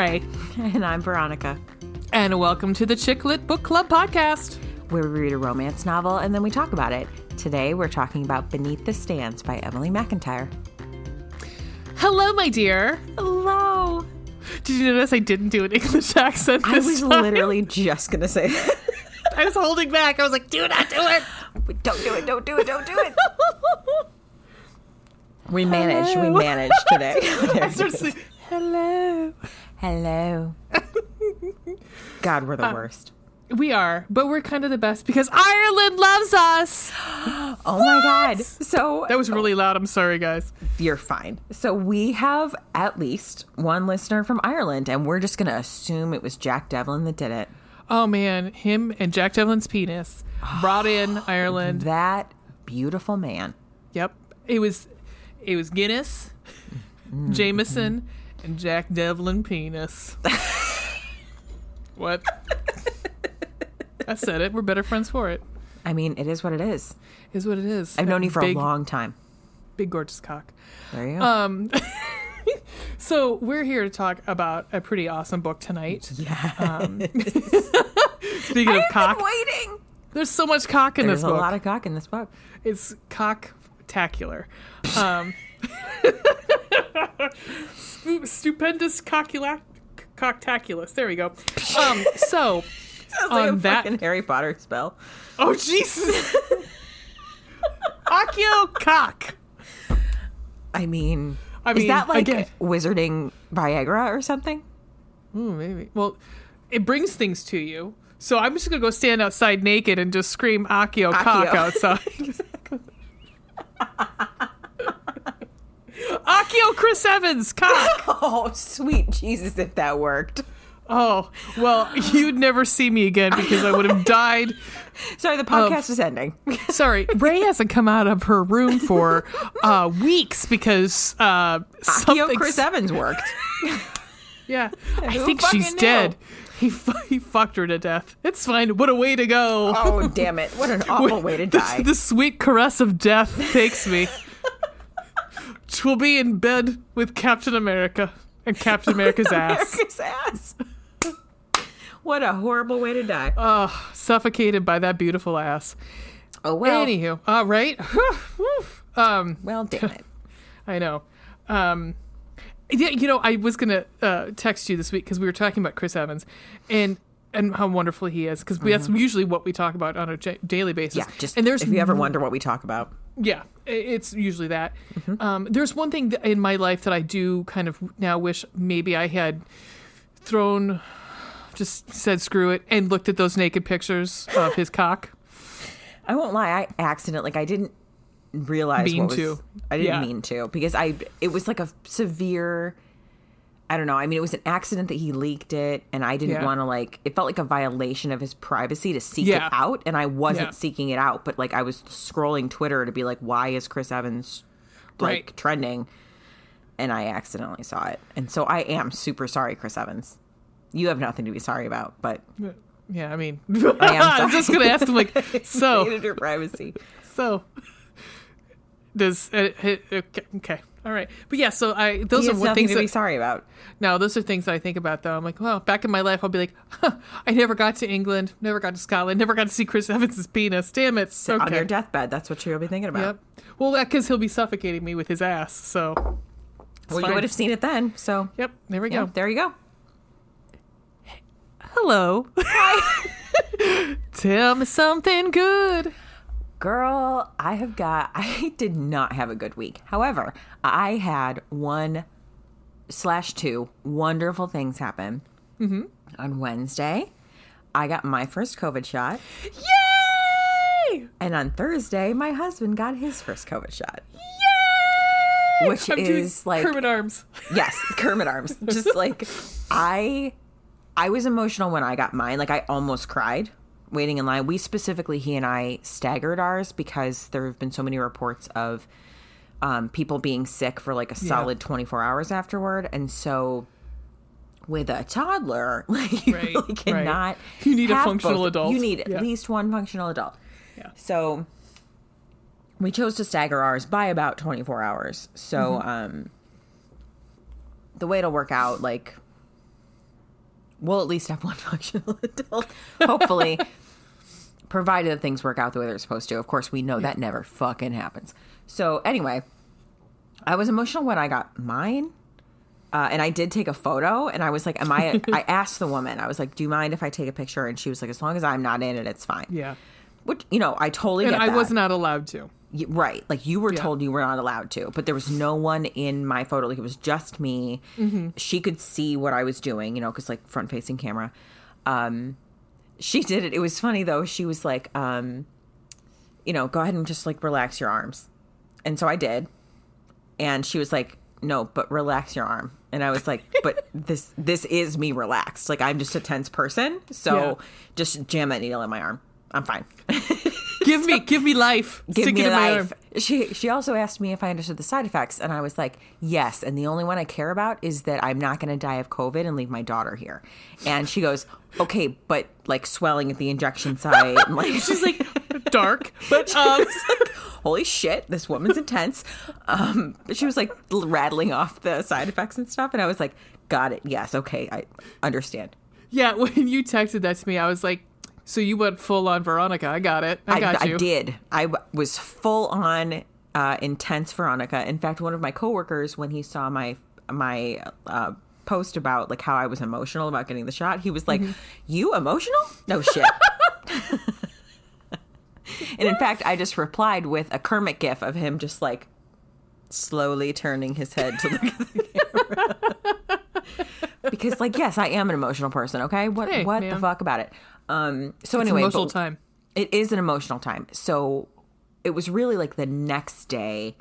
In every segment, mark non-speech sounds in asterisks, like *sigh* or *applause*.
Trey. *laughs* And I'm Veronica, And welcome to the Chick Lit Book Club podcast. where we read a romance novel and then we talk about it. Today we're talking about Beneath the Stands by Emily McIntyre. Hello, my dear. Hello. Did you notice I didn't do an English accent I was time? literally just going to say that. *laughs* I was holding back. I was like, do not do it. *laughs* Don't do it, don't do it, don't do it. We managed, we managed today. I it saying, hello. Hello. *laughs* God, we're the Uh, worst. We are, but we're kind of the best because Ireland loves us. *gasps* Oh my God. So That was really loud. I'm sorry, guys. You're fine. So we have at least one listener from Ireland, and we're just going to assume it was Jack Devlin that did it. Oh man, him and Jack Devlin's penis brought *gasps* in Ireland. That beautiful man. Yep, it was, it was Guinness, Jameson, and Jack Devlin penis. *laughs* what? I said it. We're better friends for it. I mean, it is what it is. Is what it is. I've known you for big, a long time. big gorgeous cock. There you go. Um, *laughs* so we're here to talk about a pretty awesome book tonight. yeah. Um, *laughs* speaking of cock, waiting. there's so much cock in There's this book. There's a lot of cock in this book. It's cocktacular. Um, stupendous cockula- cocktaculous. There we go. Um, so, *laughs* Sounds like On a that- fucking Harry Potter spell. oh Jesus, *laughs* Accio cock. I mean, I is that like again- wizarding Viagra or something? Ooh, maybe. Well, it brings things to you. So I'm just gonna go stand outside naked and just scream Accio, cock outside. *laughs* Accio Chris Evans cock. *laughs* Oh, sweet Jesus, if that worked. Oh, well, you'd never see me again because I would have died. Sorry, the podcast is ending. *laughs* Sorry, Ray hasn't come out of her room for uh, weeks because uh, something. Chris Evans worked. *laughs* yeah, I Who think she's knew? dead. He fu- he fucked her to death. It's fine. What a way to go. Oh, damn it. What an awful way to The- die. The, sweet caress of death takes me. Twill be in bed with Captain America and Captain America's ass. *laughs* America's ass. *laughs* What a horrible way to die. Oh, suffocated by that beautiful ass. Oh well. Anywho, all right. *laughs* um, Well, damn it. I know. Um, yeah, you know, I was gonna uh, text you this week because we were talking about Chris Evans and and how wonderful he is because that's usually what we talk about on a j- daily basis. Mm-hmm. Yeah, just and there's if you ever wonder what we talk about. yeah, it's usually that. Mm-hmm. Um, there's one thing in my life that I do kind of now wish maybe I had thrown, just said screw it and looked at those naked pictures of his cock. I won't lie, I accident like I didn't realize Mean what was to. I didn't Yeah. mean to because I it was like a severe I don't know. I mean, it was an accident that he leaked it, and I didn't Yeah. want to like. It felt like a violation of his privacy to seek Yeah. it out, and I wasn't Yeah. seeking it out. But like, I was scrolling Twitter to be like, "Why is Chris Evans like Right. trending?" And I accidentally saw it, and so I am super sorry, Chris Evans. You have nothing to be sorry about, but Yeah, I mean, *laughs* I am I'm just gonna ask him like, *laughs* so your privacy. *laughs* So, does uh, okay, okay, all right, but yeah. So I those He are what things to be sorry about. now those are things that I think about though. I'm like, well, back in my life, I'll be like, *laughs* huh, I never got to England, never got to Scotland, never got to see Chris Evans's penis. Damn it! Okay. On your deathbed, that's what you'll be thinking about. Yep. Well, that because he'll be suffocating me with his ass. So, Well, fine. you would have seen it then. So, Yep. There we go. there you go. Hello. *laughs* Tell me something good. Girl, I have got, *laughs* I did not have a good week. However, I had one slash two wonderful things happen. Mm-hmm. On Wednesday, I got my first COVID shot. Yay! And on Thursday, my husband got his first COVID shot. Yay! Which I'm is like- Kermit arms. *laughs* Yes, Kermit arms. Just like *laughs* I I was emotional when I got mine. Like I almost cried waiting in line. We specifically he and I staggered ours because there have been so many reports of um, people being sick for like a solid 24 hours afterward and so with a toddler *laughs* like you Right, really right. cannot You need a functional both. adult. you need at Yeah. least one functional adult Yeah. so we chose to stagger ours by about 24 hours. So Mm-hmm. um the way it'll work out like we'll at least have one *laughs* functional adult, hopefully, *laughs* provided that things work out the way they're supposed to. Of course, we know that never fucking happens. So anyway, I was emotional when I got mine. Uh, and I did take a photo, and I was like, "Am I?" *laughs* I asked the woman, I was like, "Do you mind if I take a picture?" And she was like, "As long as I'm not in it, it's fine." Yeah. Which you know, I totally And I that. was not allowed to. Right like you were Yeah. told you were not allowed to but there was no one in my photo like it was just me Mm-hmm. she could see what i was doing you know because like front facing camera um she did it. It was funny though. She was like um you know go ahead and just like relax your arms. And so i did. And she was like no but relax your arm. And i was like *laughs* but this this is me relaxed. Like i'm just a tense person. So Yeah. just jam that needle in my arm i'm fine *laughs* Give me, give me life. *laughs* give Stick me it in my life. She she also asked me if I understood the side effects, and I was like, yes. And the only one I care about is that I'm not going to die of COVID and leave my daughter here. And she goes, okay, but like swelling at the injection *laughs* site, and like She's like dark, but um, holy shit, this woman's intense. Um, but she was like rattling off the side effects and stuff, and I was like, got it, yes, okay, I understand. yeah. When you texted that to me, I was like, "So you went full on Veronica? I got it. I got you." I did. I w- was full on uh, intense Veronica. In fact, one of my coworkers, when he saw my my uh, post about like how I was emotional about getting the shot, he was like, Mm-hmm. "You emotional? No shit." *laughs* and in fact, I just replied with a Kermit gif of him just like slowly turning his head to look at the *laughs* camera. because, like, yes, I am an emotional person. Okay, what Hey, what the fuck about it? Um. So It's anyway, emotional time. it is an emotional time. So it was really like the next day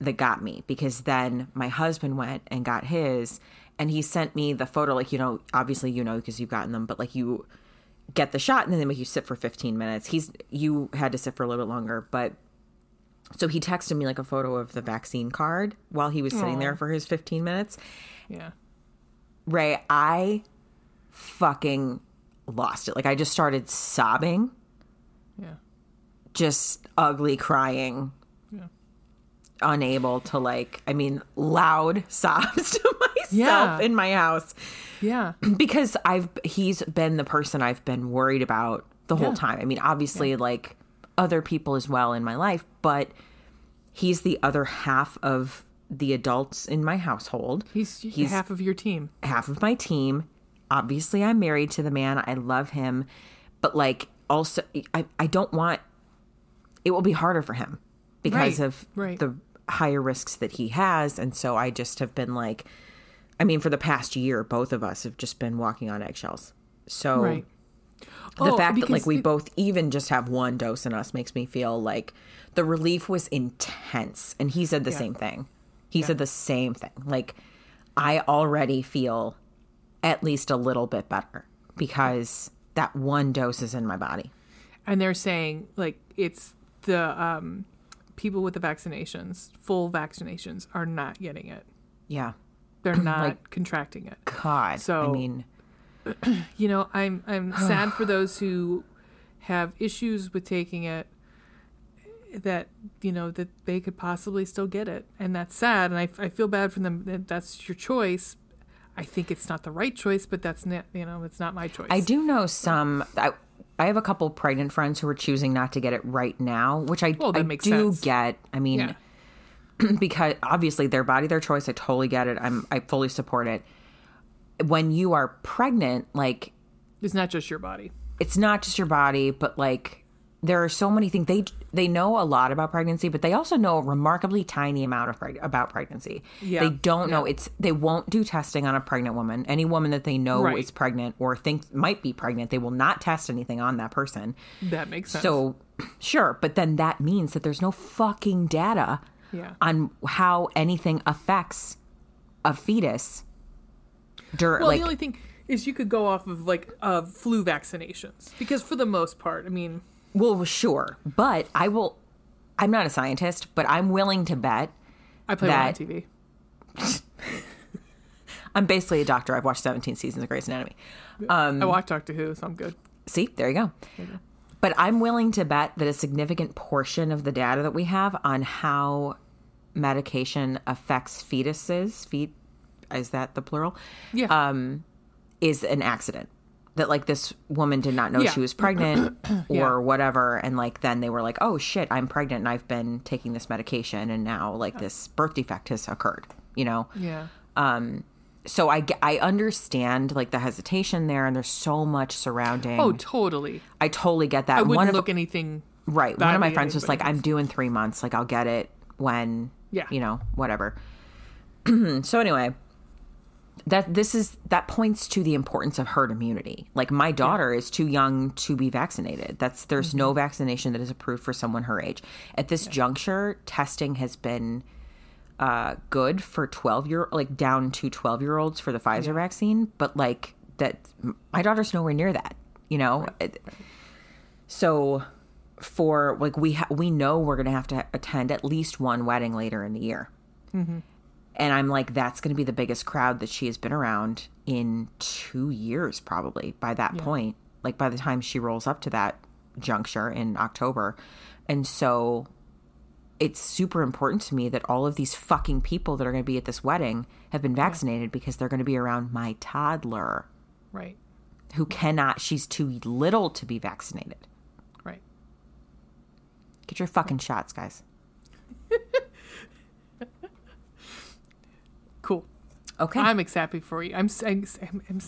that got me because then my husband went and got his and he sent me the photo like you know obviously you know because you've gotten them but like you get the shot and then they make you sit for 15 minutes he's you had to sit for a little bit longer but so he texted me like a photo of the vaccine card while he was sitting there for his 15 minutes Yeah. ray i fucking lost it like i just started sobbing Yeah. just ugly crying Yeah. unable to like i mean loud *laughs* sobs to myself Yeah. in my house Yeah. *clears throat* because i've he's been the person i've been worried about the whole Yeah. time i mean obviously like other people as well in my life but he's the other half of the adults in my household He's, He's- half of your team. half of my team. Obviously, I'm married to the man. I love him. But, like, also, I, I don't want it will be harder for him because Right, of right. the higher risks that he has. And so I just have been like, I mean, for the past year, both of us have just been walking on eggshells. So Right. the Oh, fact that like we it- both even just have one dose in us makes me feel like the relief was intense and he said the same thing he said the same thing like i already feel at least a little bit better because that one dose is in my body and they're saying like it's the um, people with the vaccinations, full vaccinations, are not getting it. yeah They're *clears throat* not Like- contracting it. god so i mean *clears throat* You know, I'm I'm *sighs* sad for those who have issues with taking it. That you know that they could possibly still get it, and that's sad. And I, I feel bad for them. That that's your choice. I think it's not the right choice, but that's not you know it's not my choice. i do know some I, I have a couple pregnant friends who are choosing not to get it right now which i, Well, I do sense. get i mean Yeah. *clears throat* because obviously their body their choice i totally get it i'm i fully support it when you are pregnant like It's not just your body. it's not just your body but like there are so many things they they know a lot about pregnancy but they also know a remarkably tiny amount of preg- about pregnancy Yeah. they don't know it's they won't do testing on a pregnant woman any woman that they know Right. is pregnant or think might be pregnant they will not test anything on that person That makes sense. so sure but then that means that there's no fucking data yeah. on how anything affects a fetus during Well, like the only thing is you could go off of like uh, flu vaccinations because for the most part, I mean, well sure but i will i'm not a scientist but i'm willing to bet I play That- on TV. *laughs* i'm basically a doctor i've watched 17 seasons of grey's anatomy I watch Doctor Who, so I'm good. see there you go but i'm willing to bet that a significant portion of the data that we have on how medication affects fetuses feet is that the plural Yeah. um is an accident. That like this woman did not know Yeah. she was pregnant *clears throat* or Yeah. whatever, and like then they were like, "Oh shit, I'm pregnant and I've been taking this medication, and now like this birth defect has occurred." You know, Yeah. Um, so I I understand like the hesitation there, and there's so much surrounding. Oh, totally. I totally get that. I wouldn't One of look anything. Right. One of my friends was like, I'm doing three months. Like, I'll get it when, Yeah. you know, whatever. *clears throat* so, anyway, that this is that points to the importance of herd immunity. Like, my daughter is too young to be vaccinated. That's there's Mm-hmm. no vaccination that is approved for someone her age. At this juncture, testing has been uh, good for 12 year like down to 12 year olds for the Pfizer vaccine, but like that, my daughter's nowhere near that. You know, It- so for like we ha- we know we're gonna have to attend at least one wedding later in the year, and I'm like that's gonna be the biggest crowd that she has been around in two years probably by that point. Like by the time she rolls up to that juncture in October, and so it's super important to me that all of these fucking people that are going to be at this wedding have been vaccinated because they're going to be around my toddler Right. who cannot she's too little to be vaccinated Right. get your fucking shots guys Cool. Okay I'm happy for you. I'm, I'm, I'm, I'm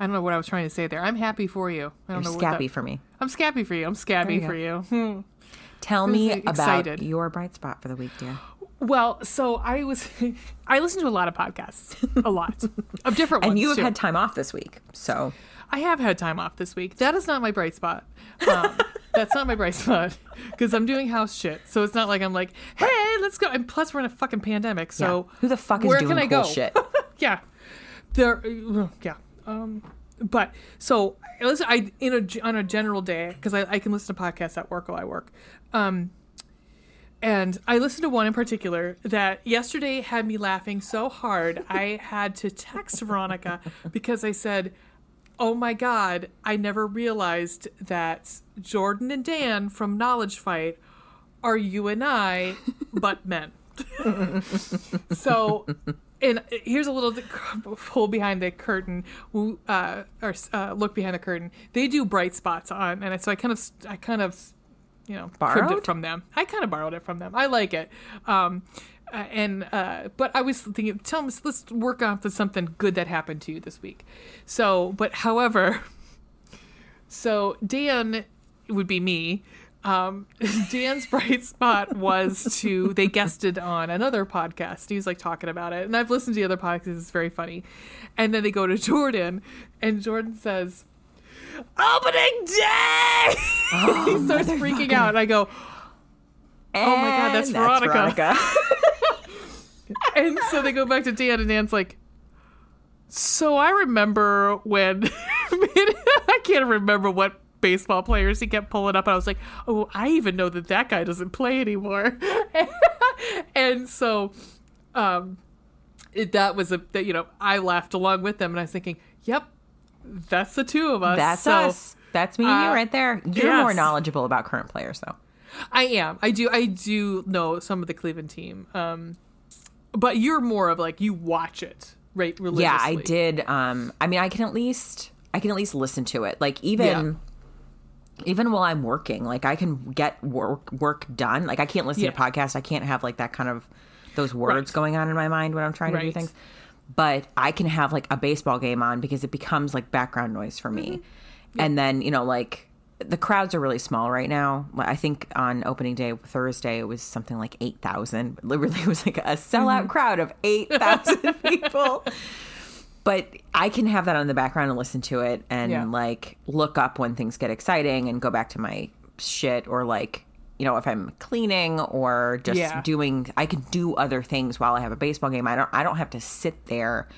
I don't know what I was trying to say there. I'm happy for you. I don't you're know what for me I'm scabby for you. I'm scabby you for you. Hmm. tell me so about excited. your bright spot for the week dear Well, so I was, *laughs* I listen to a lot of podcasts, a lot of different *laughs* ones. and you have too. had time off this week so I have had time off this week. That is not my bright spot. Um, *laughs* that's not my bright spot because I'm doing house shit. So it's not like I'm like, hey, let's go. And plus, we're in a fucking pandemic. So Yeah. Who the fuck is where doing can I cool go? shit? Yeah, there. Yeah. Um, but so listen. I in a on a general day because I, I can listen to podcasts at work while I work. Um, and I listened to one in particular that yesterday had me laughing so hard I had to text Veronica because I said, "Oh my god, I never realized that Jordan and Dan from Knowledge Fight are you and I, but men." *laughs* so, and here's a little *laughs* pull behind the curtain, uh, or uh, look behind the curtain. They do bright spots on, and so I kind of, I kind of, you know, Borrowed? it from them. I kind of borrowed it from them. I like it. Um, uh, and uh, but I was thinking, tell them, let's work on to something good that happened to you this week. So, but however, *laughs* so Dan would be me. Um, *laughs* Dan's bright spot was to they guested on another podcast. He was like talking about it, and I've listened to the other podcasts. It's very funny. And then they go to *laughs* Jordan, and Jordan says, "Opening day!" *laughs* he starts freaking out, and I go, oh my God, that's Veronica. and so they go back to Dan, and Dan's like, "So I remember when I can't remember what baseball players he kept pulling up, and I was like, oh, I even know that that guy doesn't play anymore." *laughs* and so, um, it, that was a that you know I laughed along with them, and I was thinking, "Yep, that's the two of us." that's So, us that's me and you uh, right there you're more knowledgeable about current players though I am. I do. I do know some of the Cleveland team. Um, but you're more of like you watch it right religiously. Yeah, I did. Um, I mean, I can at least I can at least listen to it. Like even even while I'm working, like I can get work work done. Like I can't listen to Yeah. podcasts. I can't have like that kind of those words Right. going on in my mind when I'm trying to do things. But I can have like a baseball game on because it becomes like background noise for me. Mm-hmm. And then you know like. The crowds are really small right now. I think on opening day Thursday it was something like eight thousand. Literally, *laughs* it was like a sellout Mm-hmm. crowd of eight thousand *laughs* people but I can have that on the background and listen to it and Yeah. like look up when things get exciting and go back to my shit or like you know if I'm cleaning or just Yeah. doing I can do other things while I have a baseball game. I don't I don't have to sit there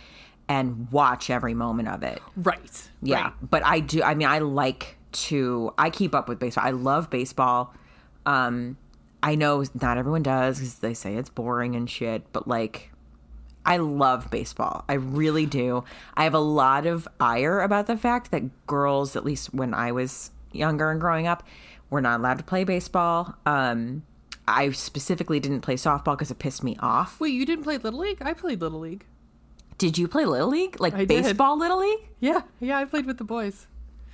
and watch every moment of it. right. Yeah, right. but I do. I mean, I like to. I keep up with baseball. I love baseball. Um, I know not everyone does because they say it's boring and shit. But like, I love baseball. I really do. I have a lot of ire about the fact that girls, at least when I was younger and growing up, were not allowed to play baseball. Um, I specifically didn't play softball because it pissed me off. Wait, you didn't play little league? I played little league. Did you play Little League? Like I did. baseball Little League? Yeah, yeah, I played with the boys.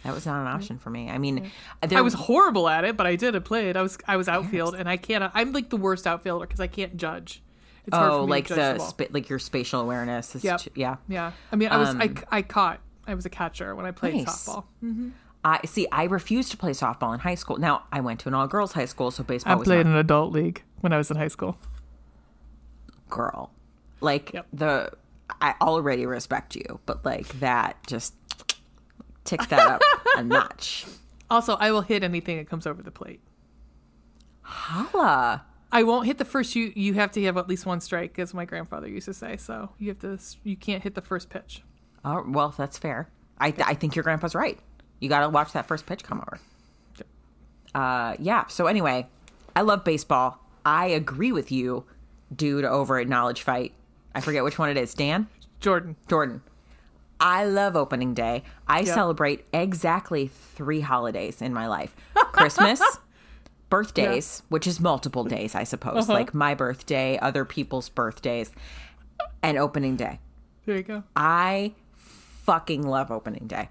That was not an option for me. I mean, there I was horrible at it, but I did. I played. I was I was outfield, and I can't. I'm like the worst outfielder because I can't judge. It's oh like the spa- like your spatial awareness is Yep. too- yeah. yeah. I mean, I was I, Um, I caught. I was a catcher when I played Nice. softball. I see. I refused to play softball in high school. Now I went to an all girls high school, so baseball I was played not in an adult league when I was in high school. girl. Like Yep. the, I already respect you, but like that just ticks that up *laughs* a notch. Also, I will hit anything that comes over the plate. Holla. I won't hit the first. You you have to have at least one strike, as my grandfather used to say. So you have to. You can't hit the first pitch. Oh, well, that's fair. I th- I think your grandpa's right. You got to watch that first pitch come over. Uh, yeah. So anyway, I love baseball. I agree with you, dude. Over at Knowledge Fight, I forget which one it is. Dan, Jordan. Jordan. I love opening day. I Yep. celebrate exactly three holidays in my life: Christmas, *laughs* birthdays, which is multiple days, I suppose, Uh-huh. like my birthday, other people's birthdays, and opening day. There you go. I fucking love opening day.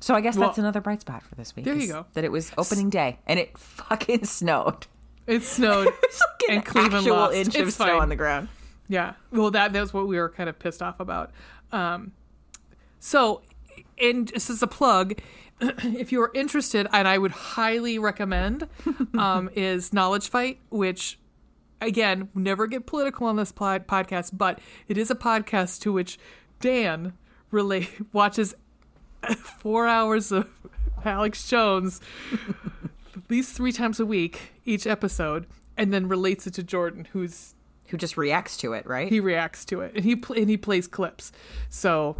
So I guess Well, that's another bright spot for this week. there you go. That it was opening day and it *laughs* fucking snowed. It snowed, It's like an and Cleveland actual lost. inch of It's snow on the ground. Yeah. Well, that that's what we were kind of pissed off about. Um, so, and just as a plug, *clears throat* if you are interested, and I would highly recommend, *laughs* um, is Knowledge Fight, which again never get political on this pod- podcast, but it is a podcast to which Dan relate *laughs* watches *laughs* four hours of Alex Jones at least three times a week each episode, and then relates it to Jordan, who's Who just reacts to it, right? he reacts to it and he pl- and he plays clips so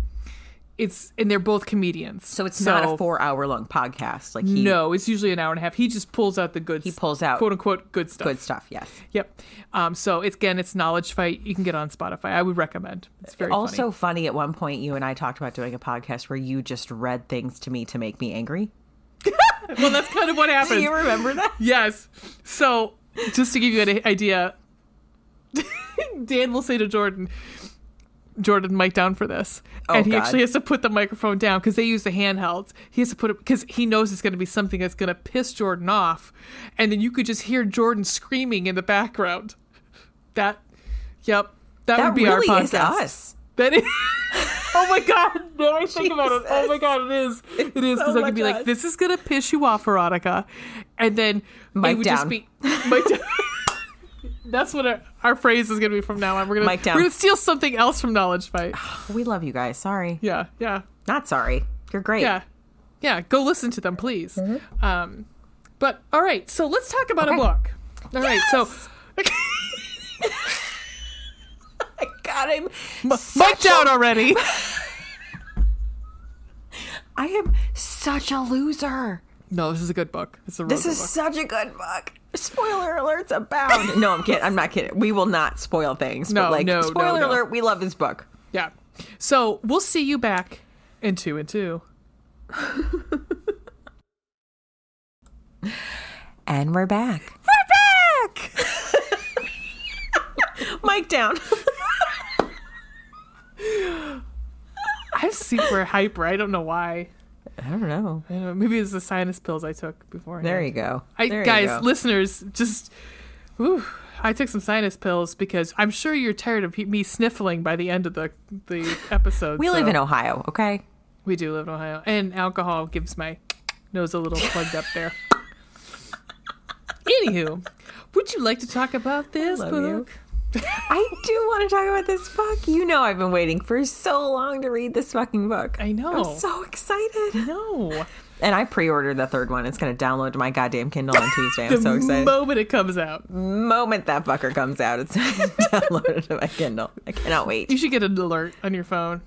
it's and they're both comedians so it's not a four hour long podcast. Like he no it's usually an hour and a half he just pulls out the good He pulls out quote unquote good stuff good stuff, yes. yep um so it's again it's knowledge fight you can get on spotify i would recommend it's very also funny. funny. at one point you and I talked about doing a podcast where you just read things to me to make me angry. *laughs* *laughs* well that's kind of what Do you remember that? yes so just to give you an idea *laughs* dan will say to jordan Jordan mic down for this, Oh, and he God. actually has to put the microphone down because they use the handhelds. He has to put it because he knows it's going to be something that's going to piss Jordan off, and then you could just hear Jordan screaming in the background. That, yep, that, That would be really our is podcast. us. That is. *laughs* oh my god! Now I think about it. Oh my god, it is. It is because so I could be much like, "This is gonna piss you off, Veronica," and then Mic it would just down. be mic down. *laughs* That's what our, our phrase is gonna be from now on. We're gonna Mic down. we're gonna steal something else from Knowledge Fight. *sighs* We love you guys. Sorry. Yeah, yeah, Not sorry. You're great. yeah, yeah. Go listen to them, please. Um, but all right, so let's talk about a Mm-hmm. Okay. book. All right, so. *laughs* I got him. Mic down already. *laughs* I am such a loser. No, this is a good book. It's a This is book. such a good book. Spoiler alerts abound. no, I'm kidding. I'm not kidding. We will not spoil things. No, but like, no, no, spoiler no. alert. We love this book. Yeah. So we'll see you back in two and two. *laughs* And we're back. We're back. *laughs* Mic down. *laughs* I'm super hyper. I don't know why. I don't know. I don't know. Maybe it's the sinus pills I took before. There you go. I, There guys, go. listeners, just. Whew, I took some sinus pills because I'm sure you're tired of me sniffling by the end of the the *laughs* episode. we live in Ohio, okay? We do live in Ohio, and alcohol gives my nose a little plugged up there. *laughs* Anywho, would you like to talk about this book? I do want to talk about this book. You know, I've been waiting for so long to read this fucking book. I know. I'm so excited. No. And I pre-ordered the third one. It's going to download to my goddamn Kindle on Tuesday. I'm *laughs* so excited. moment it comes out. moment that fucker comes out, it's *laughs* downloaded to my Kindle. I cannot wait. You should get an alert on your phone.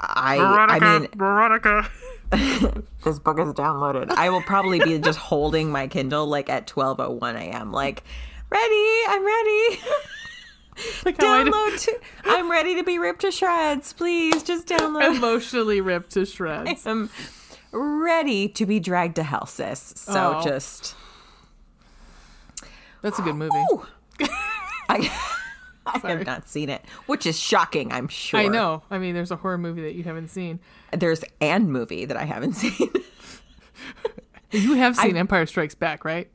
I I mean, Veronica. *laughs* this book is downloaded. I will probably be just holding my Kindle like at 12:01 a.m. Like, ready? I'm ready. *laughs* Like download. To, I'm ready to be ripped to shreds. Please just download. emotionally ripped to shreds. I'm ready to be dragged to hell, sis. So Oh. just. That's a good movie. *laughs* I, I have not seen it, which is shocking. I'm sure. I know. I mean, there's a horror movie that you haven't seen. There's an movie that I haven't *laughs* seen. You have seen Empire Strikes Back, right?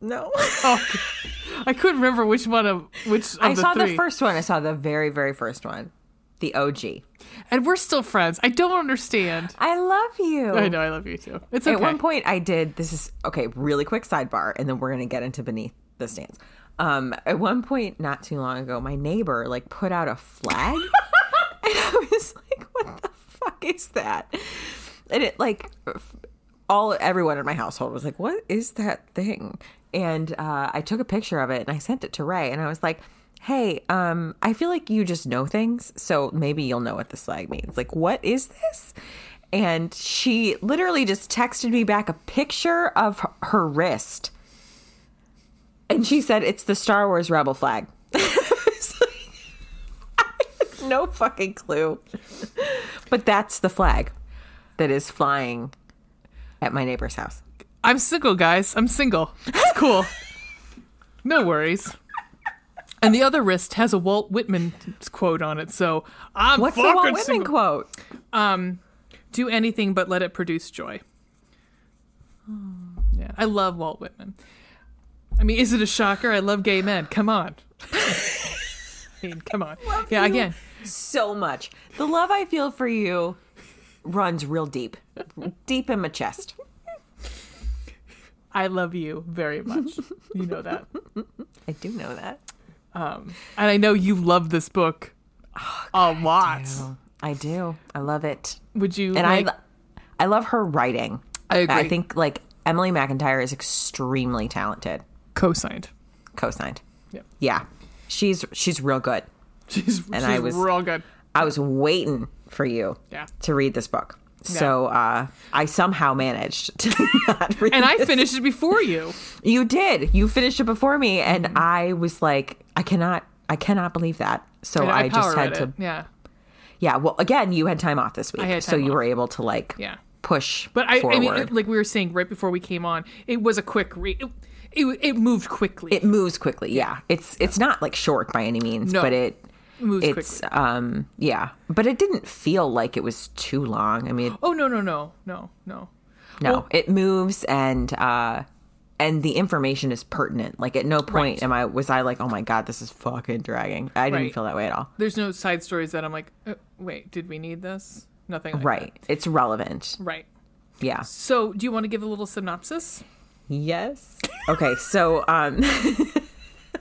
No. Oh, *laughs* I couldn't remember which one of which of I the saw three. the first one. I saw the very, very first one, the OG. and we're still friends. I don't understand. I love you. I know I love you too. It's okay. At one point, I did. This is okay. Really quick sidebar, and then we're gonna get into beneath the stands. Um, at one point, not too long ago, my neighbor like put out a flag, *laughs* and I was like, "What the fuck is that?" And it like all everyone in my household was like, "What is that thing?" And uh, I took a picture of it and I sent it to Ray, and I was like. Hey, um, I feel like you just know things, so maybe you'll know what this flag means. Like, what is this? and she literally just texted me back a picture of her- wrist and she said it's the star wars rebel flag *laughs* no fucking clue but that's the flag that is flying at my neighbor's house I'm single, guys. I'm single. It's cool. no worries. And the other wrist has a Walt Whitman quote on it, so I'm what's the fucking Walt Whitman single. quote um, Do anything but let it produce joy. Yeah, I love Walt Whitman. I mean, is it a shocker? I love gay men. Come on. I mean, come on. yeah, again, so much the love i feel for you runs real deep deep in my chest I love you very much. *laughs* You know that. i do know that Um, and I know you love this book a lot. i do i love it Would you? and like, I, I love her writing. I agree. I think like Emily McIntyre is extremely talented. co-signed. Co-signed. Yep. Yeah, she's she's real good. She's, And she's I was- real good. I was waiting for you Yeah. to read this book. So uh, I somehow managed to *laughs* not read And I this. finished it before you. You did. You finished it before me, and Mm-hmm. I was like, I cannot, I cannot believe that. So And I, just had to. it. Yeah. Yeah. Well, again, you had time off this week, I had so time you were able to like Yeah. push. But I, I mean, it- like we were saying right before we came on, it was a quick read. It, it, it moved quickly. it moves quickly yeah it's it's not like short by any means No. but it moves it's quickly. um yeah but it didn't feel like it was too long i mean Oh no no no no no. no Well- it moves and uh and the information is pertinent like at no point Right. am i was i like oh my god this is fucking dragging i didn't Right. feel that way at all There's no side stories that I'm like, uh, wait, did we need this? Nothing. Like right it's relevant. Right. yeah So, do you want to give a little synopsis? yes okay so um *laughs*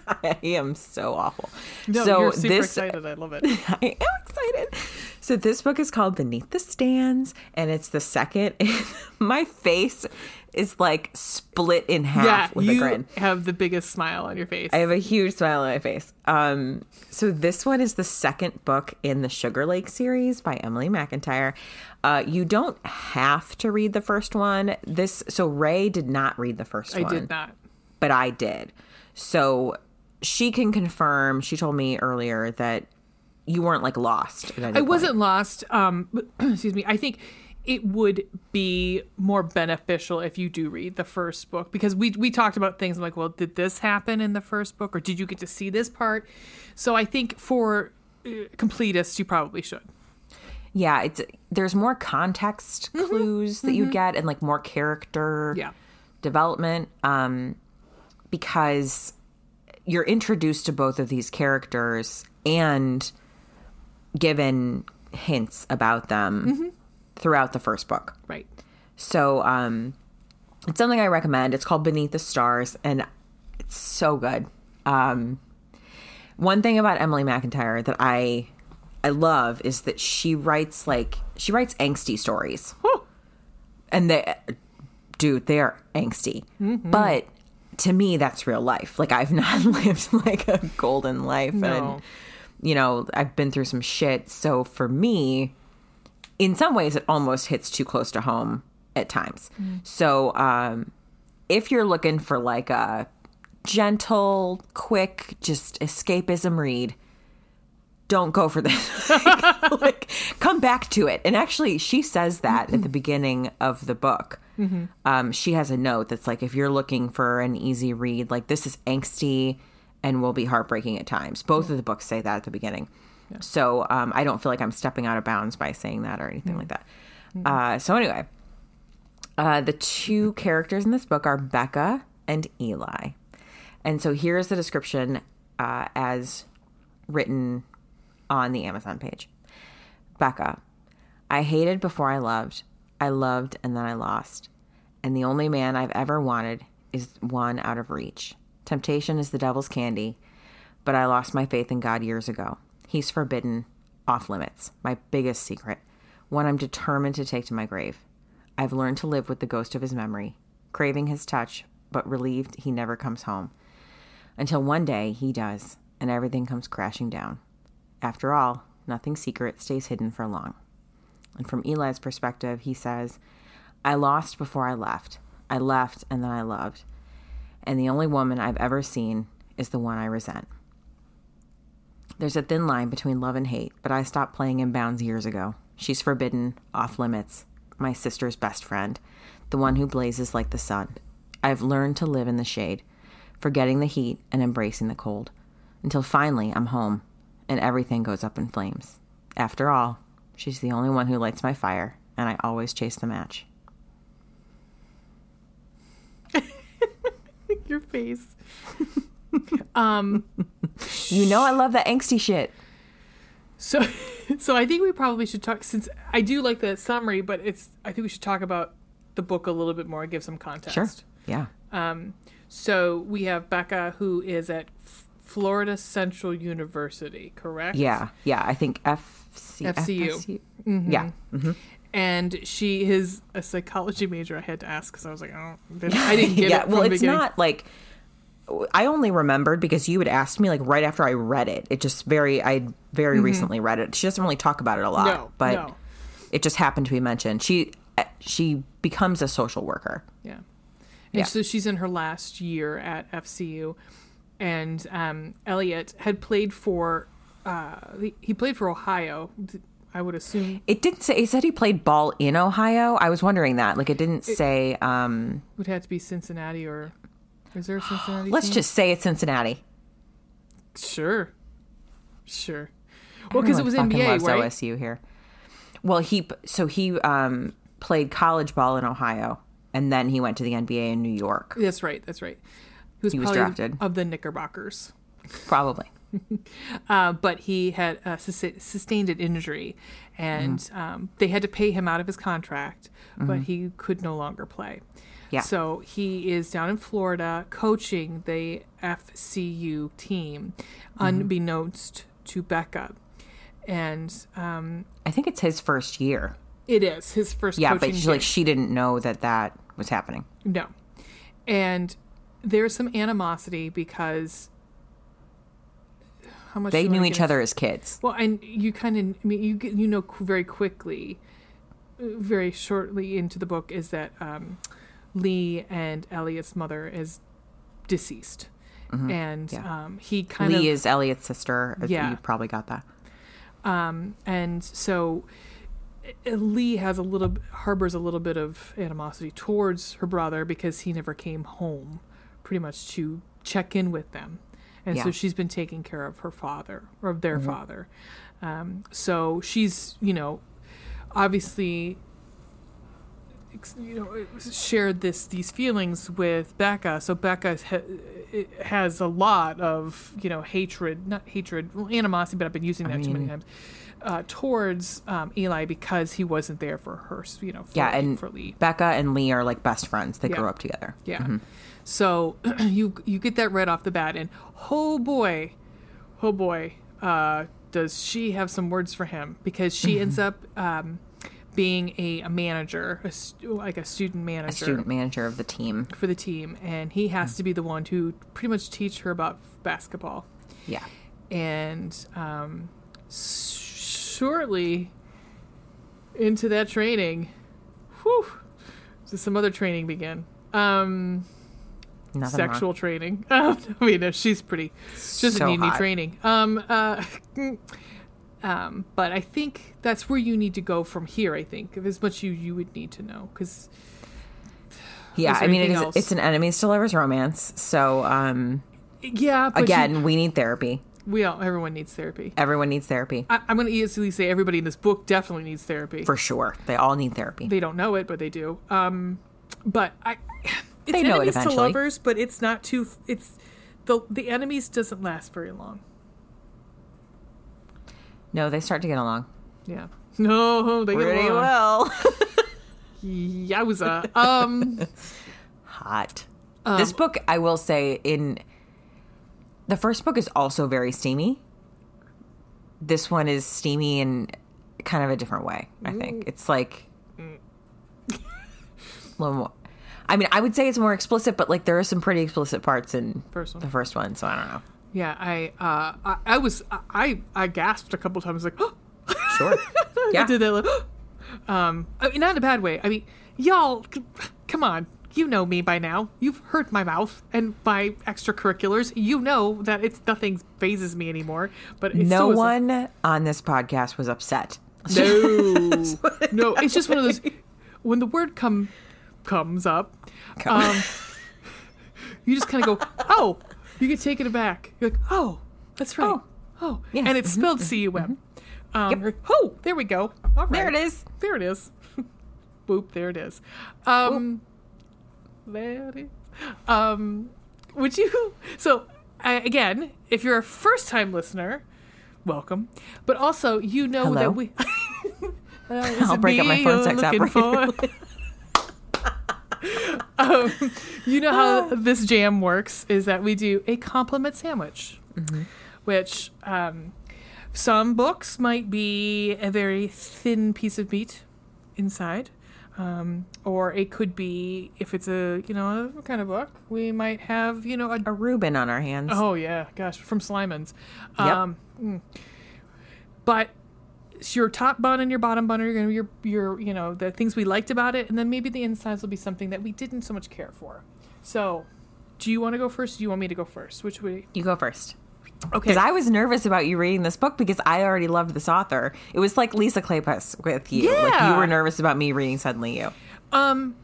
*laughs* i am so awful No, so you're super this excited. I love it. *laughs* I am excited. So this book is called Beneath the Stands, and it's the second. *laughs* My face is like split in half yeah, with a grin. have the biggest smile on your face. I have a huge smile on my face. Um, so this one is the second book in the Sugar Lake series by Emily McIntyre. Uh, you don't have to read the first one. This so Ray did not read the first I one did not. but I did. So she can confirm. She told me earlier that you weren't like lost. I point. wasn't lost. Um, *clears throat* excuse me. I think it would be more beneficial if you do read the first book because we we talked about things like, well, did this happen in the first book, or did you get to see this part? So I think for uh, completists, you probably should. Yeah, it's there's more context clues that you get and like more character Mm-hmm. Yeah. development. Um, because you're introduced to both of these characters and given hints about them Mm-hmm. throughout the first book. Right. So um, it's something I recommend. It's called Beneath the Stands, and it's so good. Um, one thing about Emily McIntyre that I I love is that she writes like she writes angsty stories, and they, dude, they are angsty. But to me, that's real life. Like I've *laughs* not lived like a golden life, No. and you know I've been through some shit. So for me, in some ways it almost hits too close to home at times. So um if you're looking for like a gentle, quick, just escapism read, don't go for this. *laughs* like, *laughs* like, come back to it. And actually she says that at the *clears throat* beginning of the book. Um, she has a note that's like if you're looking for an easy read, like this is angsty and will be heartbreaking at times. Both of the books say that at the beginning. So um, I don't feel like I'm stepping out of bounds by saying that or anything like that. Uh, so anyway, uh, the two characters in this book are Becca and Eli. And so here's the description uh, as written on the Amazon page. Becca, I hated before I loved. I loved and then I lost. And the only man I've ever wanted is one out of reach. Temptation is the devil's candy, but I lost my faith in God years ago. He's forbidden, off limits, my biggest secret, one I'm determined to take to my grave. I've learned to live with the ghost of his memory, craving his touch, but relieved he never comes home. Until one day he does, and everything comes crashing down. After all, nothing secret stays hidden for long. And from Eli's perspective, he says, I lost before I left. I left and then I loved. And the only woman I've ever seen is the one I resent. There's a thin line between love and hate, but I stopped playing in bounds years ago. She's forbidden, off limits, my sister's best friend, the one who blazes like the sun. I've learned to live in the shade, forgetting the heat and embracing the cold, until finally I'm home and everything goes up in flames. After all, she's the only one who lights my fire, and I always chase the match. *laughs* Your face. *laughs* um, You know I love that angsty shit. so, *laughs* so I think we probably should talk since I do like the summary, but it's I think we should talk about the book a little bit more, give some context. Sure. Yeah. Um, so we have Becca, who is at Florida Central University, correct? Yeah. Yeah. I think FC, FCU. FSU. Yeah. hmm And she is a psychology major. I had to ask because I was like, oh, I didn't *laughs* get yeah. it. Well, it's beginning. not like I only remembered because you had asked me like right after I read it. It just very I very recently read it. She doesn't really talk about it a lot, Mm-hmm. No, but no. it just happened to be mentioned. She she becomes a social worker. Yeah. And Yeah. so she's in her last year at FCU. And um, Elliot had played for, uh, he- he played for Ohio, I would assume. It didn't say. It said he played ball in Ohio. I was wondering that. Like it didn't say. um Would have to be Cincinnati or. Is there Cincinnati? Let's team? just say it's Cincinnati. Sure. Sure. Well, because it was fucking NBA, loves right? OSU here. Well, he so he um played college ball in Ohio, and then he went to the NBA in New York. That's right. That's right. He was, He was drafted. of the Knickerbockers. Probably. *laughs* Uh, but he had uh, sus- sustained an injury, and Mm-hmm. um, they had to pay him out of his contract, but he could no longer play. Yeah. So he is down in Florida coaching the FCU team, Mm-hmm. unbeknownst to Becca. And um, I think it's his first year. it is his first Yeah, but she, like she didn't know that that was happening. No. And there's some animosity because how much They knew each other as kids. Well, and you kind of, I mean, you get, you know very quickly, uh, very shortly into the book is that um, Lee and Elliot's mother is deceased, and Mm-hmm. Yeah. um, he kind Lee of Lee is Elliot's sister. Yeah. You probably got that. um, and so uh, Lee has a little harbors a little bit of animosity towards her brother because he never came home, pretty much to check in with them, and so she's been taking care of her father or of their father. Um, so she's you know obviously you know shared this these feelings with Becca. So Becca ha- has a lot of you know hatred, not hatred, well, animosity, but I've been using that too many times. Uh, towards um, Eli because he wasn't there for her, you know, for, Yeah, and. Becca and Lee are like best friends. They Yeah. grew up together. Yeah. So *clears throat* you you get that right off the bat, and oh boy, oh boy, uh, does she have some words for him because she ends up um, being a, a manager, a stu- like a student manager a Student manager of the team. for the team, and he has to be the one to pretty much teach her about basketball. Yeah. And um, shortly into that training, whew, does some other training begin. Um, Nothing wrong. sexual training. *laughs* Um, I mean, no, she's pretty. She doesn't So need any training. Um, uh, *laughs* um, but I think that's where you need to go from here. I think as much you you would need to know because Yeah, I mean, it is, it's an enemies to lovers romance. So, um, Yeah, but Again, you- we need therapy. we all everyone needs therapy. Everyone needs therapy. I, I'm going to easily say everybody in this book definitely needs therapy. For sure. They all need therapy. they don't know it, but they do. Um, but I, it's They know it to lovers, but it's not too. It's the the enemies doesn't last very long. no, they start to get along. Yeah. *laughs* No, they get Pretty along. well. *laughs* Yowza. Um, *laughs* Hot. this book, I will say, in the first book is also very steamy. This one is steamy in kind of a different way. I think it's like a little more. I mean, I would say it's more explicit, but like there are some pretty explicit parts in First the first one. So I don't know. yeah, I, uh, I, I was, I, I gasped a couple times, like, oh. *gasps* Sure. *laughs* I Yeah. did that. Like, *gasps* um, I mean, not in a bad way. I mean, y'all, c- come on. You know me by now. You've heard my mouth and my extracurriculars. You know that it's nothing phases me anymore. But No still was a- one on this podcast was upset. No, *laughs* no. It's just one of those. When the word come comes up, um, you just kind of go, *laughs* "Oh," you get taken aback. You're like, "Oh, that's right. Oh. Oh, Yes. and it's spelled C U M. Um, you're oh, there we go. All right. There it is. There it is. *laughs* Boop. There it is. Um, there it is. Um, would you? *laughs* So I again, if you're a first-time listener, welcome. But also, you know Hello. that we. Uh, I'll break up my phone sex operator. *laughs* um, you know how this jam works is that we do a compliment sandwich, Mm-hmm. which um, some books might be a very thin piece of meat inside. Um, or it could be if it's a you know a kind of book we might have you know a A Reuben on our hands. Oh yeah, gosh, from Slyman's. Yep. Um, mm. but it's your top bun and your bottom bun are going to be your your you know the things we liked about it, and then maybe the insides will be something that we didn't so much care for. So, do you want to go first? Do you want me to go first? Which way? You go first. Okay. Because I was nervous about you reading this book because I already loved this author. It was like Lisa Kleypas with you. Like Yeah. you were nervous about me reading Suddenly You. Um,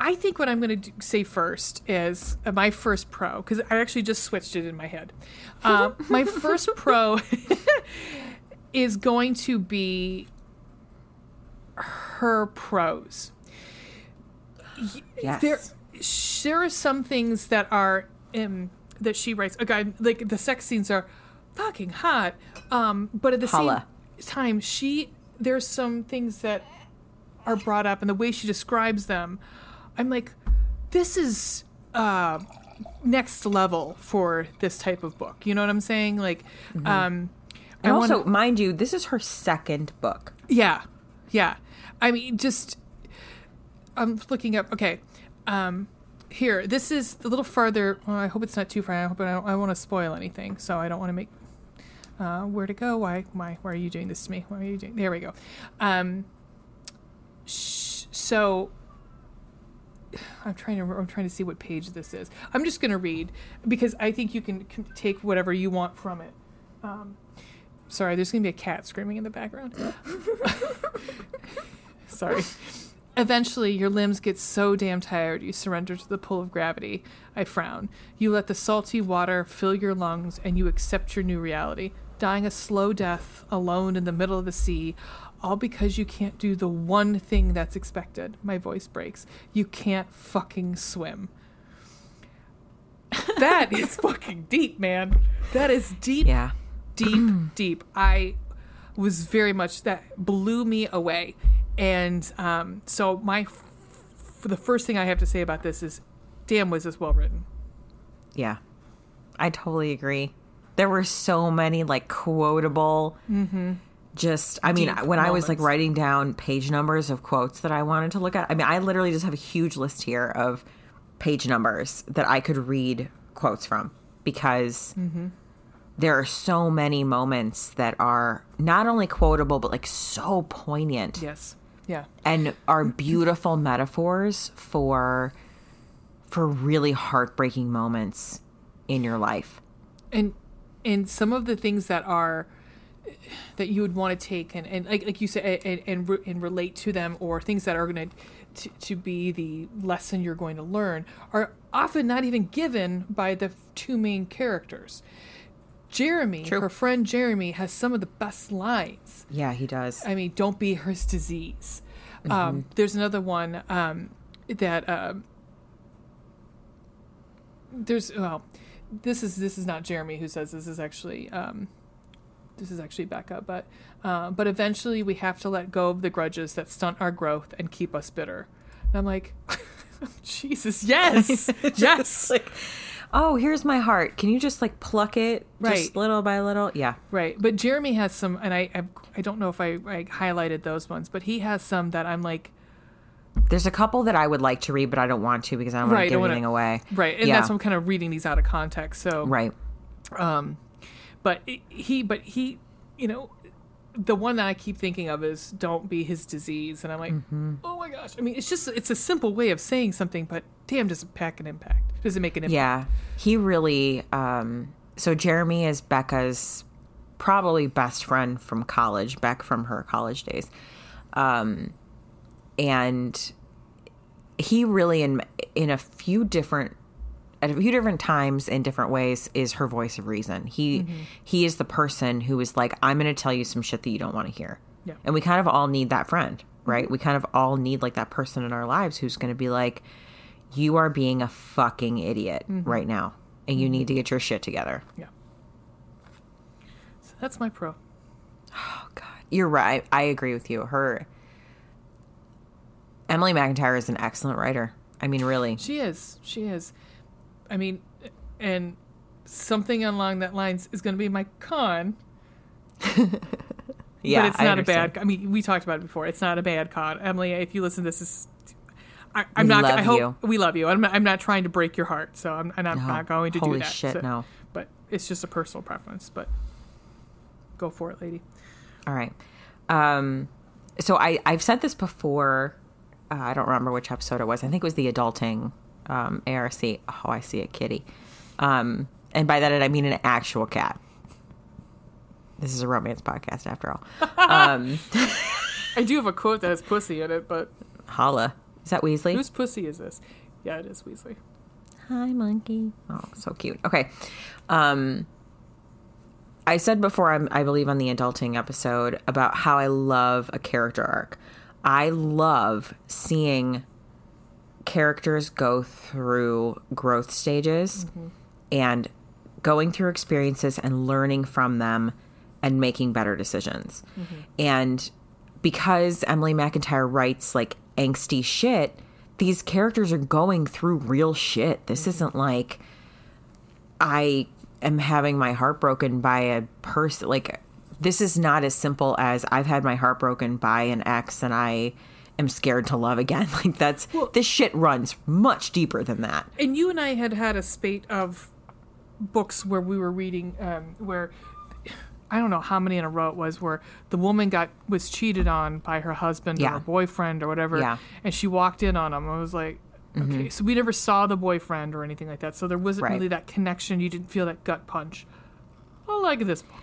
I think what I'm going to say first is uh, my first pro because I actually just switched it in my head. Uh, my first pro *laughs* *laughs* is going to be her prose. Yes. There, there are some things that are um, that she writes. Okay, like the sex scenes are fucking hot, um, but at the Holla. same time, she there's some things that are brought up and the way she describes them, I'm like, this is uh, next level for this type of book. You know what I'm saying? Like, um, I. And wanna- also, mind you, this is her second book. yeah, yeah. I mean, just I'm looking up. Okay, um, here. This is a little farther. Well, I hope it's not too far. I hope I don't, I want to spoil anything, so I don't want to make. Uh, where to go? Why? Why? Why are you doing this to me? Why are you doing? There we go. Um, sh- so I'm trying to. I'm trying to see what page this is. I'm just going to read because I think you can, can take whatever you want from it. Um, sorry, there's going to be a cat screaming in the background. *laughs* Sorry. Eventually, your limbs get so damn tired you surrender to the pull of gravity. I frown. You let the salty water fill your lungs and you accept your new reality, dying a slow death alone in the middle of the sea, all because you can't do the one thing that's expected. My voice breaks. You can't fucking swim. That is *laughs* fucking deep, man. That is deep Yeah. Deep, *clears throat* deep. I was very much that blew me away, and um, so my f- the first thing I have to say about this is, damn, was this well written? Yeah. I totally agree. There were so many like quotable just I mean Deep when I was like writing down page numbers of quotes that I wanted to look at. I mean, I literally just have a huge list here of page numbers that I could read quotes from because there are so many moments that are not only quotable but like so poignant Yes, yeah, and are beautiful metaphors for for really heartbreaking moments in your life. and and some of the things that are that you would want to take and, and like like you said and and, and relate to them or things that are going to to be the lesson you're going to learn are often not even given by the two main characters. Jeremy, True. her friend Jeremy, has some of the best lines. Yeah, he does. I mean, don't be his disease. Mm-hmm. Um, there's another one um, that um, there's well, this is this is not Jeremy who says this is actually um, this is actually Becca, but uh, but eventually we have to let go of the grudges that stunt our growth and keep us bitter. And I'm like, *laughs* Jesus, yes, *laughs* yes, like, oh, here's my heart. Can you just like pluck it Right. just little by little? Yeah. right. But Jeremy has some, and I I, I don't know if I, I highlighted those ones, but he has some that I'm like. There's a couple that I would like to read, but I don't want to because I don't want Right, to give wanna- anything away. Right, and Yeah. that's why I'm kind of reading these out of context. So, Right. um, but he, but he, you know, the one that I keep thinking of is "Don't be his disease," and I'm like, Mm-hmm. oh my gosh. I mean, it's just it's a simple way of saying something, but damn, does it pack an impact? Does it make an impact? Yeah. He really um so Jeremy is Becca's probably best friend from college, back from her college days. Um and he really in in a few different at a few different times in different ways is her voice of reason. He he is the person who is like I'm going to tell you some shit that you don't want to hear. Yeah. And we kind of all need that friend, right? We kind of all need like that person in our lives who's going to be like you are being a fucking idiot mm-hmm. right now and you need to get your shit together. Yeah. So that's my pro. Oh god. You're right. I agree with you. Her Emily McIntyre is an excellent writer. I mean, really. She is. She is. I mean, and something along that lines is going to be my con. *laughs* Yeah, but it's not a bad. I mean, we talked about it before. It's not a bad con, Emily. If you listen to this, is I, I'm We not. love I hope you. we love you. I'm not, I'm not trying to break your heart, so I'm, and I'm No. not going to Holy do that. shit, so- no. But it's just a personal preference. But go for it, lady. All right. Um, so I I've said this before. Uh, I don't remember which episode it was. I think it was the adulting um, ARC. Oh, I see a kitty. Um, and by that I mean an actual cat. This is a romance podcast after all. *laughs* Um, I do have a quote that has pussy in it, but holla. Is that Weasley? whose pussy is this? Yeah, it is Weasley. Hi, monkey. Oh, so cute. Okay. Um, I said before, I'm, I believe on the adulting episode about how I love a character arc. I love seeing characters go through growth stages and going through experiences and learning from them and making better decisions. And because Emily McIntyre writes like angsty shit, these characters are going through real shit. This isn't like I am having my heart broken by a person. Like, this is not as simple as I've had my heart broken by an ex and I am scared to love again. *laughs* Like, that's this shit runs much deeper than that. And you and I had had a spate of books where we were reading, um, where I don't know how many in a row it was, where the woman got was cheated on by her husband or her boyfriend or whatever, Yeah. and she walked in on him. I was like, mm-hmm. okay, so we never saw the boyfriend or anything like that, so there wasn't Right. really that connection. You didn't feel that gut punch. I like this book.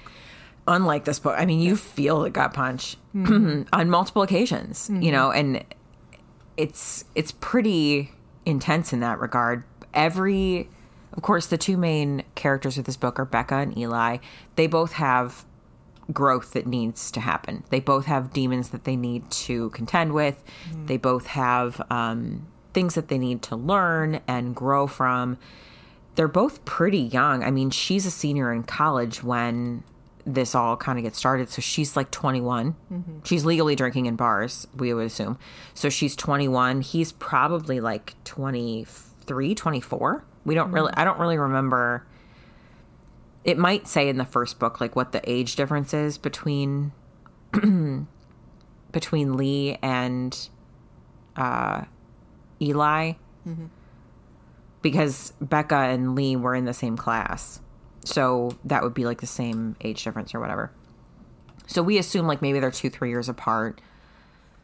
unlike this book i mean you feel the gut punch mm-hmm. *clears throat* on multiple occasions you mm-hmm. know and it's it's pretty intense in that regard every of course the two main characters of this book are becca and eli they both have growth that needs to happen they both have demons that they need to contend with they both have um, things that they need to learn and grow from they're both pretty young. I mean, she's a senior in college when this all kind of gets started. So she's like 21. She's legally drinking in bars, we would assume. So she's 21. He's probably like 23, 24. We don't really, I don't really remember. It might say in the first book, like what the age difference is between, *clears throat* between Lee and, uh, Eli because Becca and Lee were in the same class. So that would be like the same age difference or whatever. So we assume like maybe they're two, three years apart.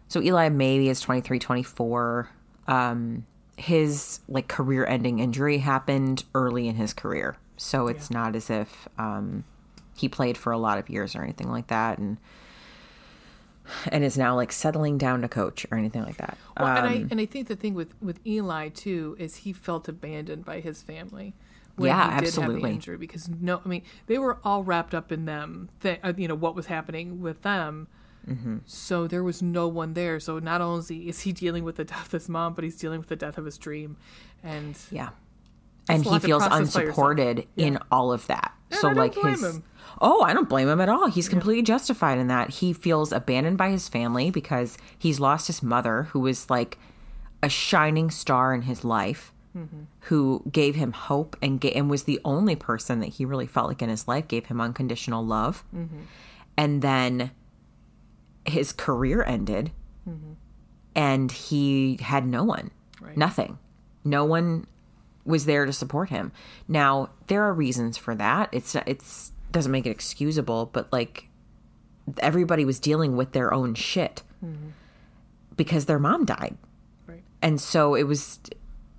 So Eli maybe is 23, 24. Um, his like career ending injury happened early in his career. So it's not as if um, he played for a lot of years or anything like that, and and is now like settling down to coach or anything like that. Well, and I Um, and I think the thing with with Eli too is he felt abandoned by his family. When Yeah, he did have absolutely. the injury because no, I mean they were all wrapped up in them. That uh, you know what was happening with them. Mm-hmm. So there was no one there. So not only is he dealing with the death of his mom, but he's dealing with the death of his dream, and Yeah. And he feels process by yourself. unsupported in all of that. so I don't like his him. Oh, I don't blame him at all. He's completely justified in that. He feels abandoned by his family because he's lost his mother who was like a shining star in his life. Mm-hmm. Who gave him hope and ga- and was the only person that he really felt like in his life gave him unconditional love, Mm-hmm. and then his career ended, and he had no one, Right. nothing, no one was there to support him. Now there are reasons for that. It's it's doesn't make it excusable, but like everybody was dealing with their own shit because their mom died, right, and so it was.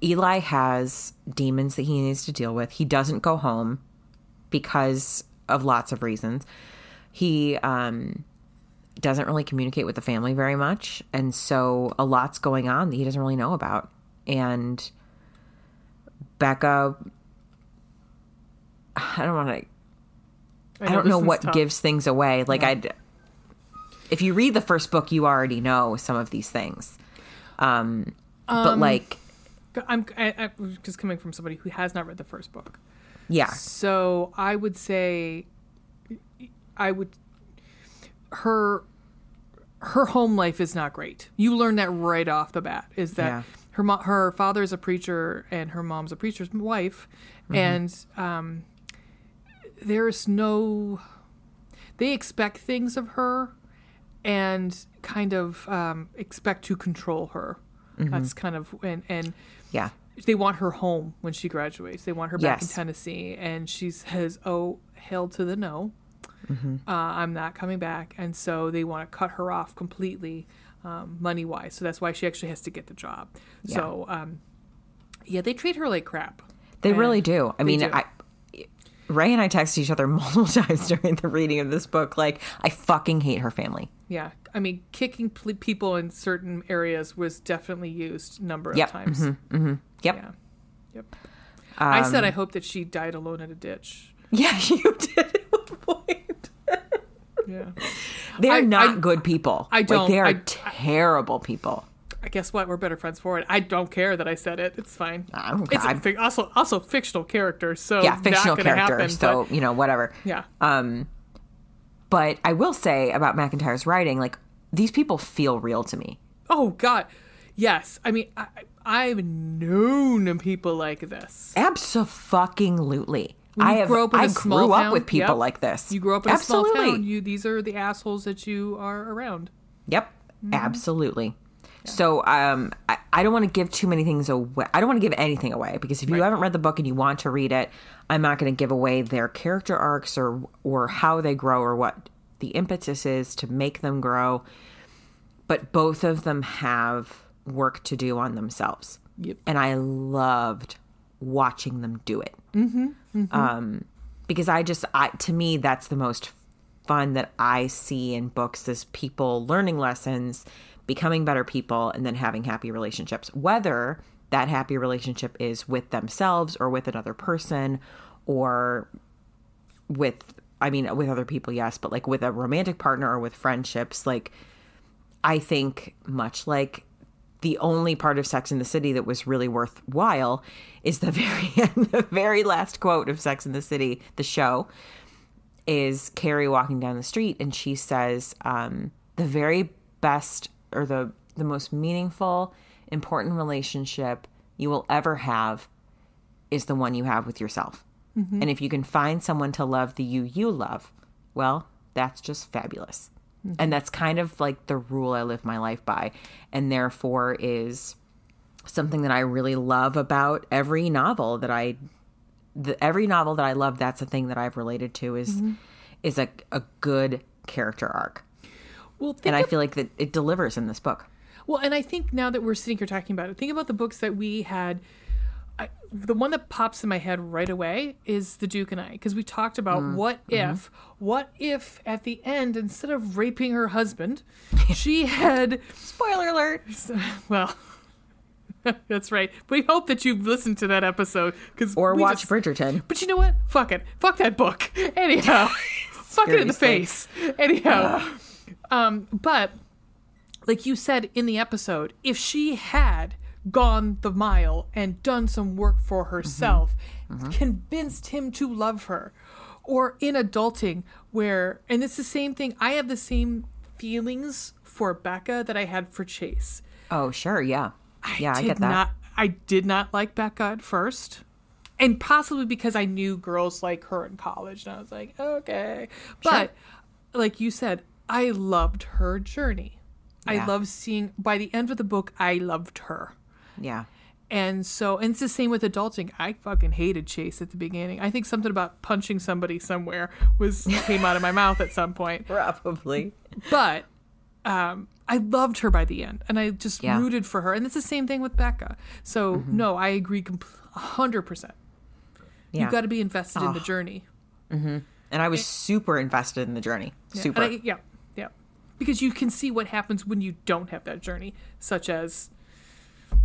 Eli has demons that he needs to deal with. He doesn't go home because of lots of reasons. He um, doesn't really communicate with the family very much, and so a lot's going on that he doesn't really know about. And Becca, *sighs* I don't want to. I, don't know what tough. gives things away. Like I, if you read the first book, you already know some of these things. Um, but like, I'm I, I, just coming from somebody who has not read the first book. yeah, So I would say, I would her her home life is not great. You learn that right off the bat. Is that Yeah. her mo- her father is a preacher and her mom's a preacher's wife, and um, there's no. They expect things of her, and kind of um, expect to control her. That's kind of and and yeah, they want her home when she graduates. They want her back in Tennessee, and she says, "Oh, hell to the no, Mm-hmm. uh, I'm not coming back." And so they want to cut her off completely, um, money wise. So that's why she actually has to get the job. So, um, yeah, they treat her like crap. They And really do. I mean, do. I Ray and I texted each other *laughs* multiple times during the reading of this book. Like, I fucking hate her family. Yeah, I mean, kicking pl- people in certain areas was definitely used a number of Yep. times. Yep. Yeah, yep. I Um, said I hope that she died alone in a ditch. *laughs* Yeah, you did at one point. Yeah. *laughs* They're I- not I- good people. I don't- they are I- terrible people. I guess what we're better friends for it. I don't care that I said it. It's fine. I don't It's a care. also also fictional character, so Yeah, fictional character. Happen, so, but, you know, whatever. yeah, Um, but I will say about McIntyre's writing, like, these people feel real to me. oh god, yes. I mean, I, I've known people like this. Absolutely. When I have. grow up I grew up with people yep. like this. You grow up in Absolutely. a small town. You these are the assholes that you are around. Yep, absolutely. So um, I, I don't want to give too many things away. I don't want to give anything away because if you haven't read the book and you want to read it, I'm not going to give away their character arcs or or how they grow or what the impetus is to make them grow. But both of them have work to do on themselves, Yep. and I loved watching them do it. Um, because I just, I to me, that's the most fun that I see in books is people learning lessons, becoming better people, and then having happy relationships. Whether that happy relationship is with themselves or with another person or with, I mean, with other people, yes, but like with a romantic partner or with friendships, like I think much like the only part of Sex in the City that was really worthwhile is the *laughs* very end, the very last quote of Sex in the City, the show, is Carrie walking down the street and she says, um, the very best or the the most meaningful, important relationship you will ever have is the one you have with yourself. And if you can find someone to love the you you love, well, that's just fabulous. And that's kind of like the rule I live my life by. And therefore is something that I really love about every novel that I the, every novel that I love that's a thing that I've related to is mm-hmm. is a a good character arc. Well, And I of- feel like that it delivers in this book. Well, and I think now that we're sitting here talking about it, think about the books that we had. I, the one that pops in my head right away is the Duke and I, because we talked about Mm, what mm-hmm. if, what if at the end, instead of raping her husband, *laughs* she had, Spoiler alert. well, *laughs* that's right. We hope that you've listened to that episode, because Or watch Bridgerton. But you know what? Fuck it. Fuck that book. *laughs* Anyhow, fuck it in the face. Anyhow, um, but like you said in the episode, if she had gone the mile and done some work for mm-hmm. herself, mm-hmm. convinced him to love her, or in adulting, where, and it's the same thing, I have the same feelings for Becca that I had for Chase. Oh, sure. Yeah. yeah, I did get that. Not, I did not like Becca at first. And possibly because I knew girls like her in college. And I was like, okay. But like you said, I loved her journey. I Yeah. loved seeing, by the end of the book, I loved her. Yeah. And so, and it's the same with adulting. I fucking hated Chase at the beginning. I think something about punching somebody somewhere was *laughs* came out of my mouth at some point. Probably. But um, I loved her by the end, and I just Yeah. rooted for her. And it's the same thing with Becca. So no, I agree a hundred percent. Yeah. You got to be invested in the journey. and I was super invested in the journey. Yeah. Super. I, yeah, yeah. Because you can see what happens when you don't have that journey, such as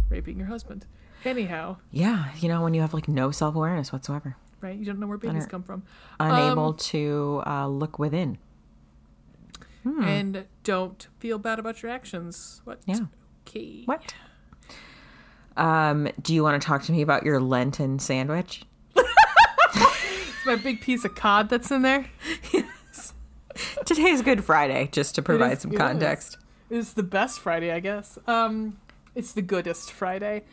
raping your husband. Anyhow, yeah. You know, when you have like no self awareness whatsoever, right? You don't know where babies come from. unable Um, to uh, look within. and don't feel bad about your actions. What? Yeah. Okay. What? Um, do you want to talk to me about your Lenten sandwich? It's *laughs* my big piece of cod that's in there. Yes. Today's Good Friday, just to provide is- some context. It's the best Friday, I guess. Um, it's the goodest Friday.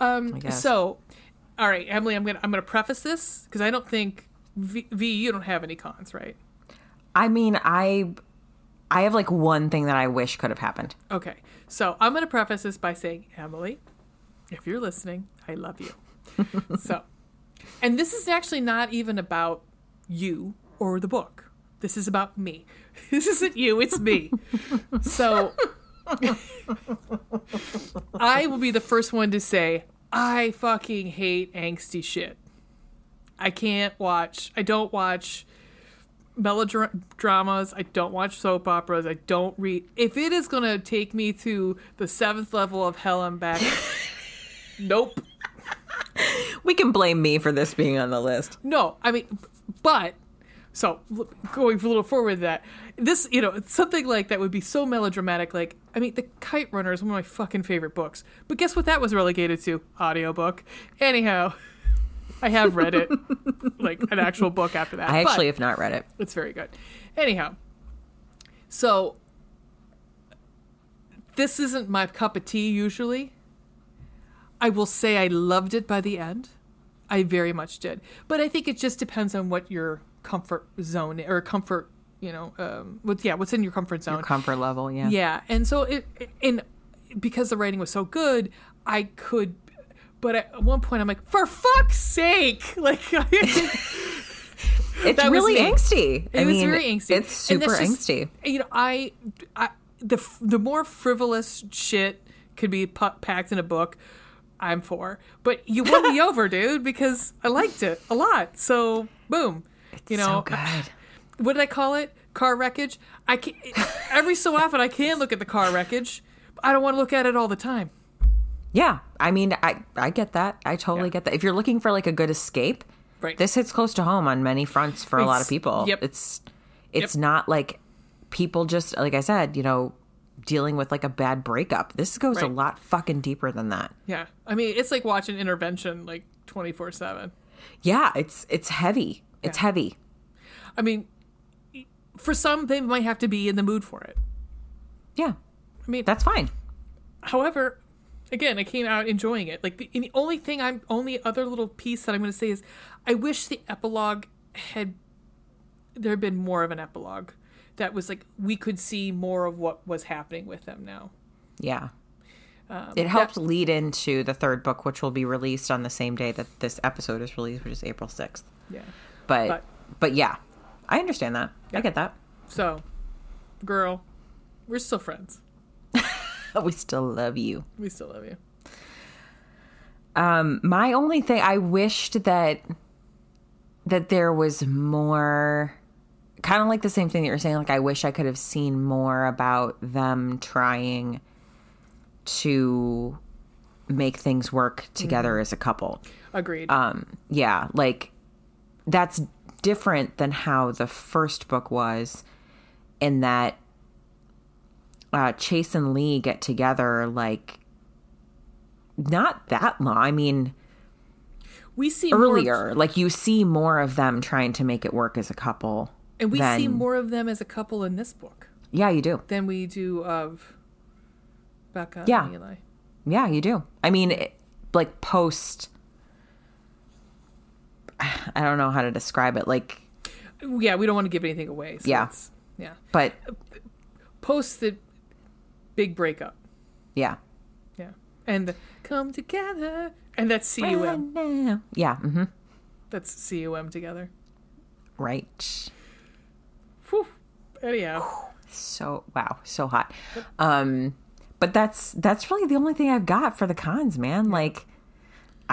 Um, so, all right, Emily, I'm gonna I'm gonna preface this because I don't think v, v you don't have any cons, right? I mean, I I have like one thing that I wish could have happened. Okay, so I'm gonna preface this by saying, Emily, if you're listening, I love you. *laughs* so, and this is actually not even about you or the book. This is about me. *laughs* This isn't you, it's me. *laughs* So, I will be the first one to say, I fucking hate angsty shit. I can't watch, I don't watch melodramas. I don't watch soap operas. I don't read. If it is going to take me to the seventh level of hell and back, *laughs* nope. We can blame me for this being on the list. No, I mean, but so going a little forward that, this you know something like that would be so melodramatic. Like I mean, The Kite Runner is one of my fucking favorite books. But guess what? That was relegated to audiobook. Anyhow, I have read it *laughs* like an actual book after that. I actually have not read it. It's very good. Anyhow, so this isn't my cup of tea usually. I will say I loved it by the end. I very much did. But I think it just depends on what your comfort zone or comfort, you know, um, with yeah, what's in your comfort zone. Your comfort level, yeah. Yeah, and so it and because the writing was so good, I could. But at one point, I'm like, for fuck's sake! *laughs* Like, *laughs* It's really angsty. It I was mean, very angsty. It's super just- angsty. You know, I, I the the more frivolous shit could be pu- packed in a book, I'm for. But you won me *laughs* over, dude, because I liked it a lot. So boom, you know, so good. What did I call it? Car wreckage. I can't. every so often I can look at the car wreckage. But I don't want to look at it all the time. Yeah, I mean, I I get that. I totally Yeah. get that. If you're looking for like a good escape, Right. this hits close to home on many fronts for a lot of people. yep. It's it's not like people just like I said, you know, dealing with like a bad breakup. This goes a lot fucking deeper than that. Yeah, I mean, it's like watching Intervention like twenty four seven. Yeah, it's it's heavy. It's Yeah. heavy. I mean, for some they might have to be in the mood for it. Yeah, I mean, that's fine. However, again, I came out enjoying it. Like the, the only thing I'm only other little piece that I'm going to say is, I wish the epilogue had there had been more of an epilogue that was like we could see more of what was happening with them now. Yeah. Um, It helped lead into the third book, which will be released on the same day that this episode is released, which is April sixth. Yeah. But, But- but yeah, I understand that. I get that. So, girl, we're still friends. *laughs* We still love you. We still love you. Um, my only thing I wished that that there was more kind of like the same thing that you're saying like I wish I could have seen more about them trying to make things work together as a couple. Agreed. Um yeah, like that's different than how the first book was in that uh Chase and Lee get together like not that long. I mean, we see more of- earlier. Like you see more of them trying to make it work as a couple. and we see more of them as a couple in this book Yeah, you do. than we do of Becca Yeah. and Eli. Yeah, you do. I mean, it, like post. *sighs* I don't know how to describe it. Like, Yeah, we don't want to give anything away. So Yeah. yeah. but Post the big breakup. yeah. Yeah. And the come together. And that's C U M. Yeah. mm-hmm. That's C U M together. Right. Whew. Anyhow. So wow, so hot. Um, but that's that's really the only thing I've got for the cons, man. Like,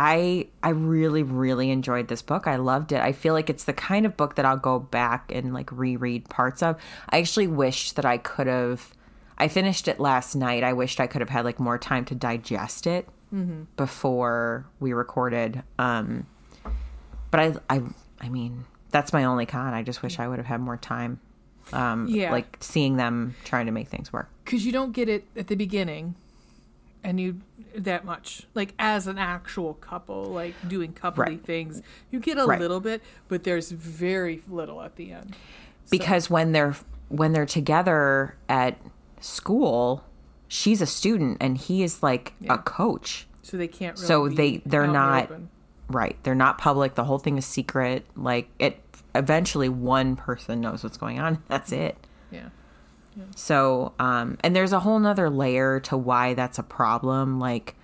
I I really really enjoyed this book. I loved it. I feel like it's the kind of book that I'll go back and like reread parts of. I actually wished that I could have. I finished it last night. I wished I could have had like more time to digest it before we recorded. Um, but I I I mean that's my only con. I just wish I would have had more time. Um, Yeah. like seeing them trying to make things work. Because you don't get it at the beginning. And you that much. Like as an actual couple, like doing coupley Right. things. You get a Right. little bit, but there's very little at the end. because when they're when they're together at school she's a student and he is like Yeah. a coach So they can't really So they- they're out in the not- open. right they're not public the whole thing is secret like it eventually one person knows what's going on *laughs* that's it Yeah. So um and there's a whole nother layer to why that's a problem like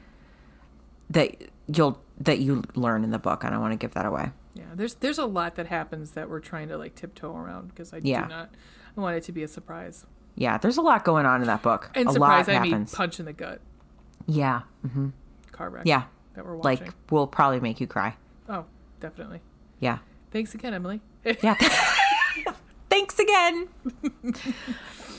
that you'll that you learn in the book i don't want to give that away Yeah, there's there's a lot that happens that we're trying to like tiptoe around because I Yeah. do not I want it to be a surprise. yeah there's a lot going on in that book And a surprise, lot I mean punch in the gut, yeah Mm-hmm. car wreck. yeah that we're watching. like will probably make you cry oh, definitely. yeah Thanks again, Emily. Yeah. *laughs* *laughs* Thanks again. *laughs*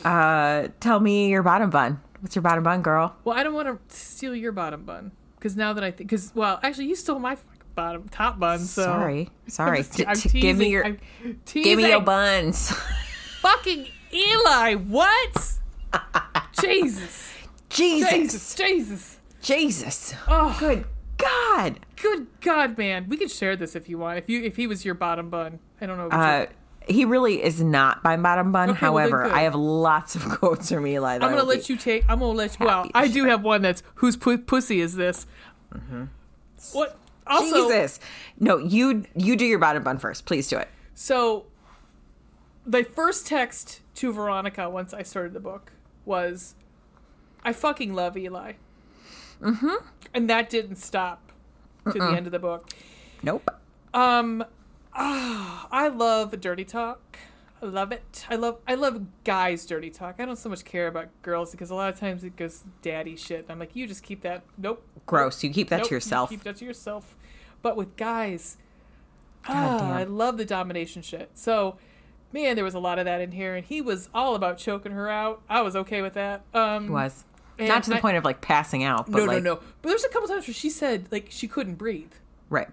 uh, tell me your bottom bun. What's your bottom bun, girl? well, I don't want to steal your bottom bun because now that I think, because well, actually, you stole my bottom top bun. So Sorry, *laughs* sorry. I'm just- I'm give me your, give me your buns. *laughs* Fucking Eli, what? *laughs* Jesus, Jesus, Jesus, Jesus. Jesus. Oh, Good God. Good God, man! We could share this if you want. If you if he was your bottom bun, I don't know. Uh, he really is not my bottom bun. Okay, However, good. I have lots of *laughs* quotes from Eli. That I'm gonna let you take. I'm gonna let you. Well, I do have one that's whose pu- pussy is this? What? Also, Jesus. No, you you do your bottom bun first. Please do it. so the first text to Veronica once I started the book was, "I fucking love Eli," mm-hmm. and that didn't stop to the end of the book. Nope. Um, ah, *sighs* I love dirty talk. I love it. I love I love guys' dirty talk. I don't so much care about girls because a lot of times it goes daddy shit. And I'm like, you just keep that. Nope. Gross. You keep that nope, to yourself. You keep that to yourself. But with guys, ah. I love the domination shit. So, man, there was a lot of that in here, and he was all about choking her out. I was okay with that. Um, was not to the I- point of like passing out, but No, like no, no. But there's a couple times where she said like she couldn't breathe. right.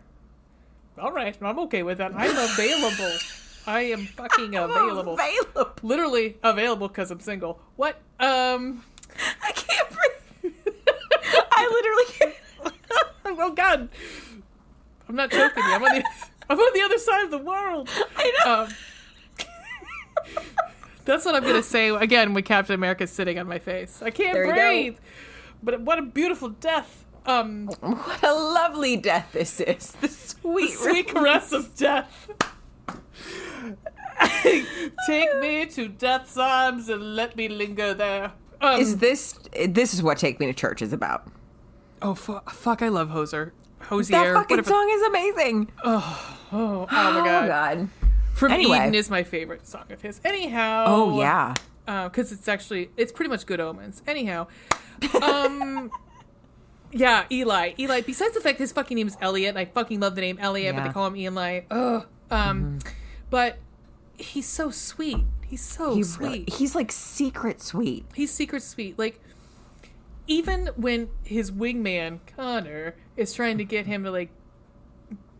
All right, I'm okay with that. I'm *laughs* available. I am fucking available. Available. Literally available because I'm single. What? Um. I can't breathe. I literally can't. Oh God. I'm not choking you. I'm on the. I'm on the other side of the world. I know. Um, that's what I'm gonna say again when Captain America's sitting on my face. I can't There breathe. But what a beautiful death. Um, What a lovely death this is. The sweet, sweet caress of death. *laughs* Take me to death's arms and let me linger there. Um, Is this this is what Take Me to Church is about? oh fu- fuck! I love Hoser. Hosier. That fucking whatever- song is amazing. Oh, oh my god. Oh god. From Anyway. Eden is my favorite song of his. Anyhow. Oh yeah. because it's actually it's pretty much good omens. Anyhow, um, *laughs* Yeah, Eli. Eli. Besides the fact his fucking name is Elliot, and I fucking love the name Elliot, but Yeah. they call him Eli. Ugh. Um, but he's so sweet. He's so He sweet. really- he's like secret sweet. He's secret sweet. Like even when his wingman Connor is trying to get him to like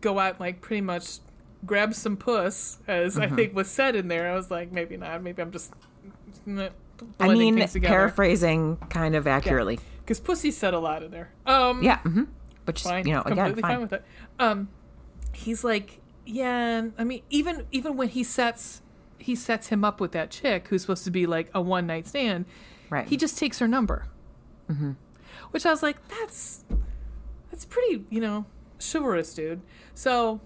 go out, and, like pretty much grab some puss, as Mm-hmm. I think was said in there. I was like, maybe not. Maybe I'm just. I mean, paraphrasing kind of accurately. Because pussy said a lot in there. Um, Yeah. hmm Which is, fine, you know, again, completely fine. fine with it. Um, he's like, yeah. I mean, even even when he sets he sets him up with that chick who's supposed to be like a one night stand, Right. he just takes her number. Mm-hmm. Which I was like, that's that's pretty, you know, chivalrous, dude. So,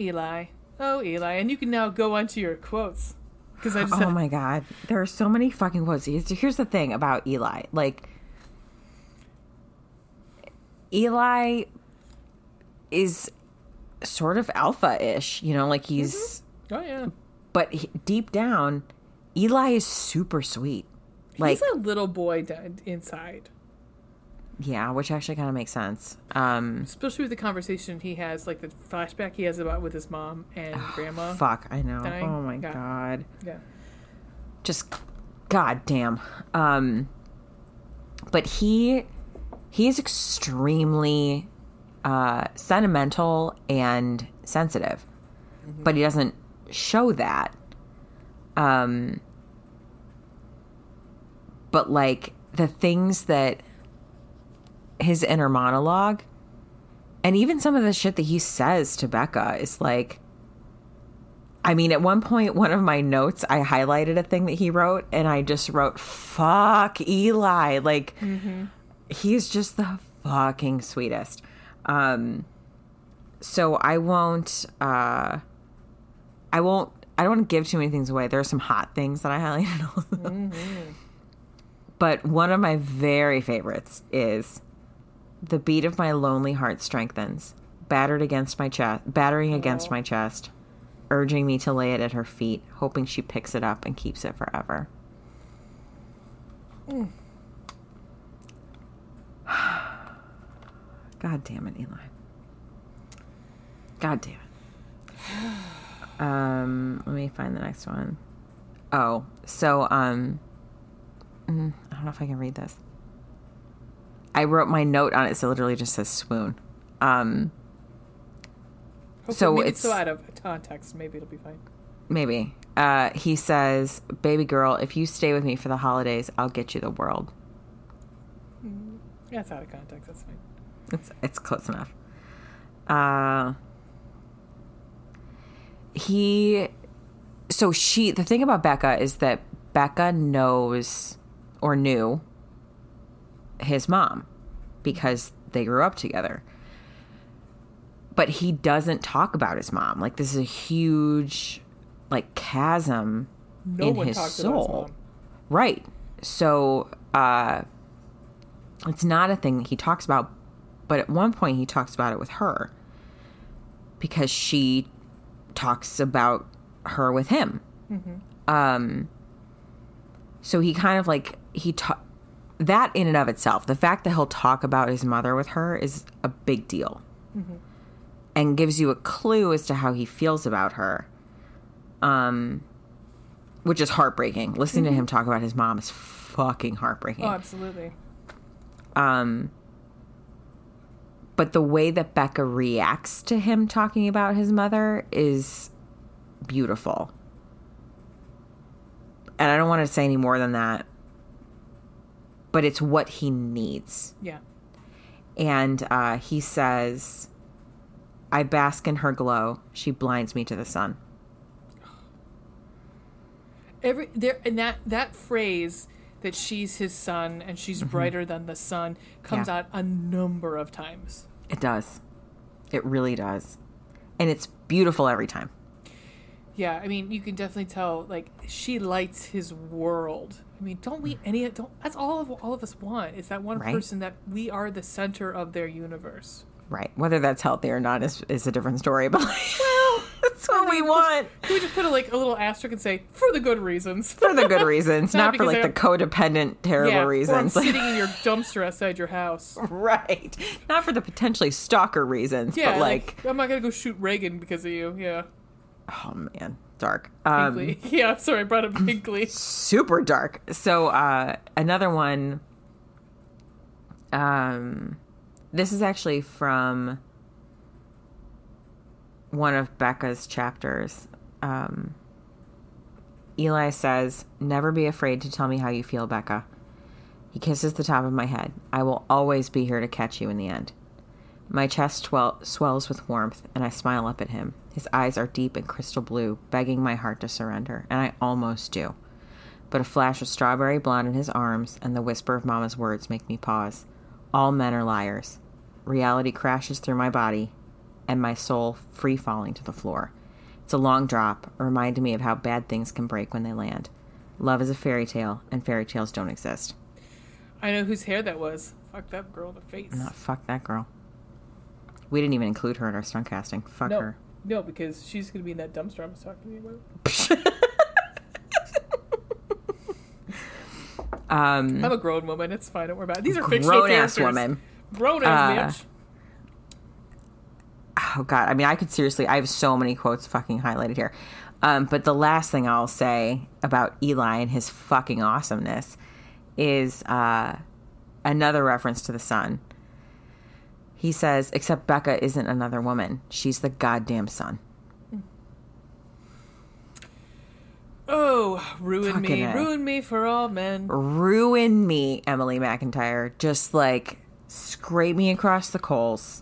Eli, oh Eli, and you can now go on to your quotes because I *laughs* just Oh had, my god, there are so many fucking quotes. Here's the thing about Eli. Like Eli is sort of alpha-ish, you know, like he's oh yeah, but he, deep down Eli is super sweet. Like he's a little boy inside. yeah, which actually kind of makes sense. Um especially with the conversation he has, like the flashback he has about with his mom and grandma. fuck, I know. dying. Oh my Yeah. god. Yeah, just god damn um but he he is extremely uh sentimental and sensitive. But he doesn't show that. Um but like the things that his inner monologue and even some of the shit that he says to Becca is like I mean, at one point, one of my notes, I highlighted a thing that he wrote, and I just wrote, fuck Eli. Like, he's just the fucking sweetest. Um, so I won't, uh, I won't, I don't want to give too many things away. There are some hot things that I highlighted. *laughs* But one of my very favorites is the beat of my lonely heart strengthens, battered against my chest, battering against my chest, urging me to lay it at her feet, hoping she picks it up and keeps it forever. God damn it, Eli. God damn it. Um, let me find the next one. Oh, so um, mm, I don't know if I can read this. I wrote my note on it, so it literally just says swoon. Um, Hopefully, So it's- so out of context. Maybe it'll be fine. maybe. Uh, he says, "Baby girl, if you stay with me for the holidays, I'll get you the world." Yeah, it's out of context. That's fine. It's it's close enough. Uh, he, so she. The thing about Becca is that Becca knows or knew his mom because they grew up together. But he doesn't talk about his mom. Like this is a huge, like chasm No in one his his soul. mom. Right. So uh it's not a thing he talks about, but at one point he talks about it with her because she talks about her with him. Um so he kind of like he ta- that in and of itself, the fact that he'll talk about his mother with her is a big deal. And gives you a clue as to how he feels about her. Um which is heartbreaking. Listening to him talk about his mom is fucking heartbreaking. Oh, absolutely. Um, but the way that Becca reacts to him talking about his mother is beautiful. And I don't want to say any more than that, but it's what he needs. Yeah. And uh, he says, I bask in her glow. She blinds me to the sun. Every there and that that phrase that she's his son and she's brighter than the sun comes Mm-hmm. Yeah. out a number of times. It does. It really does. And it's beautiful every time. Yeah, I mean, you can definitely tell like she lights his world. I mean, don't we any don't that's all of all of us want is that one Right. person that we are the center of their universe. Right. Whether that's healthy or not is, is a different story. But well, *laughs* That's what we want. Can we just put a, like a little asterisk and say for the good reasons? For the good reasons, *laughs* Not not, for like the codependent, terrible yeah, Or reasons. Like, sitting *laughs* in your dumpster outside your house. right. Not for the potentially stalker reasons, Yeah, but like, I'm not gonna go shoot Reagan because of you. Yeah, oh man, dark. Um, yeah, sorry, I brought up Hinckley. super dark. So uh another one um this is actually from one of Becca's chapters. Um Eli says, "Never be afraid to tell me how you feel, Becca." He kisses the top of my head. I will always be here to catch you in the end. My chest swell- swells with warmth, and I smile up at him. His eyes are deep and crystal blue, begging my heart to surrender, and I almost do. But a flash of strawberry blonde in his arms and the whisper of Mama's words make me pause. All men are liars. Reality crashes through my body, and my soul free falling to the floor. It's a long drop, reminding me of how bad things can break when they land. Love is a fairy tale, and fairy tales don't exist. I know whose hair that was. Fuck that girl in the face. Oh, fuck that girl. We didn't even include her in our stunt casting. Fuck no, her. no, because she's gonna be in that dumpster I was talking to you about. *laughs* um, I'm a grown woman. It's fine. Don't worry about it. These are fictional grown ass characters. woman. Grown ass Uh, bitch. Oh god i mean i could seriously i have so many quotes fucking highlighted here um, but the last thing i'll say about eli and his fucking awesomeness is uh, another reference to the sun he says except becca isn't another woman she's the goddamn sun Oh, ruin Fucking me, A. ruin me for all men. ruin me emily mcintyre just like scrape me across the coals.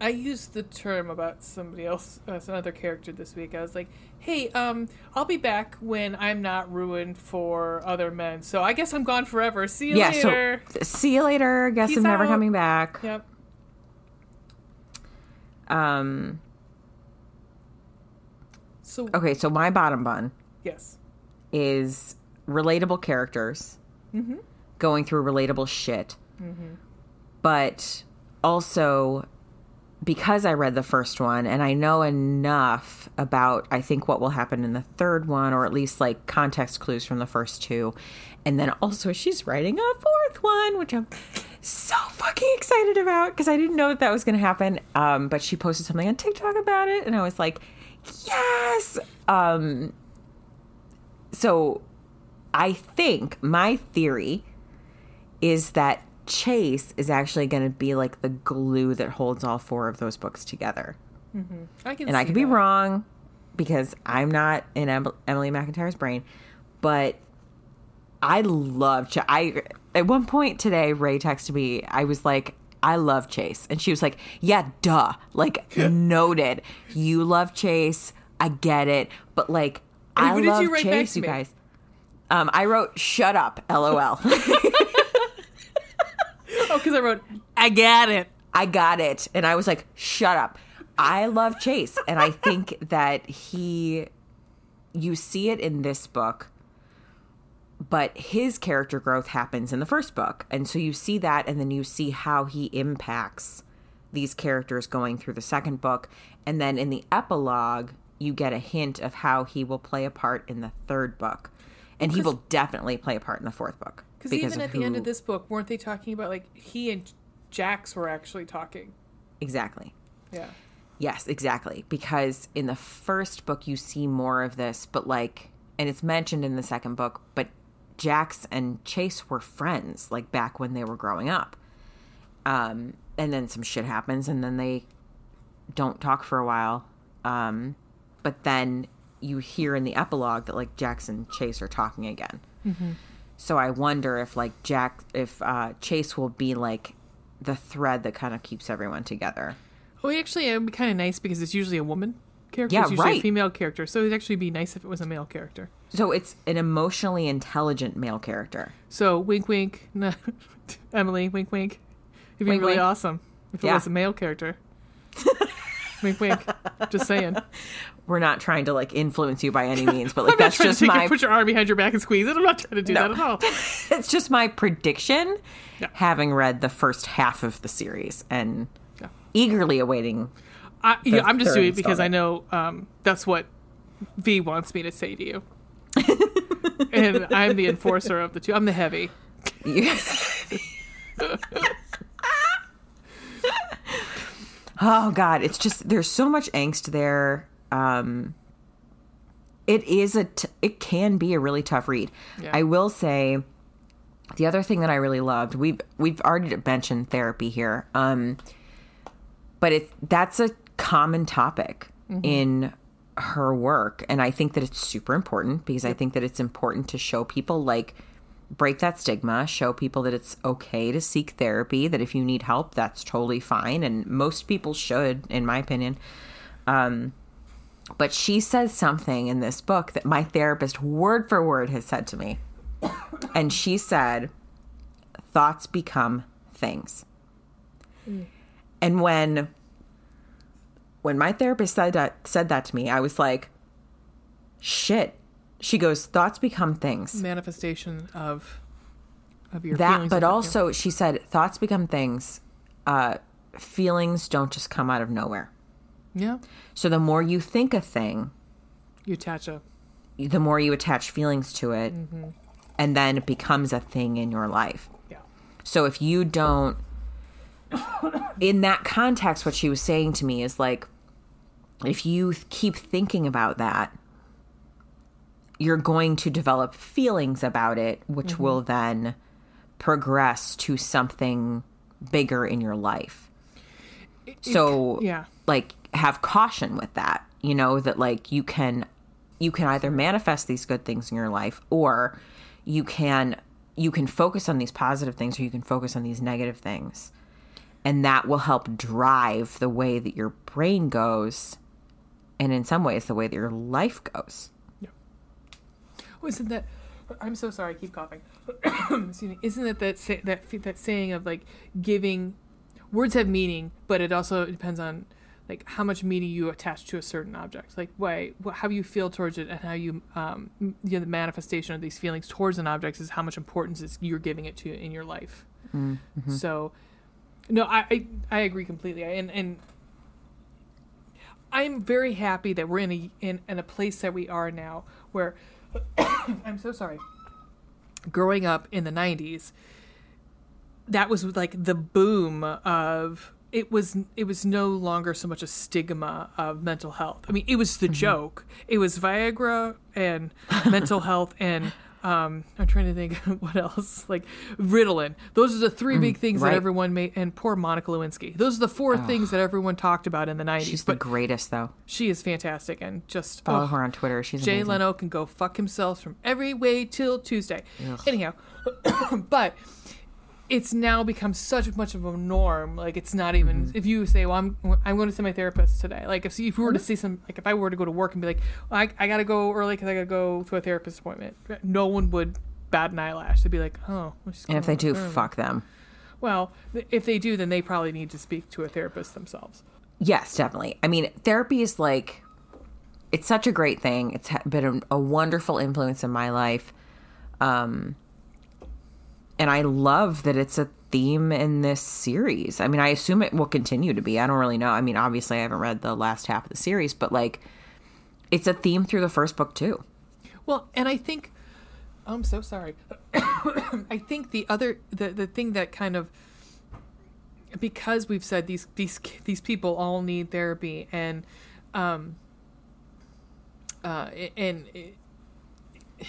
I used the term about somebody else, uh, another character this week. I was like, "Hey, um, I'll be back when I'm not ruined for other men. So I guess I'm gone forever. See you yeah later." so see you later guess Peace i'm never out. coming back Yep. um So okay so my bottom bun yes, is relatable characters Mm-hmm. going through relatable shit. But also because I read the first one and I know enough about I think what will happen in the third one or at least like context clues from the first two. And then also she's writing a fourth one which I'm so fucking excited about because I didn't know that that was going to happen. Um, but she posted something on TikTok about it and I was like, "Yes!" Um so I think my theory is that Chase is actually going to be like the glue that holds all four of those books together. I can. And I see could be wrong because I'm not in Emily McIntyre's brain, but I love Ch- I at one point today Ray texted me. I was like, I love Chase, and she was like, Yeah, duh, like *laughs* noted. You love Chase. I get it, but like I love you Chase, you guys. Um, I wrote, "Shut up, lol." *laughs* *laughs* Oh, because I wrote, "I got it." I got it. And I was like, shut up. I love Chase. And I think *laughs* that he, you see it in this book, but his character growth happens in the first book. And so you see that, and then you see how he impacts these characters going through the second book. And then in the epilogue, you get a hint of how he will play a part in the third book. And he will definitely play a part in the fourth book. Because even at the end of this book, weren't they talking about like he and Jax were actually talking? Exactly. Yeah. Yes, exactly. Because in the first book, you see more of this, but like, and it's mentioned in the second book, but Jax and Chase were friends, like back when they were growing up. Um, and then some shit happens, and then they don't talk for a while. Um, but then you hear in the epilogue that like Jax and Chase are talking again. So I wonder if like Jack, if uh, Chase will be like the thread that kind of keeps everyone together. Well, actually, it would be kind of nice because it's usually a woman character. Yeah, it's usually a female character. So it'd actually be nice if it was a male character. So it's an emotionally intelligent male character. So wink, wink, *laughs* no, Emily, wink, wink. It'd be Wink, really wink. awesome if it Yeah. was a male character. *laughs* wink, wink. Just saying. *laughs* We're not trying to like influence you by any *laughs* means, but like I'm not that's trying just to take my it, put your arm behind your back and squeeze it. I'm not trying to do No. that at all. *laughs* it's just my prediction Yeah. having read the first half of the series and Yeah. eagerly awaiting I, yeah, I'm just doing it because I know um, that's what V wants me to say to you. and I'm the enforcer of the two. I'm the heavy. Oh god. It's just there's so much angst there. Um it is a t- it can be a really tough read. Yeah. i will say the other thing that i really loved we've we've already mentioned therapy here um but it that's a common topic in her work. And i think that it's super important because i think that it's important to show people like break that stigma show people that it's okay to seek therapy that if you need help that's totally fine and most people should in my opinion. Um but she says something in this book that my therapist word for word has said to me. And she said thoughts become things. And when when my therapist said that said that to me, I was like, shit. She goes, thoughts become things. Manifestation of of your That feelings. but also she said thoughts become things. Uh feelings don't just come out of nowhere. yeah, So the more you think a thing, you attach a the more you attach feelings to it and then it becomes a thing in your life. yeah. So if you don't, in that context, what she was saying to me is like, if you keep thinking about that, you're going to develop feelings about it, which mm-hmm. will then progress to something bigger in your life. So, yeah. like, have caution with that. You know that like you can, you can either manifest these good things in your life, or you can you can focus on these positive things, or you can focus on these negative things, and that will help drive the way that your brain goes, and in some ways, the way that your life goes. *laughs* Isn't that? I'm so sorry. I keep coughing. *coughs* Excuse me. Isn't it that say, that that saying of like giving words have meaning, but it also depends on like how much meaning you attach to a certain object. Like why wh- how you feel towards it and how you um you know the manifestation of these feelings towards an object is how much importance is you're giving it to in your life. So, no, I, I I agree completely. And and I'm very happy that we're in a in, in a place that we are now where *coughs* I'm so sorry. Growing up in the 90s, that was like the boom of it was it was no longer so much a stigma of mental health. I mean, it was the mm-hmm. joke. It was Viagra and mental *laughs* health and um, I'm trying to think *laughs* what else like Ritalin. Those are the three big things right. that everyone made. And poor Monica Lewinsky. Those are the four things that everyone talked about in the 90s. She's the greatest, though. she is fantastic and just Follow oh, her on Twitter. She's Jay amazing. Leno can go fuck himself from every way till Tuesday. Anyhow, *coughs* but it's now become such much of a norm. Like it's not even Mm-hmm. if you say, "Well, I'm I'm going to see my therapist today." Like if if we were to Mm-hmm. see some, like if I were to go to work and be like, well, "I I got to go early because I got to go to a therapist appointment," no one would bat an eyelash. They'd be like, "Oh." And if they do, early." fuck them. Well, if they do, then they probably need to speak to a therapist themselves. Yes, definitely. I mean, therapy is like, it's such a great thing. It's been a, a wonderful influence in my life. Um, and I love that it's a theme in this series. I mean, I assume it will continue to be. I don't really know. I mean, obviously, I haven't read the last half of the series, but like, it's a theme through the first book, too. Well, and I think I'm so sorry. *coughs* I think the other the the thing that kind of because we've said these these these people all need therapy and um uh and uh,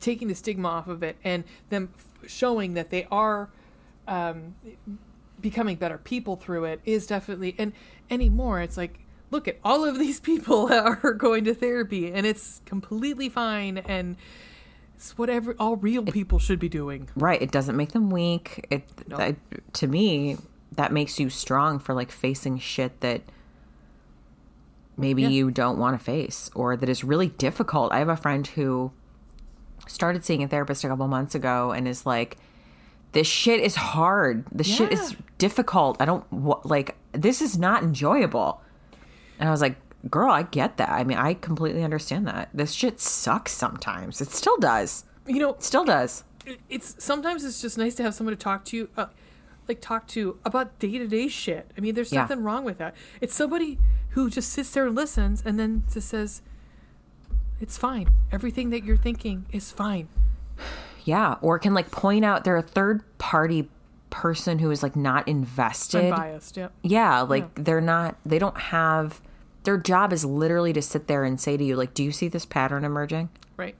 taking the stigma off of it and them showing that they are um becoming better people through it is definitely and anymore it's like look at all of these *laughs* people *laughs* are going to therapy and it's completely fine and it's whatever all real people should be doing Right. It doesn't make them weak. It, No. that- to me, that makes you strong for like facing shit that maybe Yeah. you don't want to face or that is really difficult. I have a friend who started seeing a therapist a couple months ago and is like, this shit is hard. This shit is difficult. I don't like, this is not enjoyable. And I was like, girl, I get that. I mean, I completely understand that. This shit sucks sometimes. It still does. you know It still does. it's sometimes it's just nice to have someone to talk to you. Uh, like talk to about day to day shit. I mean, there's Yeah. nothing wrong with that. It's somebody who just sits there and listens and then just says, "It's fine. Everything that you're thinking is fine." Yeah, or can like point out they're a third party person who is like not invested. Unbiased. Yep. Yeah, like they're not they don't have their job is literally to sit there and say to you like do you see this pattern emerging? Right.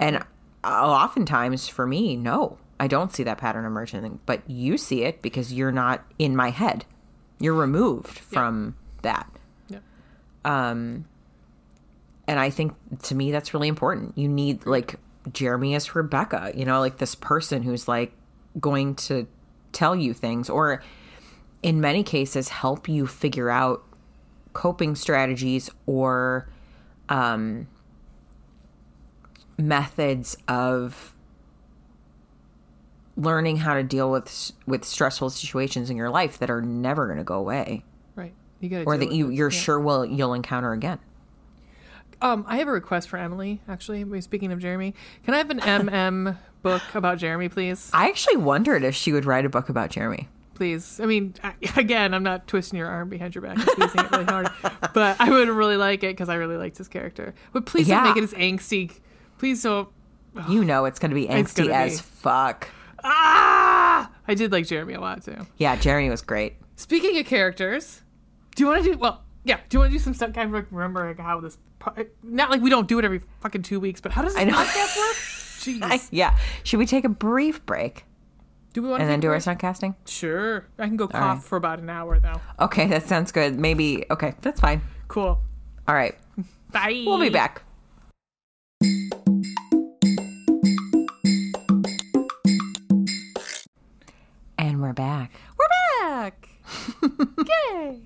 And oftentimes for me, no. I don't see that pattern emerging, but you see it because you're not in my head. You're removed from that. Yep. Um and I think to me that's really important. You need like Jeremy as Rebecca, you know, like this person who's like going to tell you things or in many cases help you figure out coping strategies or um methods of learning how to deal with with stressful situations in your life that are never going to go away Right. You got or that you you're sure will you'll encounter again. Um, I have a request for Emily. Actually, speaking of Jeremy, can I have an *laughs* MM book about Jeremy, please? I actually wondered if she would write a book about Jeremy. Please. I mean, I, again, I'm not twisting your arm behind your back and squeezing it really hard, *laughs* but I would really like it because I really liked his character. But please Yeah. don't make it as angsty. Please don't. You know it's going to be angsty as be. fuck. Ah! I did like Jeremy a lot too. Yeah, Jeremy was great. Speaking of characters, do you want to do well? Yeah, do you want to do some stuff? Kind of remember how this. Not like we don't do it every fucking two weeks, but how does this I know. podcast work? *laughs* Jeez. Yeah. Should we take a brief break do we want and to then do our stunt casting? Sure. I can go cough right. for about an hour though. Okay, that sounds good. Maybe okay, that's fine. Cool. All right. Bye. We'll be back. And we're back. We're back. *laughs* Yay.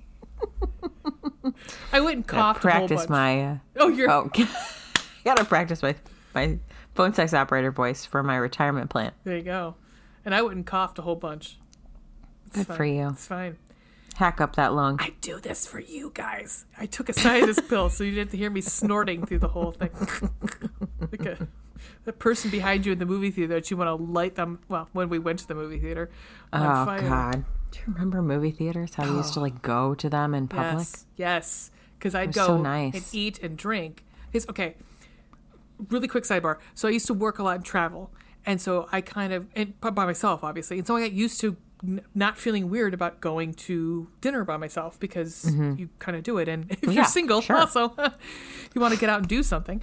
*laughs* I went and coughed a whole practice bunch. my uh, Oh, you're. oh *laughs* gotta practice my my phone sex operator voice for my retirement plan. There you go. And I wouldn't coughed a whole bunch. It's Good fine. for you. It's fine. Hack up that lung. I do this for you guys. I took a sinus *laughs* pill so you didn't have to hear me snorting through the whole thing. The person behind you in the movie theater that you want to light them. Well, when we went to the movie theater, Oh. God! Do you remember movie theaters? How we used to like *gasps* go to them in public. Yes, yes. Because I'd go so nice. and eat and drink. It's okay. Really quick sidebar. So I used to work a lot and travel, and so I kind of and by myself, obviously, and so I got used to n- not feeling weird about going to dinner by myself because you kind of do it. And *laughs* if Mm-hmm. Yeah, you're single, sure. also *laughs* you want to get out and do something.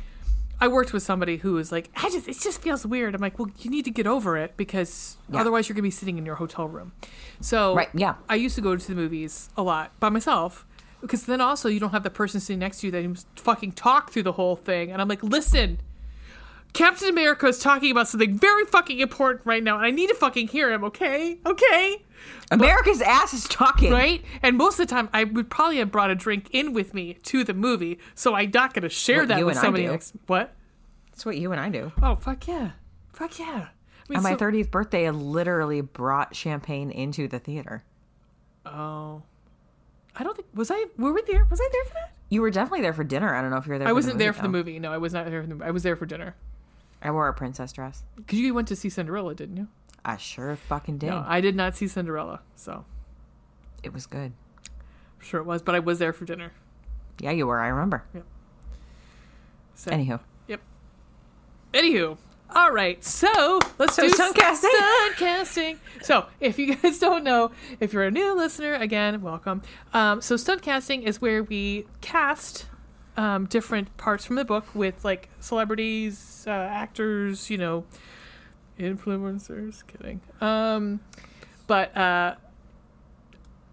I worked with somebody who was like, I just it just feels weird. I'm like, well, you need to get over it because Yeah. otherwise you're gonna be sitting in your hotel room. So Right, yeah. I used to go to the movies a lot by myself because then also you don't have the person sitting next to you that you fucking talk through the whole thing. And I'm like, listen, Captain America is talking about something very fucking important right now, and I need to fucking hear him. Okay, okay, America's ass is talking. right? And most of the time, I would probably have brought a drink in with me to the movie, so I'm not going to share What that with somebody next. What? That's what you and I do. Oh fuck yeah, fuck yeah. I mean, On my so- 30th birthday, I literally brought champagne into the theater. Oh, I don't think was I. Were we there? Was I there for that? You were definitely there for dinner. I don't know if you were there. I for wasn't the there movie, for the movie. No, I was not there for the movie. I was there for dinner. I wore a princess dress. Because you went to see Cinderella, didn't you? I sure fucking did. No, I did not see Cinderella, so it was good. I'm sure it was. But I was there for dinner. Yeah, you were. I remember. So, Anywho, Yep. Anywho, all right. So let's So do stunt casting? Casting. So if you guys *laughs* don't know, if you're a new listener, again, welcome. Um, so stunt casting is where we cast um, different parts from the book with like celebrities, uh, actors, you know, influencers. Kidding. Um, but uh,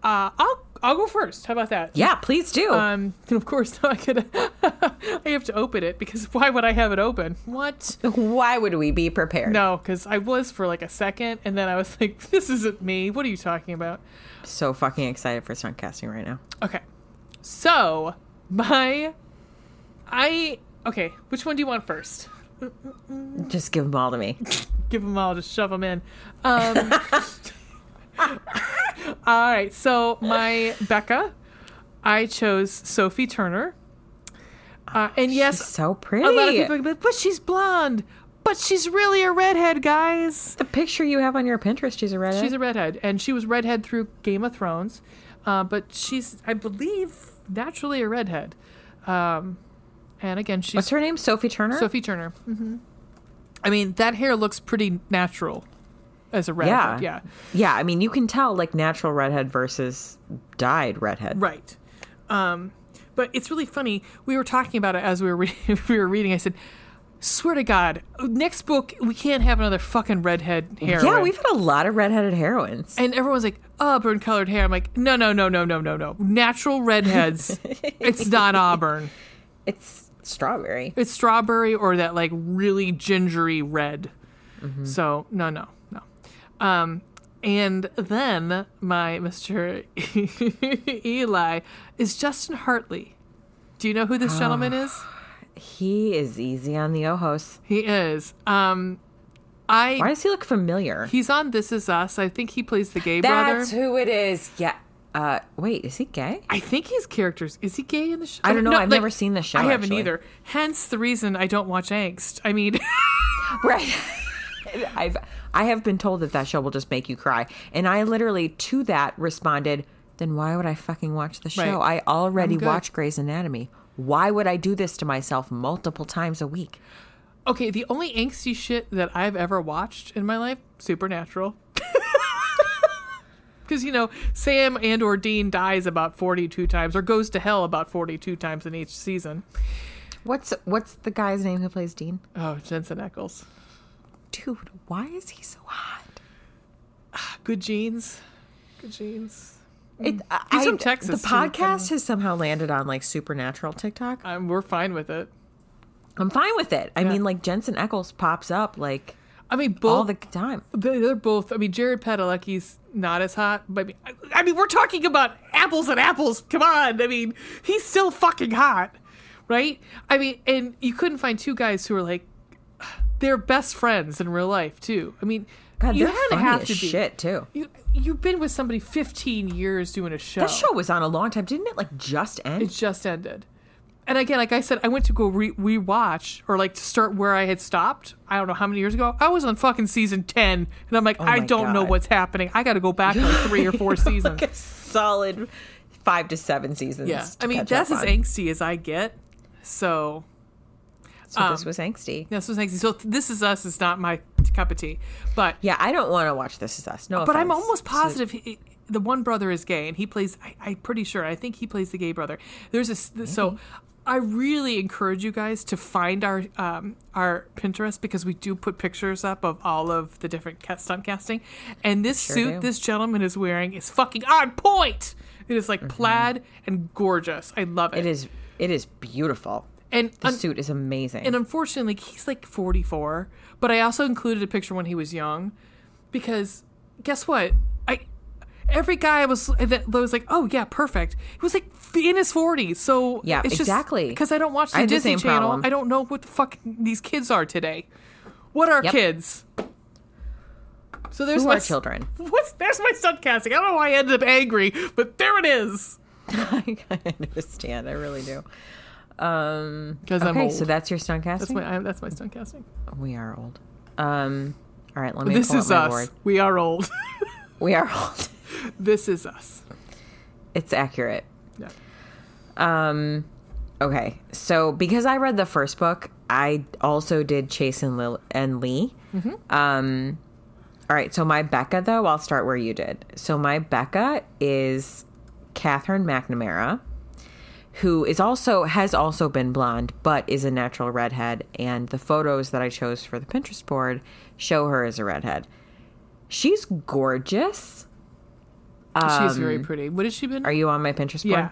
uh, I'll I'll go first. How about that? yeah, please do. Um, and of course, *laughs* I could. I have to open it because why would I have it open? What? *laughs* Why would we be prepared? No, because I was for like a second, and then I was like, *laughs* "This isn't me. What are you talking about?" So fucking excited for stunt casting right now. Okay, so my, I okay. Which one do you want first? Just give them all to me. *laughs* Give them all, just shove them in. Um, *laughs* all right, so my Becca, I chose Sophie Turner. Uh, and yes, She's so pretty. A lot of people like, but she's blonde. but she's really a redhead, guys. The picture you have on your Pinterest, she's a redhead. She's a redhead, and she was redhead through Game of Thrones, uh, but she's, I believe, naturally a redhead. Um, and again, she's What's her name? Sophie Turner. Sophie Turner. hmm I mean, that hair looks pretty natural as a yeah, redhead. Yeah, yeah. I mean, you can tell like natural redhead versus dyed redhead. right. Um, but it's really funny. We were talking about it as we were re- *laughs* we were reading. I said, "Swear to God, next book we can't have another fucking redhead heroine." Yeah, we've had a lot of redheaded heroines. And everyone's like, auburn colored hair. I'm like, no, no, no, no, no, no, no. Natural redheads. *laughs* it's not auburn. It's strawberry. It's strawberry or that like really gingery red. So no, no, no. Um, and then my *laughs* Mr. Eli is Justin Hartley. Do you know who this gentleman is? *sighs* He is easy on the ojos. He is. Um, I Why does he look familiar? he's on This Is Us. I think he plays the gay That's brother. That's who it is. Yeah. Uh, wait, is he gay? I think his characters is he gay in the show? I don't know. No, I've like, never seen the show. I haven't actually. either. Hence the reason I don't watch Angst. I mean, *laughs* Right. *laughs* I've I have been told that that show will just make you cry, and I literally to that responded, "Then why would I fucking watch the show? Right. I already watch Grey's Anatomy. Why would I do this to myself multiple times a week?" okay, the only angsty shit that I've ever watched in my life, Supernatural. Because you know, Sam and or Dean dies about forty-two times, or goes to hell about forty-two times in each season. What's what's the guy's name who plays Dean? Oh, Jensen Ackles, Dude, why is he so hot? *sighs* good genes, good genes. It, He's I- from Texas, The too, podcast has somehow landed on like supernatural TikTok. Um, we're fine with it. I'm fine with it. I Yeah. mean, like Jensen Ackles pops up like I mean, both all the time. They- They're both. I mean, Jared Padalecki's not as hot, but I mean, I- I mean, we're talking about apples and apples. Come on, I mean, he's still fucking hot, right? I mean, and you couldn't find two guys who are like they're best friends in real life too. I mean, God, you had to have to be. shit too. You you've been with somebody 15 years doing a show. That show was on a long time, didn't it? Like just end. It just ended. And again, like I said, I went to go re- rewatch or like to start where I had stopped. I don't know how many years ago. I was on fucking season 10, and I'm like, I Oh my don't know what's happening. I got to go back like three or four *laughs* seasons. like a solid five to seven seasons. yeah. I mean, that's as on. angsty as I get. So, So this um, was angsty. that's what's angsty. So, This Is Us is not my cup of tea. But Yeah, I don't want to watch This Is Us. No, but I'm offense. almost So- positive he, the one brother is gay, and he plays. I, I'm pretty sure. I think he plays the gay brother. There's a s- so. I really encourage you guys to find our um, our Pinterest because we do put pictures up of all of the different cat stunt casting, and this Sure suit do. this gentleman is wearing is fucking on point. It is like Mm-hmm. plaid and gorgeous. I love it. It is. It is beautiful. and The un- suit is amazing. and unfortunately, he's like 44. But I also included a picture when he was young, because guess what? I every guy was that was like, oh yeah, perfect. He was like in his 40s. So Yeah, it's exactly. Because I don't watch I the the Disney same Channel. problem. I don't know what the fuck these kids are today. What are Yep. kids? So there's Who my are children? *laughs* What's there's my stunt casting. I don't know why I ended up angry, but there it is. *laughs* I understand. I really do. Um, 'Cause I'm okay, old. so that's your stunt That's casting. my I, that's my stunt casting. we are old. Um, all right, let me This is us. board. We are old. *laughs* We are old. This is us. It's accurate. Yeah. Um, okay, so because I read the first book, I also did Chase and, Lil- and Lee. Um, all right, so my Becca though, I'll start where you did. So my Becca is Katherine McNamara, who is also has also been blonde, but is a natural redhead. And the photos that I chose for the Pinterest board show her as a redhead. She's gorgeous. She's very pretty. What has she been? Um, Are you on my Pinterest board? Yeah.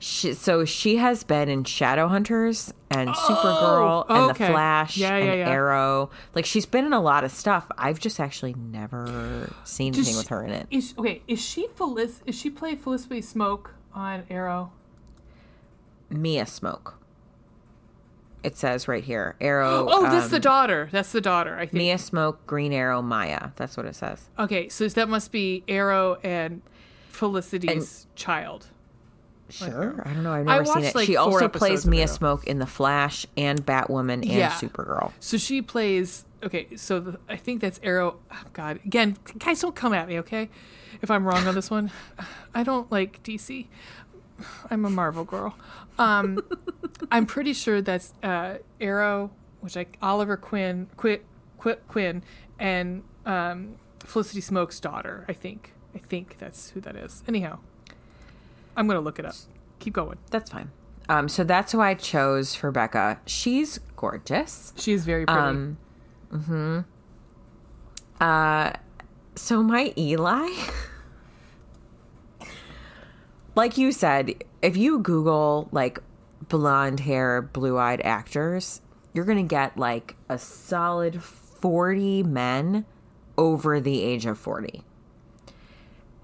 She, so she has been in Shadowhunters and Supergirl and Oh, okay. The Flash Yeah, yeah, and yeah. Arrow. Like she's been in a lot of stuff. I've just actually never seen Does anything she- with her in it. Is okay? Is she Felic? Is she play Felicity Smoak on Arrow? Mia Smoak. It says right here. Arrow. Oh, that's um, the daughter. That's the daughter. I think. Mia Smoak, Green Arrow, Maya. That's what it says. Okay, so that must be Arrow and Felicity's child. Sure. I don't know. I've I never seen it. like, she also plays Mia. Smoak in The Flash and Batwoman and Yeah. Supergirl. So she plays. Okay, so the, I think that's Arrow. oh, God, again, guys, don't come at me, okay? If I'm wrong on this one, *sighs* I don't like DC. I'm a Marvel girl. Um, *laughs* I'm pretty sure that's uh, Arrow, which like Oliver Quinn, Qu- Qu- Quinn, and um, Felicity Smoak's daughter. I think. I think that's who that is. Anyhow, I'm gonna look it up. Keep going. That's fine. Um, so that's who I chose for Becca. She's gorgeous. She's very pretty. Um, Uh, so my Eli, *laughs* like you said, if you Google like blonde hair, blue eyed actors, you're gonna get like a solid forty men over the age of forty.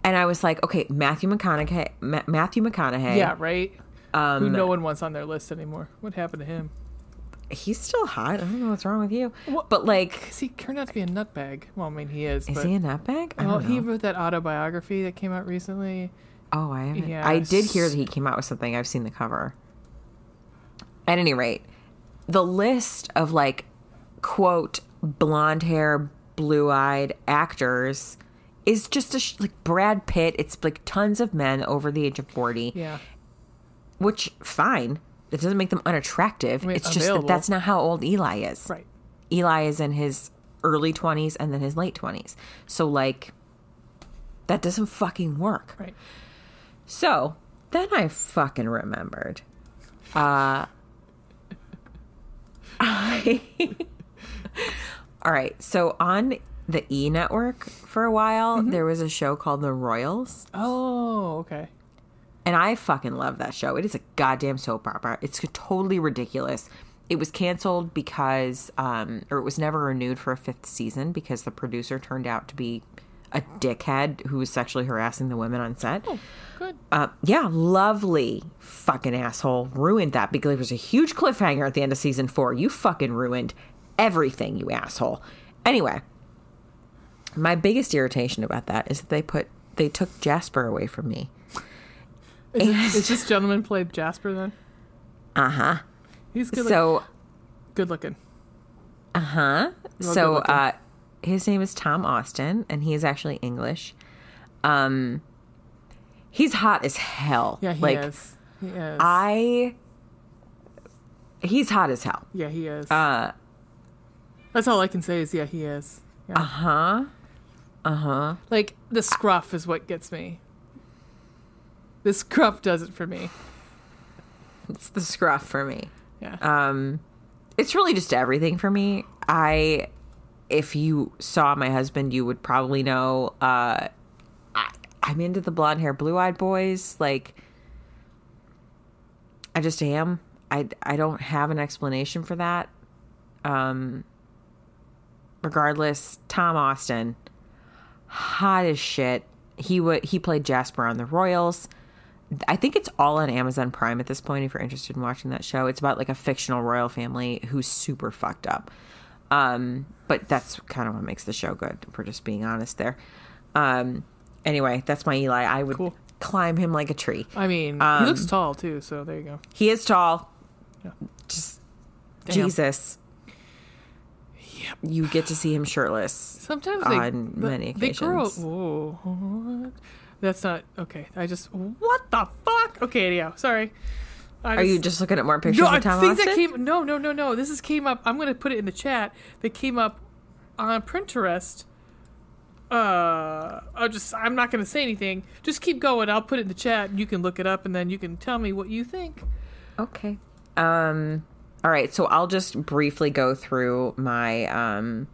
And I was like, okay, Matthew McConaughey, Ma- Matthew McConaughey, yeah, right. um, Who no one wants on their list anymore. What happened to him? he's still hot. I don't know what's wrong with you, What- but like, he turned out to be a nutbag. Well, I mean, he is. is but, he a nutbag? I well, he wrote that autobiography that came out recently. Oh, I haven't. Yeah, I did hear that he came out with something. I've seen the cover. At any rate, the list of like quote blonde hair, blue eyed actors is just a sh- like Brad Pitt. It's like tons of men over the age of forty, Yeah. which fine. It doesn't make them unattractive. mean, it's just that that's not how old Eli is. Right. Eli is in his early 20s and then his late 20s. So, like, that doesn't fucking work. Right. So then I fucking remembered. Uh, *laughs* I. *laughs* All right. So on the E network for a while, there was a show called The Royals. Oh, okay. And I fucking love that show. It is a goddamn soap opera. It's totally ridiculous. It was canceled because, um, or it was never renewed for a fifth season because the producer turned out to be a dickhead who was sexually harassing the women on set. Oh, good. Uh, yeah, lovely fucking asshole. Ruined that because there was a huge cliffhanger at the end of season four. You fucking ruined everything, you asshole. Anyway, my biggest irritation about that is that they put they took Jasper away from me. Is, it, is this gentleman played Jasper then? Uh huh. He's good. So good looking. uh huh. So uh, his name is Tom Austin, and he is actually English. Um, he's hot as hell. Yeah, he like is. He is. I. He's hot as hell. yeah, he is. Uh That's all I can say is yeah, he is. Yeah. huh. Uh huh. like the scruff is what gets me. The scruff does it for me. It's the scruff for me. Yeah. Um, it's really just everything for me. I, if you saw my husband, you would probably know. Uh, I, I'm into the blonde hair, blue eyed boys. Like, I just am. I I don't have an explanation for that. Um. Regardless, Tom Austin, hot as shit. He would he played Jasper on the Royals. I think it's all on Amazon Prime at this point if you're interested in watching that show. It's about like a fictional royal family who's super fucked up. Um, but that's kind of what makes the show good, if we're just being honest there. Um, anyway, that's my Eli. I would Cool. climb him like a tree. I mean, um, he looks tall too, so there you go. He is tall. Yeah. Just Damn. Jesus. Yep. You get to see him shirtless. Sometimes they, on but many they grow. occasions. Whoa, what? That's not okay. I just what the fuck? Okay, anyhow, sorry. I Are you just looking at more pictures no? of Tom things Austin? that came. No, no, no, no. This is came up. I'm gonna put it in the chat. That came up on Pinterest. Uh, I'll just. I'm not gonna say anything. Just keep going. I'll put it in the chat. You can look it up, and then you can tell me what you think. Okay. Um all right, so I'll just briefly go through my um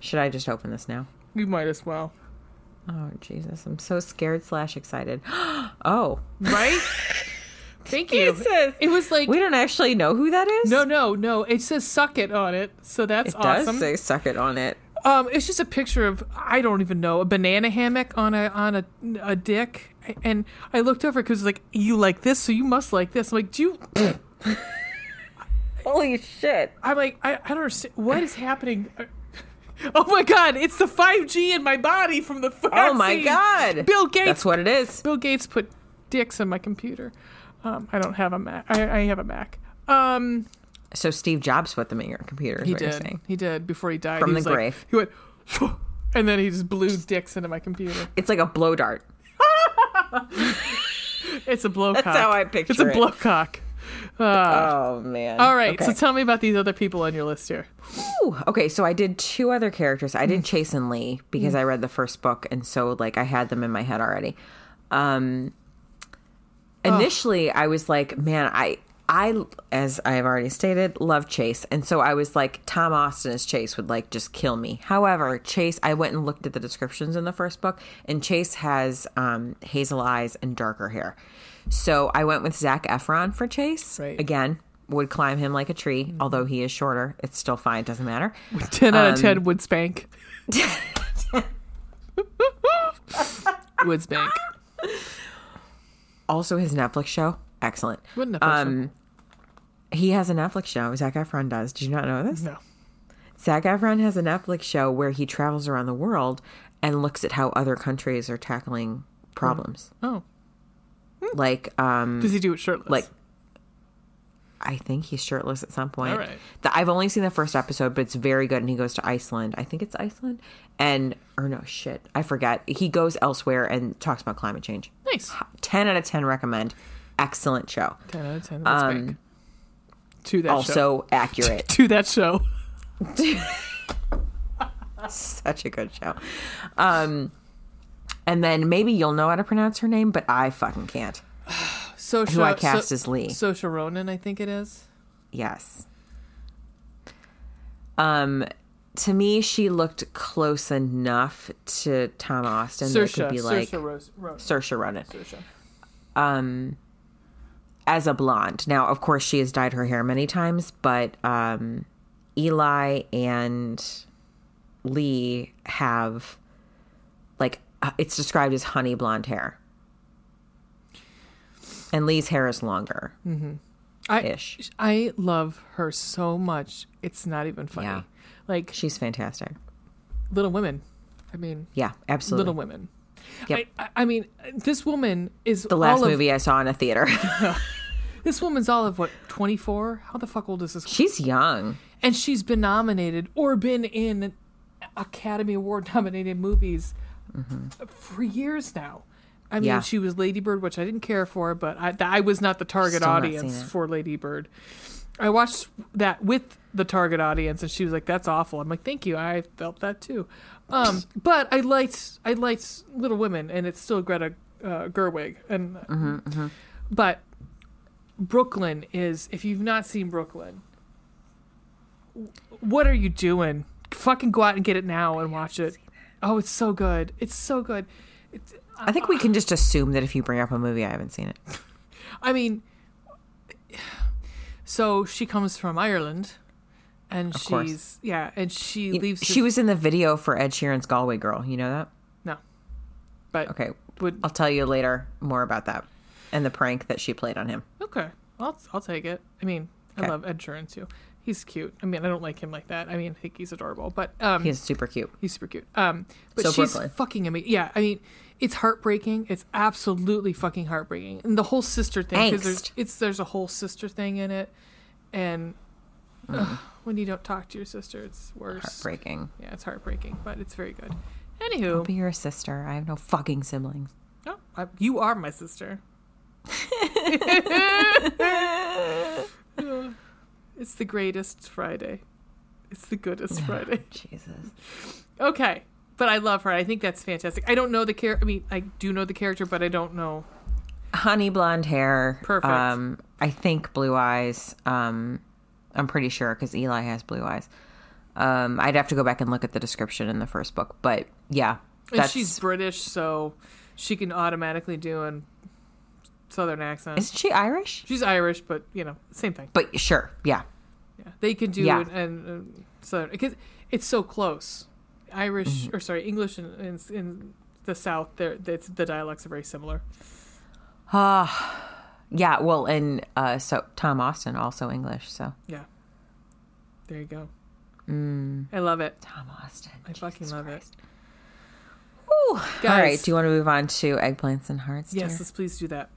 should I just open this now? You might as well. Oh Jesus, I'm so scared slash excited. *gasps* oh. Right? *laughs* Thank you. Jesus. It was like We don't actually know who that is? no, no, no. It says "suck it" on it, so that's It does awesome. say suck it on it. Um, it's just a picture of I don't even know a banana hammock on a on a a dick, and I looked over because it's like you like this, so you must like this. I'm like, do you? *laughs* Holy shit. I'm like, I, I don't understand what is happening. *laughs* Oh my god, it's the 5G in my body from the vaccine. Oh my god. Bill Gates. That's what it is. Bill Gates put dicks in my computer. Um, I don't have a Mac. I, I have a Mac. Um, So Steve Jobs put them in your computer. Is he what You're did. saying. He did before he died. From he the was like- grave. he went, *laughs* and then he just blew dicks into my computer. It's like a blow dart. *laughs* It's a blowcock. That's how I picture it. It's a blowcock. Uh, *laughs* Oh man. all right, Okay. so tell me about these other people on your list here. Ooh, okay, so I did two other characters. I Mm. did Chase and Lee because I read the first book, and so like I had them in my head already. Um, initially, I was like, man, I I as I have already stated, love Chase, and so I was like, Tom Austin as Chase would like just kill me. However, Chase, I went and looked at the descriptions in the first book, and Chase has um, hazel eyes and darker hair. So I went with Zac Efron for Chase. Right. Again, would climb him like a tree, although he is shorter. It's still fine. It doesn't matter. *laughs* 10 out Um, of 10 would spank. *laughs* would spank. Also, his Netflix show, excellent. Wouldn't have Um, he has a Netflix show. Zac Efron does. Did you not know this? No. Zac Efron has a Netflix show where he travels around the world and looks at how other countries are tackling problems. Oh. Like, um, Does he do it shirtless? like I think he's shirtless at some point. All right. The, I've only seen the first episode, but it's very good. And he goes to Iceland. I think it's Iceland. And or no shit, I forget. He goes elsewhere and talks about climate change. nice. Ten out of ten recommend. Excellent show. 10 out of 10 would spank. *laughs* To that show. Um, Also accurate. To that show. Such a good show. Um, and then maybe you'll know how to pronounce her name, but I fucking can't. Sosha, Who I cast so, as Lee. Sosha Ronan, I think it is. Yes. Um, to me, she looked close enough to Tom Austin that it could be like Saoirse Rose, Rose. Saoirse Ronan Saoirse. um, as a blonde. Now, of course, she has dyed her hair many times, but um, Eli and Lee have Uh, it's described as honey blonde hair, and Lee's hair is longer mm-hmm. I, ish. I love her so much. It's not even funny. Yeah. Like She's fantastic. Little Women. I mean, Yeah, absolutely. Little Women. Yep. I, I- mean, this woman is the last of, movie I saw in a theater. *laughs* This woman's all of what twenty four. How the fuck old is this? She's young. and she's been nominated or been in Academy Award nominated movies for years now. I mean, Mm-hmm. Yeah. she was Lady Bird, which I didn't care for, but I, I was not the target Still audience for Lady Bird. I watched that with the target audience, and she was like, "That's awful." I'm like, "Thank you, I felt that too." Um, *laughs* but I liked I liked Little Women, and it's still Greta uh, Gerwig, and Mm-hmm, but Brooklyn is if you've not seen Brooklyn, what are you doing? Fucking go out and get it now and watch it. Oh, it's so good. It's so good. It's, I think we can just assume that if you bring up a movie, I haven't seen it. *sighs* I mean, *sighs* so she comes from Ireland, and Of course. she's yeah, and she leaves. She was in the video for Ed Sheeran's Galway Girl. You know that? no, but Okay. would I'll tell you later more about that and the prank that she played on him. okay. I'll I'll take it. I mean, I love Ed Sheeran too. He's cute. I mean, I don't like him like that. I mean, I think he's adorable, but um, He's super cute. He's super cute. Um, but So she's Brooklyn. fucking amazing. Yeah, I mean, it's heartbreaking. It's absolutely fucking heartbreaking. And the whole sister thing, because there's it's there's a whole sister thing in it, and ugh, when you don't talk to your sister, it's worse. Heartbreaking. Yeah, it's heartbreaking, but it's very good. I'll Anywho, be your sister. I have no fucking siblings. oh, I, you are my sister. *laughs* *laughs* *laughs* it's the greatest Friday. It's the goodest *laughs* Friday. Jesus. Okay, but I love her. I think that's fantastic. I don't know the character. I mean, I do know the character, but I don't know. Honey blonde hair. Perfect. Um, I think blue eyes. Um, I'm pretty sure because Eli has blue eyes. Um, I'd have to go back and look at the description in the first book, but yeah, And she's British, so she can automatically do a southern accent. isn't she Irish? She's Irish, but you know, same thing. But sure, yeah, Yeah, they can do Yeah. it and uh, southern because it's so close. Irish Mm-hmm. or sorry, English in, in, in the South, there it's, the dialects are very similar. Ah, yeah. Well, and uh, so Tom Austin also English, so Yeah, there you go. Mm. I love it. Tom Austin. I fucking love it. Whew. All Guys. right. Do you want to move on to eggplants and hearts? Yes, dear? let's please do that.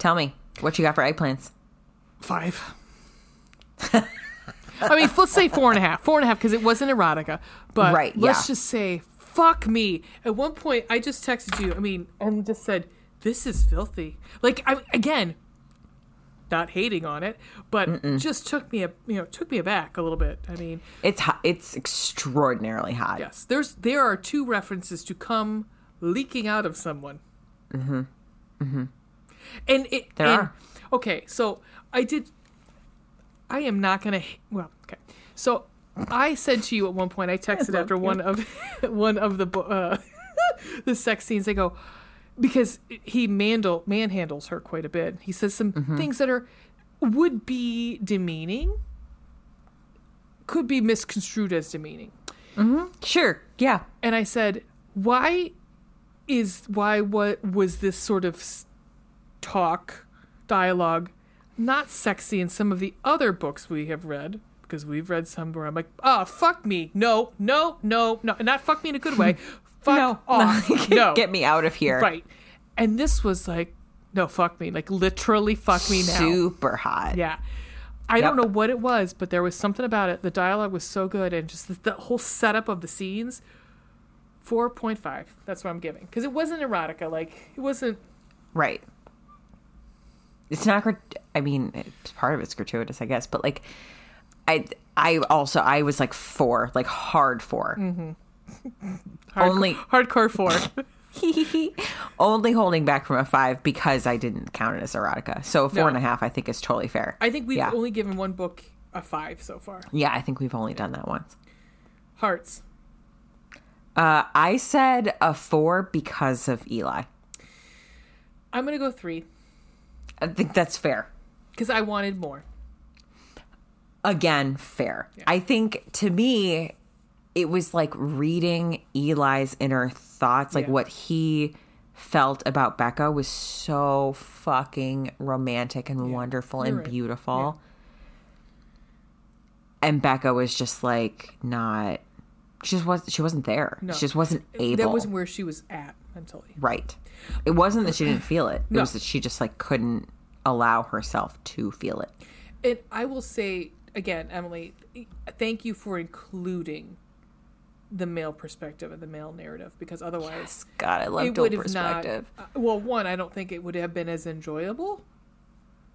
Tell me what you got for eggplants. Five. I mean, let's say four and a half. Four and a half because it wasn't erotica. But Right, let's yeah. just say, fuck me. At one point, I just texted you. I mean, and just said, "This is filthy." Like, I again, not hating on it, but just took me a you know took me aback a little bit. I mean, It's hot. it's extraordinarily hot. yes, there's there are two references to come leaking out of someone. Mm-hmm. Mm-hmm. And it There and, are. okay. So I did. I am not gonna. Well, okay. So I said to you at one point. I texted after one of *laughs* one of the uh, *laughs* the sex scenes. I go because he mandle manhandles her quite a bit. He says some Mm-hmm. things that are would be demeaning, could be misconstrued as demeaning. Sure. Yeah. And I said, why is why what was this sort of talk dialogue not sexy in some of the other books we have read because we've read some where I'm like, ah, fuck me, no, no, no, no, and not fuck me in a good way, *laughs* fuck No. off, *laughs* no, Get me out of here. right. And this was like, no, fuck me, like literally fuck me now. Super hot. Yeah. I don't know what it was, but there was something about it. The dialogue was so good, and just the, the whole setup of the scenes. Four point five. That's what I'm giving because it wasn't erotica. Like it wasn't. Right. It's not. I mean, it's part of it's gratuitous, I guess, but like, I I also I was like four, like hard 4 *laughs* Hardcore, Only- hardcore four. *laughs* Only holding back from a five because I didn't count it as erotica. So a four No. and a half, I think, is totally fair. I think we've Yeah. only given one book a five so far. yeah, I think we've only done that once. Hearts. Uh, I said a four because of Eli. I'm gonna go three I think that's fair. because I wanted more. again fair. I think to me it was like reading Eli's inner thoughts, like Yeah. what he felt about Becca was so fucking romantic and wonderful and You're right. beautiful. And Becca was just like not she just was she wasn't there. No. She just wasn't able. That wasn't where she was at mentally. right. It wasn't that she didn't feel it. It No. was that she just like couldn't allow herself to feel it. And I will say again, Emily, thank you for including the male perspective and the male narrative because otherwise God, I love it dual would have not. perspective. uh, Well, one, I don't think it would have been as enjoyable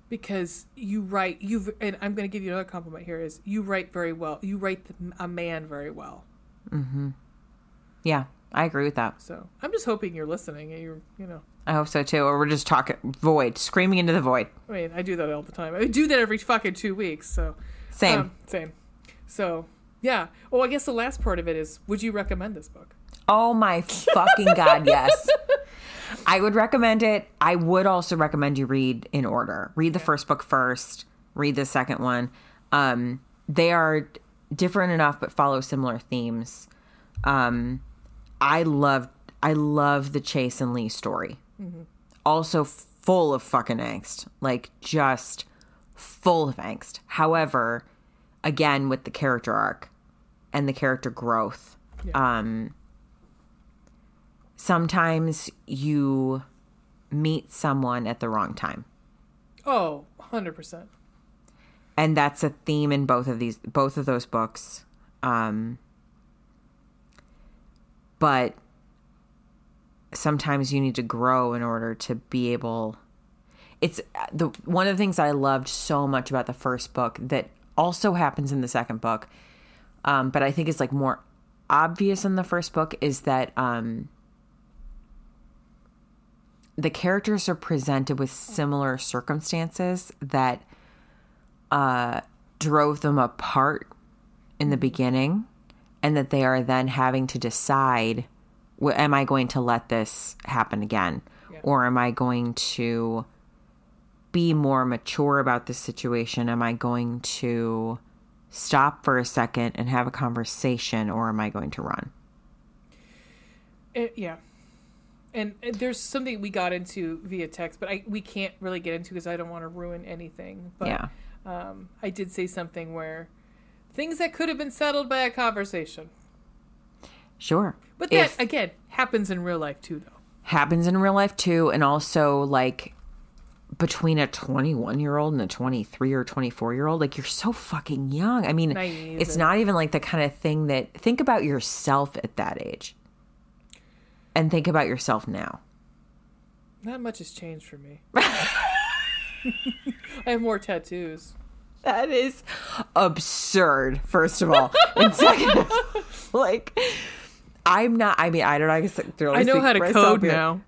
because you write you've and I'm going to give you another compliment here is you write very well. You write the, a man very well. Mhm. Yeah, I agree with that. So I'm just hoping you're listening and you're you know. I hope so too. Or we're just talking void, screaming into the void. I mean, I do that all the time. I do that every fucking two weeks. So Same. um, same. So yeah. Well, I guess the last part of it is: Would you recommend this book? oh my fucking god, yes. *laughs* I would recommend it. I would also recommend you read in order. Read the first book first. Read the second one. Um, they are different enough, but follow similar themes. Um, I love, I love the Chase and Lee story. Also full of fucking angst, like just full of angst. However, again with the character arc and the character growth, um, sometimes you meet someone at the wrong time. Oh, 100 percent. and that's a theme in both of these both of those books um but sometimes you need to grow in order to be able it's the one of the things i loved so much about the first book that also happens in the second book um but i think it's like more obvious in the first book is that um the characters are presented with similar circumstances that uh, drove them apart in the beginning, and that they are then having to decide: Am I going to let this happen again, Yeah. or am I going to be more mature about this situation? Am I going to stop for a second and have a conversation, or am I going to run? It, yeah. And, and there's something we got into via text, but I we can't really get into because I don't want to ruin anything. But yeah, um, I did say something where things that could have been settled by a conversation. sure. But that If- again happens in real life too, though. happens in real life too and also like between a 21 year old and a 23 or 24 year old like you're so fucking young i mean Naive. it's not even like the kind of thing that think about yourself at that age and think about yourself now Not much has changed for me. *laughs* *laughs* I have more tattoos. That is absurd first of all and second *laughs* like i'm not i mean i don't know i guess I know how to code now.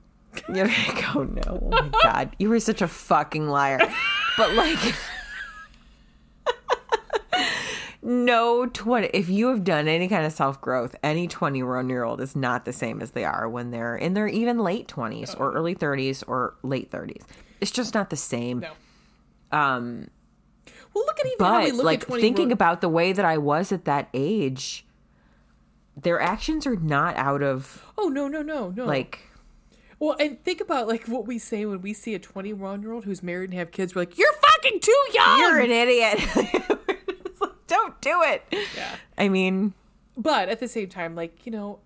You're like, oh no, oh my god, you were such a fucking liar. But like, *laughs* no twenty. If you have done any kind of self growth, any twenty-one year old is not the same as they are when they're in their even late twenties or early thirties or late thirties. It's just not the same. No. Um, Well, look at even how we but look like at 20 thinking about the way that I was at that age, their actions are not out of Oh no no no no! like. well, and think about like what we say when we see a twenty-one-year-old who's married and have kids. We're like, "You're fucking too young." You're an idiot. *laughs* Like, Don't do it. Yeah. I mean, But at the same time, like you know,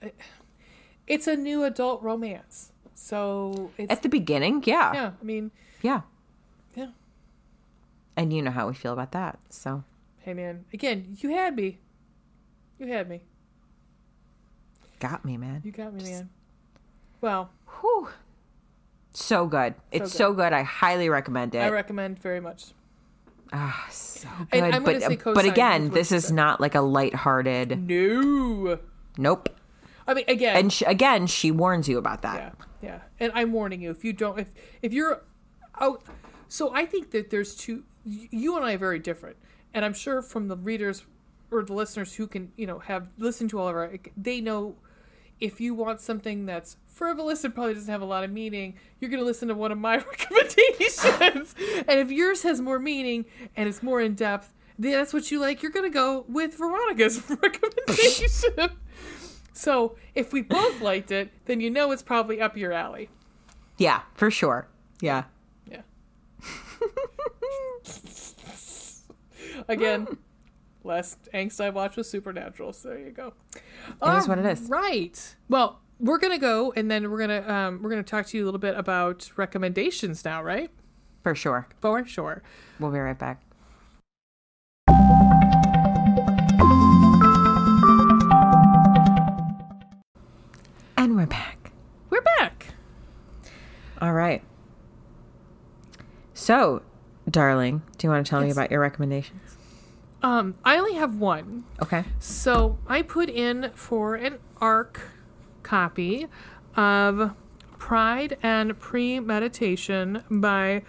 it's a new adult romance. So it's at the beginning, yeah. yeah. I mean, yeah. And you know how we feel about that. So, Hey man, again, you had me. You had me. got me, man. You got me, man. Well, Whew. So good. It's good. so good. I highly recommend it. I recommend very much. Ah, so good. But say but again, this is said. not like a lighthearted. No. Nope. I mean, again, And she, again, she warns you about that. yeah, yeah. And I'm warning you if you don't, if if you're out. So I think that there's two. You and I are very different, and I'm sure from the readers or the listeners who can, you know, have listened to all of our, they know if you want something that's frivolous and probably doesn't have a lot of meaning, you're going to listen to one of my *laughs* recommendations. and if yours has more meaning and it's more in depth, then that's what you like. You're going to go with Veronica's *laughs* recommendation. so if we both liked it, then you know it's probably up your alley. Yeah, for sure. Yeah. Yeah. *laughs* Again, last angst I watched was Supernatural. So there you go. It is what it is. Right. Well, we're gonna go, and then we're gonna um, we're gonna talk to you a little bit about recommendations now, right? For sure. For sure. We'll be right back. And we're back. We're back. All right. So, darling, do you want to tell me about your recommendations? Um, I only have one. Okay. So I put in for an ARC copy of Pride and Premeditation by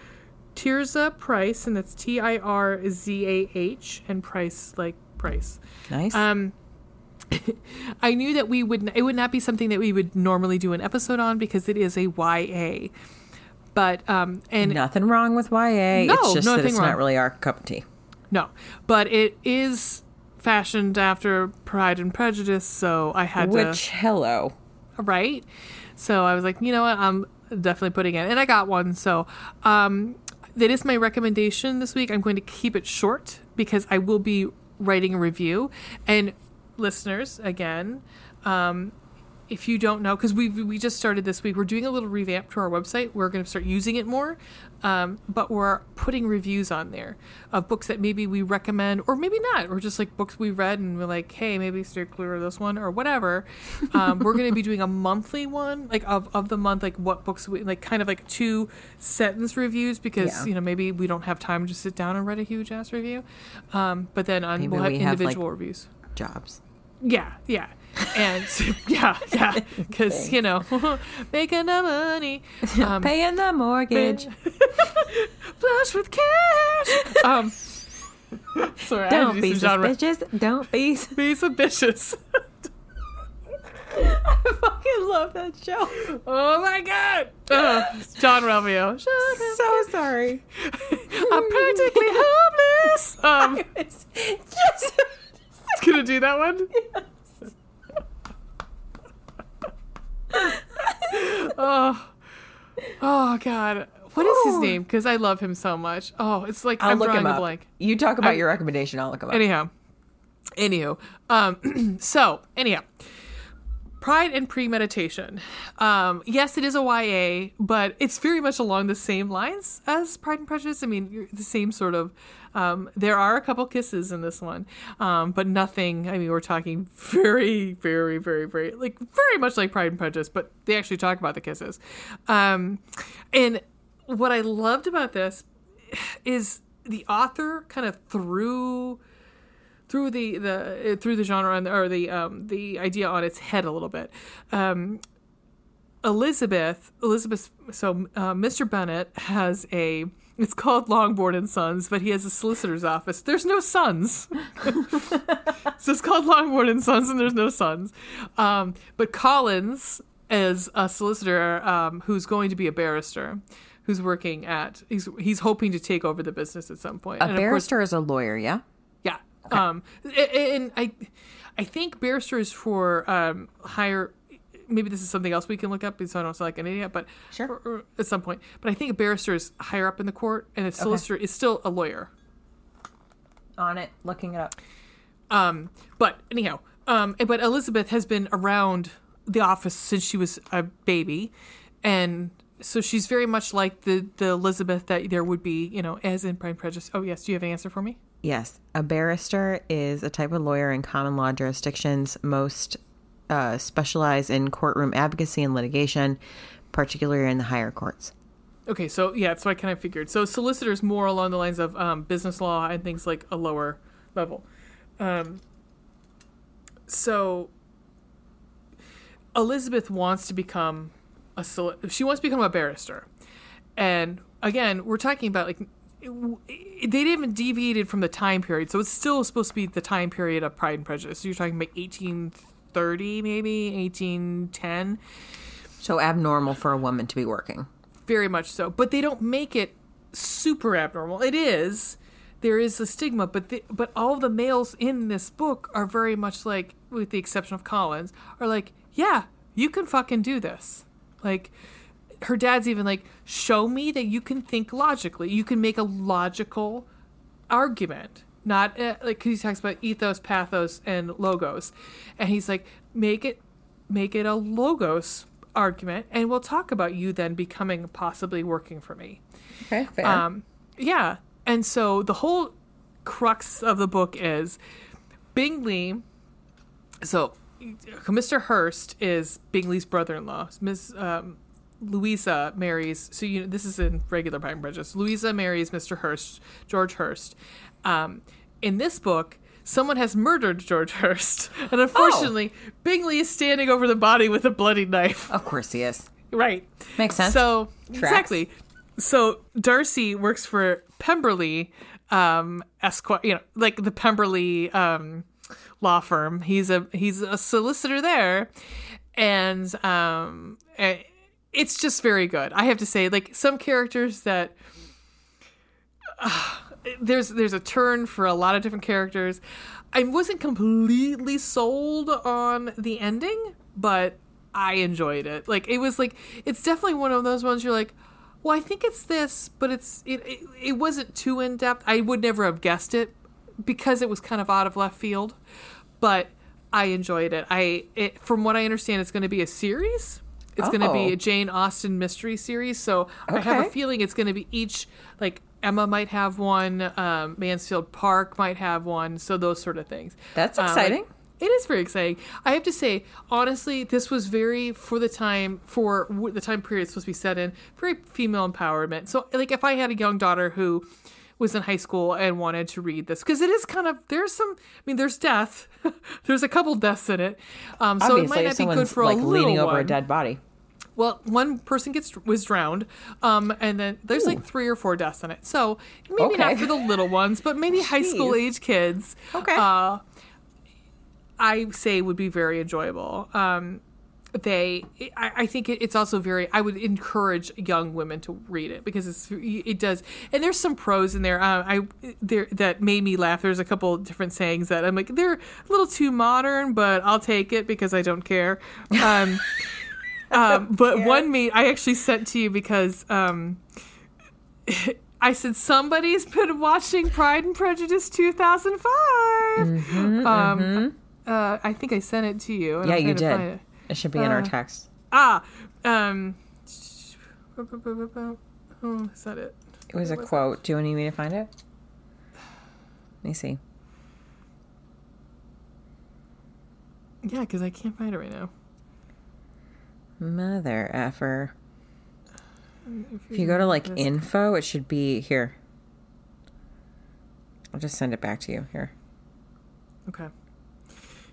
Tirzah Price, and that's T I R Z A H, and Price like Price. Nice. Um, *laughs* I knew that we would it would not be something that we would normally do an episode on because it is a YA. But um, and Nothing wrong with YA. No, it's just that it's wrong. not really our cup of tea. No, but it is fashioned after Pride and Prejudice, so I had Which, hello. right. So I was like, you know what, I'm definitely putting it, and I got one. So um, that is my recommendation this week. I'm going to keep it short because I will be writing a review. And listeners, again, um, if you don't know, because we we just started this week, we're doing a little revamp to our website. We're going to start using it more, um, but we're putting reviews on there of books that maybe we recommend, or maybe not, or just like books we read and we're like, hey, maybe steer clear of this one or whatever. *laughs* Um, we're going to be doing a monthly one, like of of the month, like what books we like, kind of like two sentence reviews because Yeah. you know maybe we don't have time to sit down and write a huge ass review, um, but then on Maybe we'll have we have, like, individual reviews. Jobs. Yeah, yeah. And *laughs* yeah, yeah, *laughs* because you know, *laughs* making the money, um, Paying the mortgage. flush with cash. Um, sorry, I had to Don't be suspicious. Don't be. Be suspicious. I fucking love that show. Oh my god! It's Jean-Ralphio. So sorry. I'm practically homeless. Um, It's just. gonna do that one. Oh, oh god. What is his name? Because I love him so much. Oh, it's like I'll I'm look drawing him a up. blank. You talk about I'm- your recommendation. I'll look him up. Anyhow, anywho, um, *clears throat* so anyhow, Pride and Premeditation. Um, yes, it is a YA, but it's very much along the same lines as Pride and Prejudice. I mean, you're the same sort of. Um, there are a couple kisses in this one, um, but nothing. I mean, we're talking very, very, very, very, like very much like Pride and Prejudice, but they actually talk about the kisses. Um, and what I loved about this is the author kind of threw threw the the through the genre and, or the um, the idea on its head a little bit. Um, Elizabeth, Elizabeth. So uh, Mr. Bennet has a. It's called Longbourn and Sons, but he has a solicitor's office. There's no sons, *laughs* so it's called Longbourn and Sons, and there's no sons. Um, but Collins is a solicitor um, who's going to be a barrister, who's working at. He's he's hoping to take over the business at some point. A And of course- barrister is a lawyer, yeah? yeah. Um, a- and I, I think barrister is for um, higher. Maybe this is something else we can look up, so I don't sound like an idiot. But Sure. or- or at some point. But I think a barrister is higher up in the court, and a solicitor is still a lawyer. On it, looking it up. Um, but anyhow, um, but Elizabeth has been around the office since she was a baby, and so she's very much like the the Elizabeth that there would be, you know, as in Pride and Prejudice. Oh yes, do you have an answer for me? Yes, a barrister is a type of lawyer in common law jurisdictions. Most uh, specialize in courtroom advocacy and litigation, particularly in the higher courts. Okay, so yeah, that's what I kind of figured. So solicitors more along the lines of um, business law and things like a lower level. Um, so Elizabeth wants to become a she wants to become a barrister, and again, we're talking about like they didn't deviated from the time period, so it's still supposed to be the time period of Pride and Prejudice. So you're talking about 1830, maybe 1810 So abnormal for a woman to be working. very much so. But they don't make it super abnormal. It is. There is a stigma but the, but all the males in this book are very much like with the exception of collins are like yeah you can fucking do this. Like her dad's even like show me that you can think logically. You can make a logical argument not uh, like 'cause he talks about ethos pathos and logos. And he's like make it make it a logos argument and we'll talk about you then becoming possibly working for me. Okay, fair. um, yeah. And so the whole crux of the book is bingley so mr hurst is bingley's brother-in-law. Miss um, louisa marries so you know this is in regular pride and prejudice louisa marries mr hurst george hurst um, in this book someone has murdered george hurst *laughs* and unfortunately bingley is standing over the body with a bloody knife of course he is. Right. Makes sense. So Tracks. exactly. So Darcy works for Pemberley, um, Esquire. You know, like the Pemberley um, law firm. He's a he's a solicitor there, and um, eh, it's just very good. I have to say, like some characters that. uh, there's there's a turn for a lot of different characters. I wasn't completely sold on the ending, but I enjoyed it. Like it was like it's definitely one of those ones you're like, well, I think it's this, but it's it it, it wasn't too in depth. I would never have guessed it because it was kind of out of left field, but I enjoyed it. I it, from what I understand, it's going to be a series. It's going to Oh. be a Jane Austen mystery series. So I have a feeling it's going to be each like Emma might have one, um, Mansfield Park might have one. So those sort of things. That's like- exciting. it is very exciting. I have to say, honestly, this was very for the time for w- the time period it's supposed to be set in. Very female empowerment. So, like, if I had a young daughter who was in high school and wanted to read this, because it is kind of there's some. I mean, there's death. *laughs* there's a couple deaths in it. Um, so it might not be good for like a little leaning over a dead body. Well, one person gets was drowned, um, and then there's like three or four deaths in it. So maybe not for the little ones, but maybe high school age kids. Okay. Uh, I say would be very enjoyable. Um, they, I, I think it, it's also very. I would encourage young women to read it because it's it does, and there's some prose in there. Uh, I there that made me laugh. There's a couple different sayings that I'm like they're a little too modern, but I'll take it because I don't care. Um, *laughs* um, *laughs* but one made I actually sent to you because um, *laughs* I said somebody's been watching Pride and Prejudice 2005. Mm-hmm, um, Uh, I think I sent it to you. Yeah, you trying to find did. it. It should be in our Uh, text. Ah, um, oh, is that it? It was a quote. Do you need me to find it? Let me see. Yeah, because I can't find it right now. Mother effer. If you go to like info, it should be here. I'll just send it back to you here. Okay.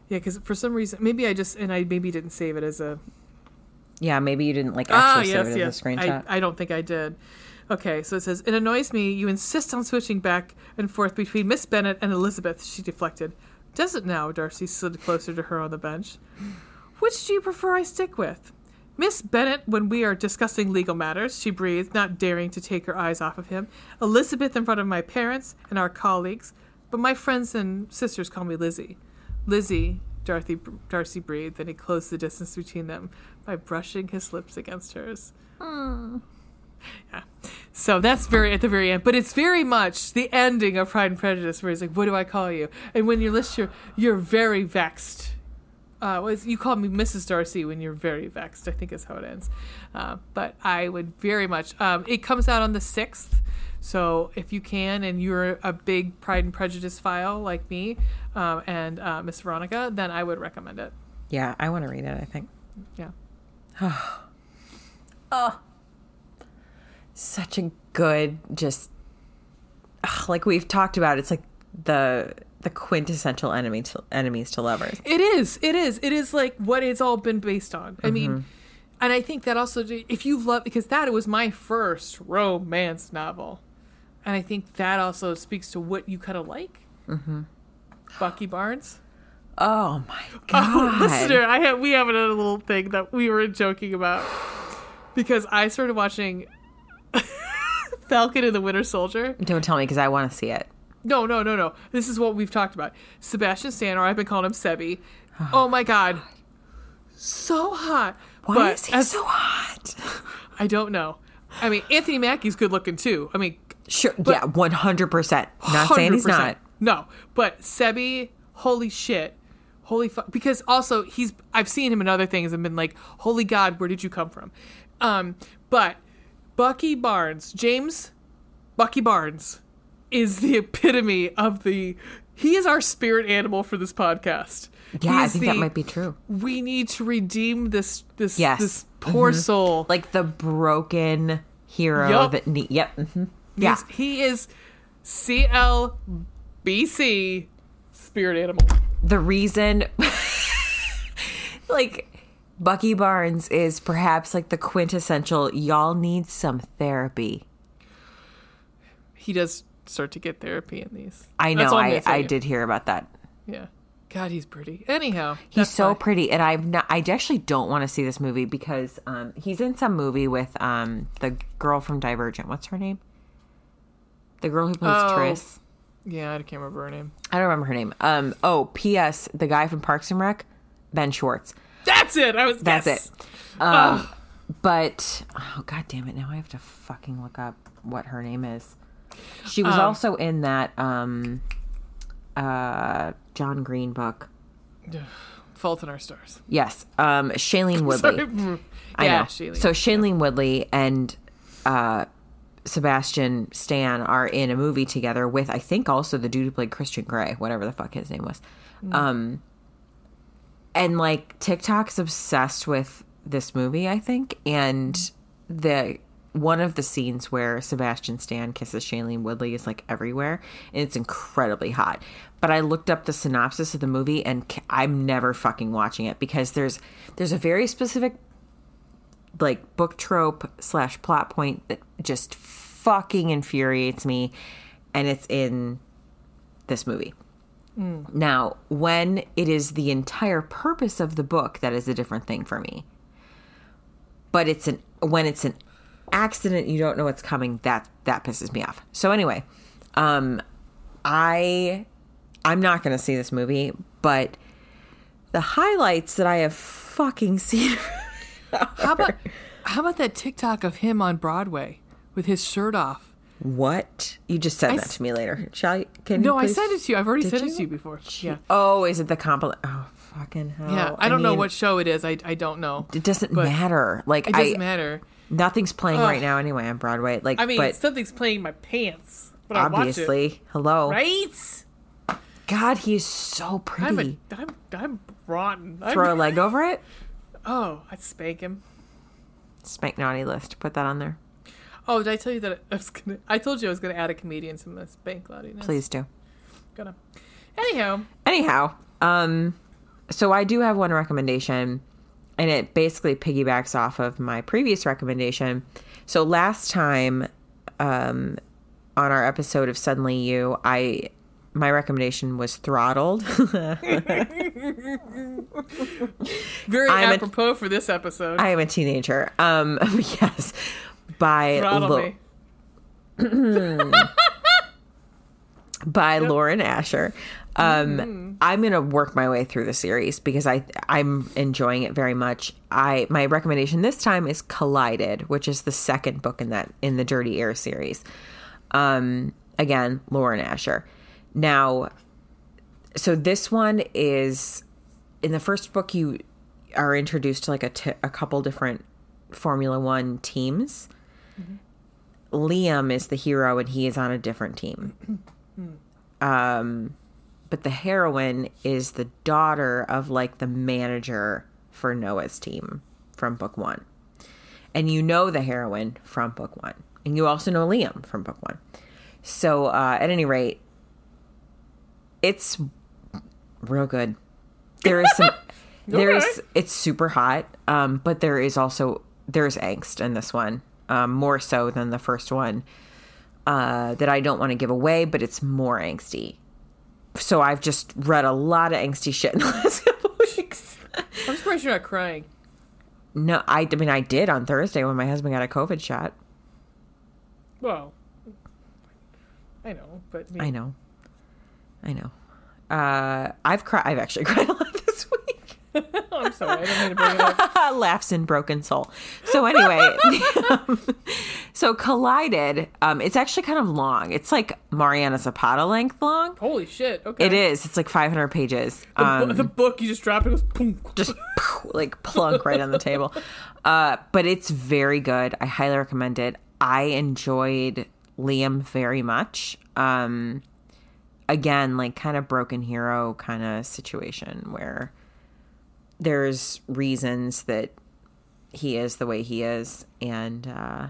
Yeah, because for some reason, maybe I just and I maybe didn't save it as a. Yeah, maybe you didn't like Ah, actually yes, save it yes. as a screenshot. I, I don't think I did. Okay, so it says it annoys me. You insist on switching back and forth between Miss Bennet and Elizabeth. She deflected. Does it now? Darcy slid closer to her on the bench. Which do you prefer I stick with? Miss Bennet, when we are discussing legal matters, she breathed, not daring to take her eyes off of him. Elizabeth in front of my parents and our colleagues, but my friends and sisters call me Lizzie. Lizzie, Dorothy, Darcy breathed, and he closed the distance between them by brushing his lips against hers. Hmm. Yeah. So that's very at the very end, but it's very much the ending of Pride and Prejudice, where he's like, "What do I call you?" And when you list your, you're very vexed. Uh, was you call me Mrs. Darcy when you're very vexed? I think is how it ends. Uh, but I would very much. Um, it comes out on the sixth, so if you can, and you're a big Pride and Prejudice file like me, um, and uh, Miss Veronica, then I would recommend it. yeah, I want to read it. I think Yeah. Oh. *sighs* Such a good, just like we've talked about. It's like the the quintessential enemy to enemies to lovers. It is. It is. It is like what it's all been based on. I Mm-hmm. mean, and I think that also, if you've loved, because that was my first romance novel, and I think that also speaks to what you kind of like. Mm-hmm. Bucky Barnes. Oh my *laughs* Oh, god! listener, I have we have another little thing that we were joking about because I started watching *laughs* Falcon and the Winter Soldier. Don't tell me because I want to see it. No, no, no, no. This is what we've talked about. Sebastian Stan, or I've been calling him Sebi. Oh my god, so hot. Why but is he as- so hot? *laughs* I don't know. I mean, Anthony Mackie's good looking too. I mean, Sure, yeah, one hundred percent. Not saying he's not. No, but Sebi, holy shit, holy fuck. Because also he's I've seen him in other things and been like, holy god, where did you come from? Um, but Bucky Barnes, James Bucky Barnes, is the epitome of the. He is our spirit animal for this podcast. Yeah, He I think that might be true. We need to redeem this this Yes. this poor soul. Like the broken hero Yup. that need. Yep. hmm Yeah. He's- he is CLBC spirit animal. the reason *laughs* like Bucky Barnes is perhaps like the quintessential y'all need some therapy. He does start to get therapy in these. I know I I did hear about that. Yeah. God, he's pretty. Anyhow, He's so why- pretty and I've not I actually don't want to see this movie because um he's in some movie with um the girl from Divergent. What's her name? The girl who plays Oh. Tris. Yeah, I can't remember her name. I don't remember her name. Um oh, PS, the guy from Parks and Rec, Ben Schwartz. That's it. I was. That's yes. it. Um, But oh god damn it! Now I have to fucking look up what her name is. She was Um, also in that um, uh, John Green book. *sighs* Fault in Our Stars. Yes, um, Shailene *laughs* Woodley. Sorry. I yeah, know. Shailene. So Shailene Woodley and uh, Sebastian Stan are in a movie together with I think also the dude who played Christian Grey, whatever the fuck his name was. Um, and like TikTok's obsessed with this movie, I think, and the one of the scenes where Sebastian Stan kisses Shailene Woodley is like everywhere, and it's incredibly hot. But I looked up the synopsis of the movie, and I'm never fucking watching it because there's there's a very specific like book trope slash plot point that just fucking infuriates me, and it's in this movie. Mm. Now, when it is the entire purpose of the book, that is a different thing for me. But it's an when it's an accident, you don't know what's coming. That that pisses me off. So anyway, um, I I'm not to see this movie, but the highlights that I have fucking *laughs* seen. How about how about that TikTok of him on Broadway with his shirt off? What? You just said I that s- to me later. Shall you? Can No, you I sent it to you. I've already sent it to you before. Yeah. Oh, is it the compliment? Oh, fucking hell! Yeah. I don't know mean, what show it is. I, I don't know. It doesn't matter. Like It doesn't I, matter. Nothing's playing Ugh. right now anyway on Broadway. Like, I mean, but something's playing my pants. But I watch obviously, hello. Right? God, he is so I'm pretty. a, I'm I'm rotten. I'm, Throw a leg over it. oh, I'd spank him. Spank naughty list. Put that on there, Oh, did I tell you that I was gonna? I told you I was gonna add a comedian to my spank cloudiness. please do. Gonna. Anyhow, Anyhow, um, so I do have one recommendation, and it basically piggybacks off of my previous recommendation. So last time, um, on our episode of Suddenly You, I my recommendation was Throttled. *laughs* very I'm a- apropos for this episode. I am a teenager. Um, *laughs* yes, by Throttle Lo- *clears throat* *laughs* by Lauren Asher. Um, I'm gonna work my way through the series because I I'm enjoying it very much. I my recommendation this time is Collided, which is the second book in that in the Dirty Air series. Um, again, Lauren Asher. Now, so this one is in the first book you are introduced to like a t- a couple different Formula One teams. Liam is the hero and he is on a different team. Um, but the heroine is the daughter of like the manager for Noah's team from book one. And you know the heroine from book one. And you also know Liam from book one. So, uh, at any rate, it's real good. There is some, *laughs* there is, Okay. it's super hot. Um, but there is also, there's angst in this one, um, more so than the first one uh, that I don't want to give away, but it's more angsty. So I've just read a lot of angsty shit in the last couple weeks. I'm surprised you're not crying. No, I, I mean I did on Thursday when my husband got a COVID shot. Well, I know, but I know, I know. Uh, I've cried. I've actually *laughs* cried a lot. *laughs* I'm sorry. I don't mean to bring it up. Laughs in broken soul. So anyway, *laughs* um, so collided. Um, it's actually kind of long. It's like Mariana Zapata length long. Holy shit. Okay. It is. It's like 500 pages. The, bu- Um, the book you just dropped it goes boom. just like plunk right on the table. *laughs* Uh, but it's very good. I highly recommend it. I enjoyed Liam very much. Um, again, like kind of broken hero kind of situation where there's reasons that he is the way he is, and uh,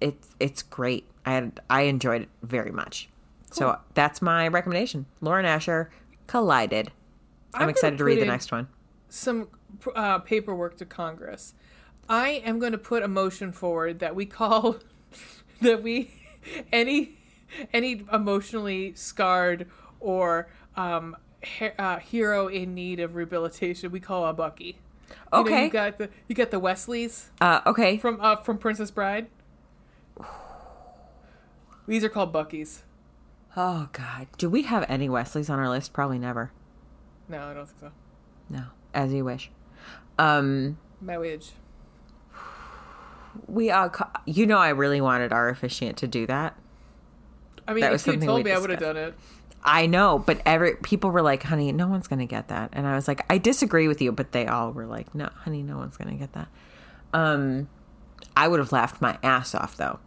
it's it's great. I I enjoyed it very much. So that's my recommendation. Lauren Asher, Collided. I'm, gonna excited to read the next one. Some uh, paperwork to Congress. I am going to put a motion forward that we call *laughs* that we any any emotionally scarred or um, he, uh, hero in need of rehabilitation we call a Bucky. You know, Okay. you got the you got the Westleys Uh, okay. from uh, from Princess Bride. These are called Buckies. Oh God, do we have any Westleys on our list? Probably never. No, I don't think so. No, as you wish. Um, My Marriage. we uh, co- you know, I really wanted our officiant to do that. I mean, That if you told me, I would have done it. I know, but every people were like, "Honey, no one's gonna get that," and I was like, "I disagree with you," but they all were like, "No, honey, no one's gonna get that." Um, I would have laughed my ass off though.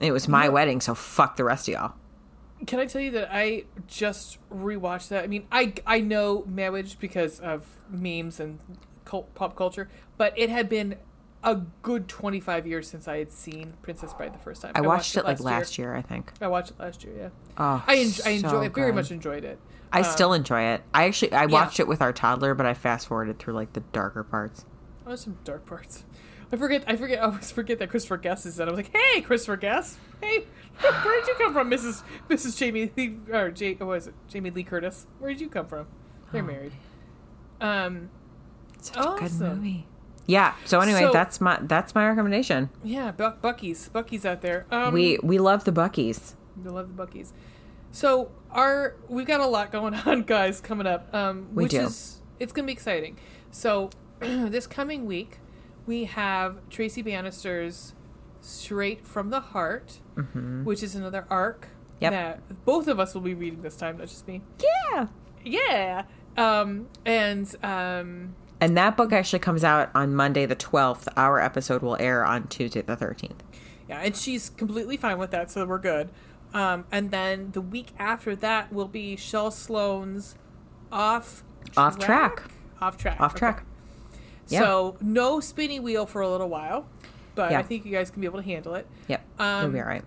It was my wedding, so fuck the rest of y'all. Can I tell you that I just rewatched that? I mean, I I know marriage because of memes and cult, pop culture, but it had been a good 25 years since I had seen Princess Bride the first time. I watched it like last year, I think. I watched it last year, yeah. Oh, I, en- I enjoy I very much enjoyed it. I still enjoy it. I actually I yeah. watched it with our toddler, but I fast forwarded through like the darker parts. Oh, there's some dark parts. I forget. I forget. I always forget that Christopher Guest is in. I was like, "Hey, Christopher Guest. Hey, where did you come from, Mrs. Mrs. Jamie Lee or J, what was it? Jamie Lee Curtis. Where did you come from? They're married. Um, Such a good Awesome. movie. Yeah. So anyway, So- that's my that's my recommendation. yeah, Buck Bucky's, Bucky's out there. Um, we we love the Buckies. we love the Buckies. So our we've got a lot going *laughs* on, guys, coming up. Um, We which do. is it's gonna be exciting. So *clears throat* this coming week, we have Tracy Bannister's Straight from the Heart, which is another arc Mm-hmm. Yep. that both of us will be reading this time, not just me. Yeah. Yeah. Um, and um, And that book actually comes out on Monday the 12th. Our episode will air on Tuesday the 13th. yeah, and she's completely fine with that, so we're good. Um, and then the week after that will be Shell Sloan's off Off track. off track, Off okay. track. Yeah. So no spinning wheel for a little while, but Yeah. I think you guys can be able to handle it. Yep. Um, It'll be all right.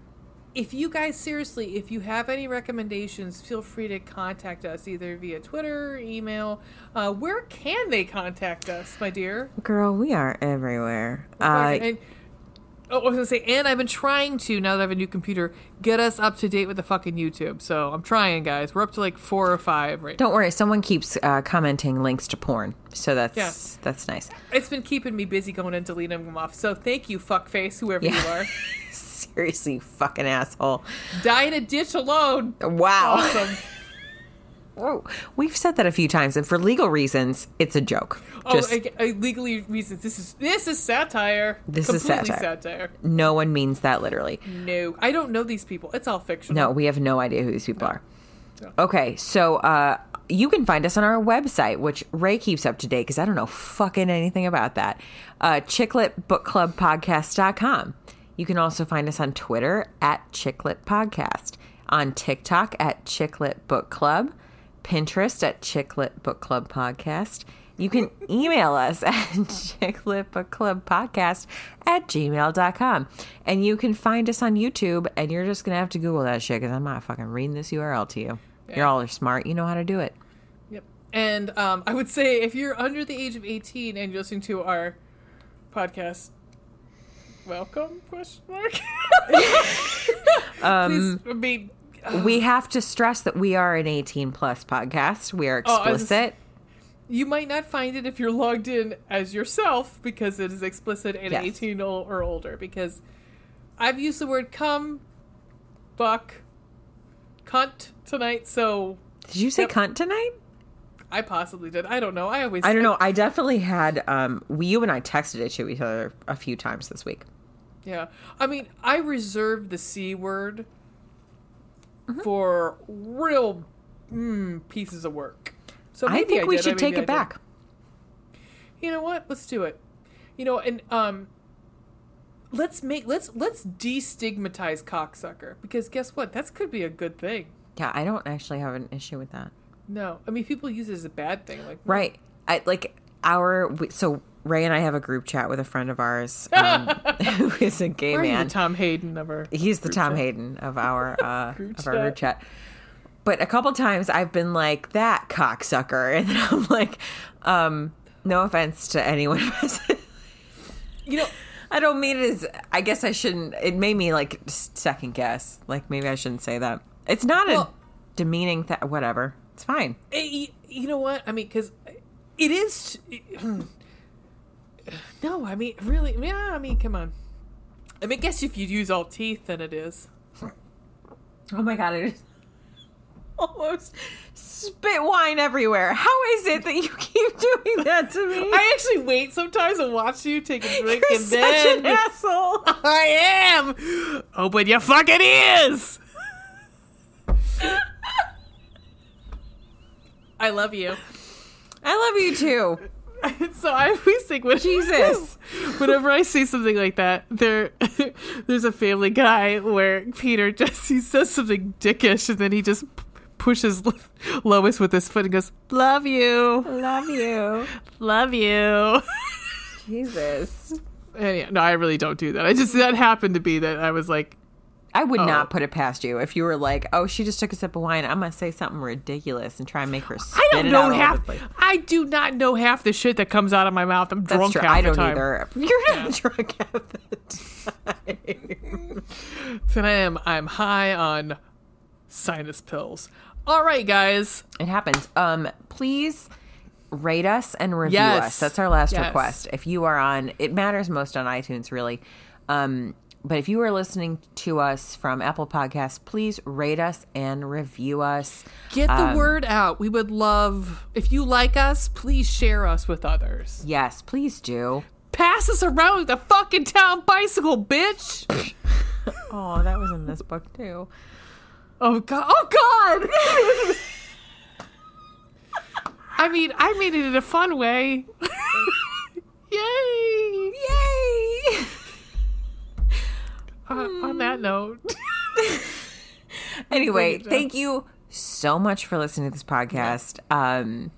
If you guys seriously if you have any recommendations feel free to contact us either via twitter email uh, where can they contact us my dear Girl, we are everywhere. Uh, and oh, i was gonna say and i've been trying to now that i have a new computer get us up to date with the fucking youtube so i'm trying guys we're up to like four or five right don't worry, someone keeps uh, commenting links to porn. So that's Yeah. that's nice. it's been keeping me busy going and deleting them off so thank you fuckface whoever you are *laughs* Seriously, fucking asshole. die in a ditch alone Wow. awesome *laughs* Whoa. We've said that a few times, and for legal reasons, it's a joke. oh Just I, I, legally reasons this is this is satire This is satire. satire no one means that literally. No, I don't know these people. It's all fictional. No, we have no idea who these people are. No. Okay, so uh, you can find us on our website, which Ray keeps up to date because I don't know fucking anything about that. Uh, chicletbookclubpodcast.com. You can also find us on Twitter at Chiclet Podcast, on TikTok at Chiclet Book Club, Pinterest at Chiclet Book Club Podcast. You can email us *laughs* at chicletbookclubpodcast at gmail.com. And you can find us on YouTube, and you're just going to have to Google that shit because I'm not fucking reading this URL to you. You're all are smart. You know how to do it. Yep. And um, I would say if you're under the age of 18 and you're listening to our podcast, welcome? Question mark. *laughs* um, Please, I mean, We have to stress that we are an 18 plus podcast. We are Oh, explicit. you might not find it if you're logged in as yourself because it is explicit and Yes. 18 or older. Because I've used the word come, fuck, cunt tonight, so Did you say Yep. cunt tonight? I possibly did. I don't know. I always I don't know. I definitely had. Um, we, you and I texted it to each other a few times this week. Yeah. I mean, I reserve the C word Mm-hmm. for real mm, pieces of work. So I think we did, should take I it back. You know what? Let's do it. You know, and um let's make let's let's destigmatize cocksucker because guess what? That could be a good thing. Yeah, I don't actually have an issue with that. No. I mean, people use it as a bad thing like Right. I like our. So Ray and I have a group chat with a friend of ours *laughs* um, who is a gay man. Tom Hayden of our He's the Tom chat? Hayden of our *laughs* uh, Group of our group chat. But a couple times I've been like that cocksucker, *laughs* and then I'm like, um, no offense to anyone. You know, I don't mean it as. I guess I shouldn't. It made me like second guess. Like maybe I shouldn't say that. It's not Well- a demeaning. Th- whatever. It's fine. Eh, you, you know what? I mean, because it is. *clears throat* No, I mean, really. Yeah, I mean, come on. I mean, I guess if you use all teeth, then it is. *laughs* Oh my god! it is *laughs* almost spit wine everywhere. How is it that you keep doing that to me? *laughs* I actually wait sometimes and watch you take a drink, You're and such then an asshole. I am. Open your fucking ears. I love you. I love you too. *laughs* so I always think when Jesus. *laughs* whenever I see something like that, there *laughs* there's a Family Guy where Peter just he says something dickish and then he just pushes Lois with his foot and goes, "Love you, Love you. love you." Jesus. And yeah, no, I really don't do that. I just that happened to be that I was like, I would Oh. not put it past you if you were like, "Oh, she just took a sip of wine. I'm gonna say something ridiculous and try and make her spit I don't know half. I do not know half the shit that comes out of my mouth. I'm That's drunk true. half I the don't time. either. You're not *laughs* drunk half the time. Tonight I'm I'm high on sinus pills. All right, guys. It happens. Um, please rate us and review Yes. us. That's our last Yes. request. If you are on, it matters most on iTunes, really. Um, but if you are listening to us from Apple Podcasts, please rate us and review us. Get the Um, word out. We would love if you like us. Please share us with others. Yes, please do. Pass us around the fucking town bicycle, bitch. *laughs* Oh, that was in this book too. Oh god! Oh god! *laughs* I mean, I made it in a fun way. *laughs* Yay! Yay! On that note, *laughs* Anyway, thank you so much for listening to this podcast. Um,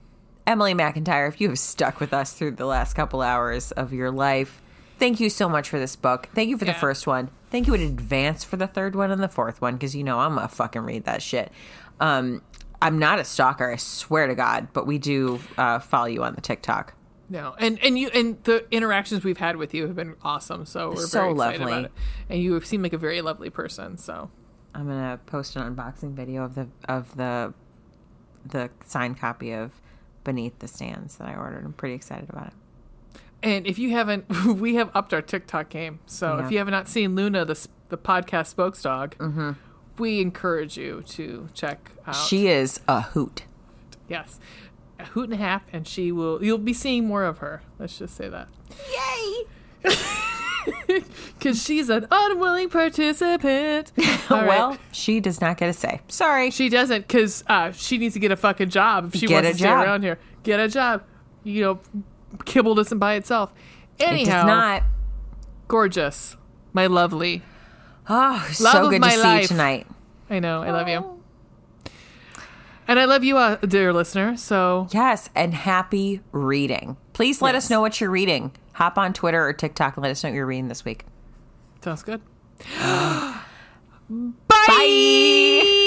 Emily McIntyre, if you have stuck with us through the last couple hours of your life, thank you so much for this book. Thank you for the first one. Thank you in advance for the third one and the fourth one because you know I'm gonna fucking read that shit. Um, I'm not a stalker, I swear to God, but we do uh, follow you on the TikTok. No, and and you and the interactions we've had with you have been awesome. So we're So very excited lovely. about it. And you seem like a very lovely person. So I'm gonna post an unboxing video of the of the the signed copy of Beneath the Stands that I ordered. I'm pretty excited about it. And if you haven't, *laughs* we have upped our TikTok game. So Yeah. if you have not seen Luna, the the podcast spokesdog, Mm-hmm. we encourage you to check out. She is a hoot. yes, a hoot and a half, and she will. You'll be seeing more of her. Let's just say that Yay! *laughs* because she's an unwilling participant. *laughs* All right. well, she does not get a say. Sorry. she doesn't because uh, she needs to get a fucking job if she Get wants to stay job. around here. Get a job. You know, kibble doesn't by itself. it Anyhow, does not. gorgeous, my lovely. Oh, Love so good to see you tonight. I know. I love you. And I love you, uh, dear listener. So yes, and happy reading. Please let yes. us know what you're reading. Hop on Twitter or TikTok and let us know what you're reading this week. Sounds good. *gasps* Bye. Bye.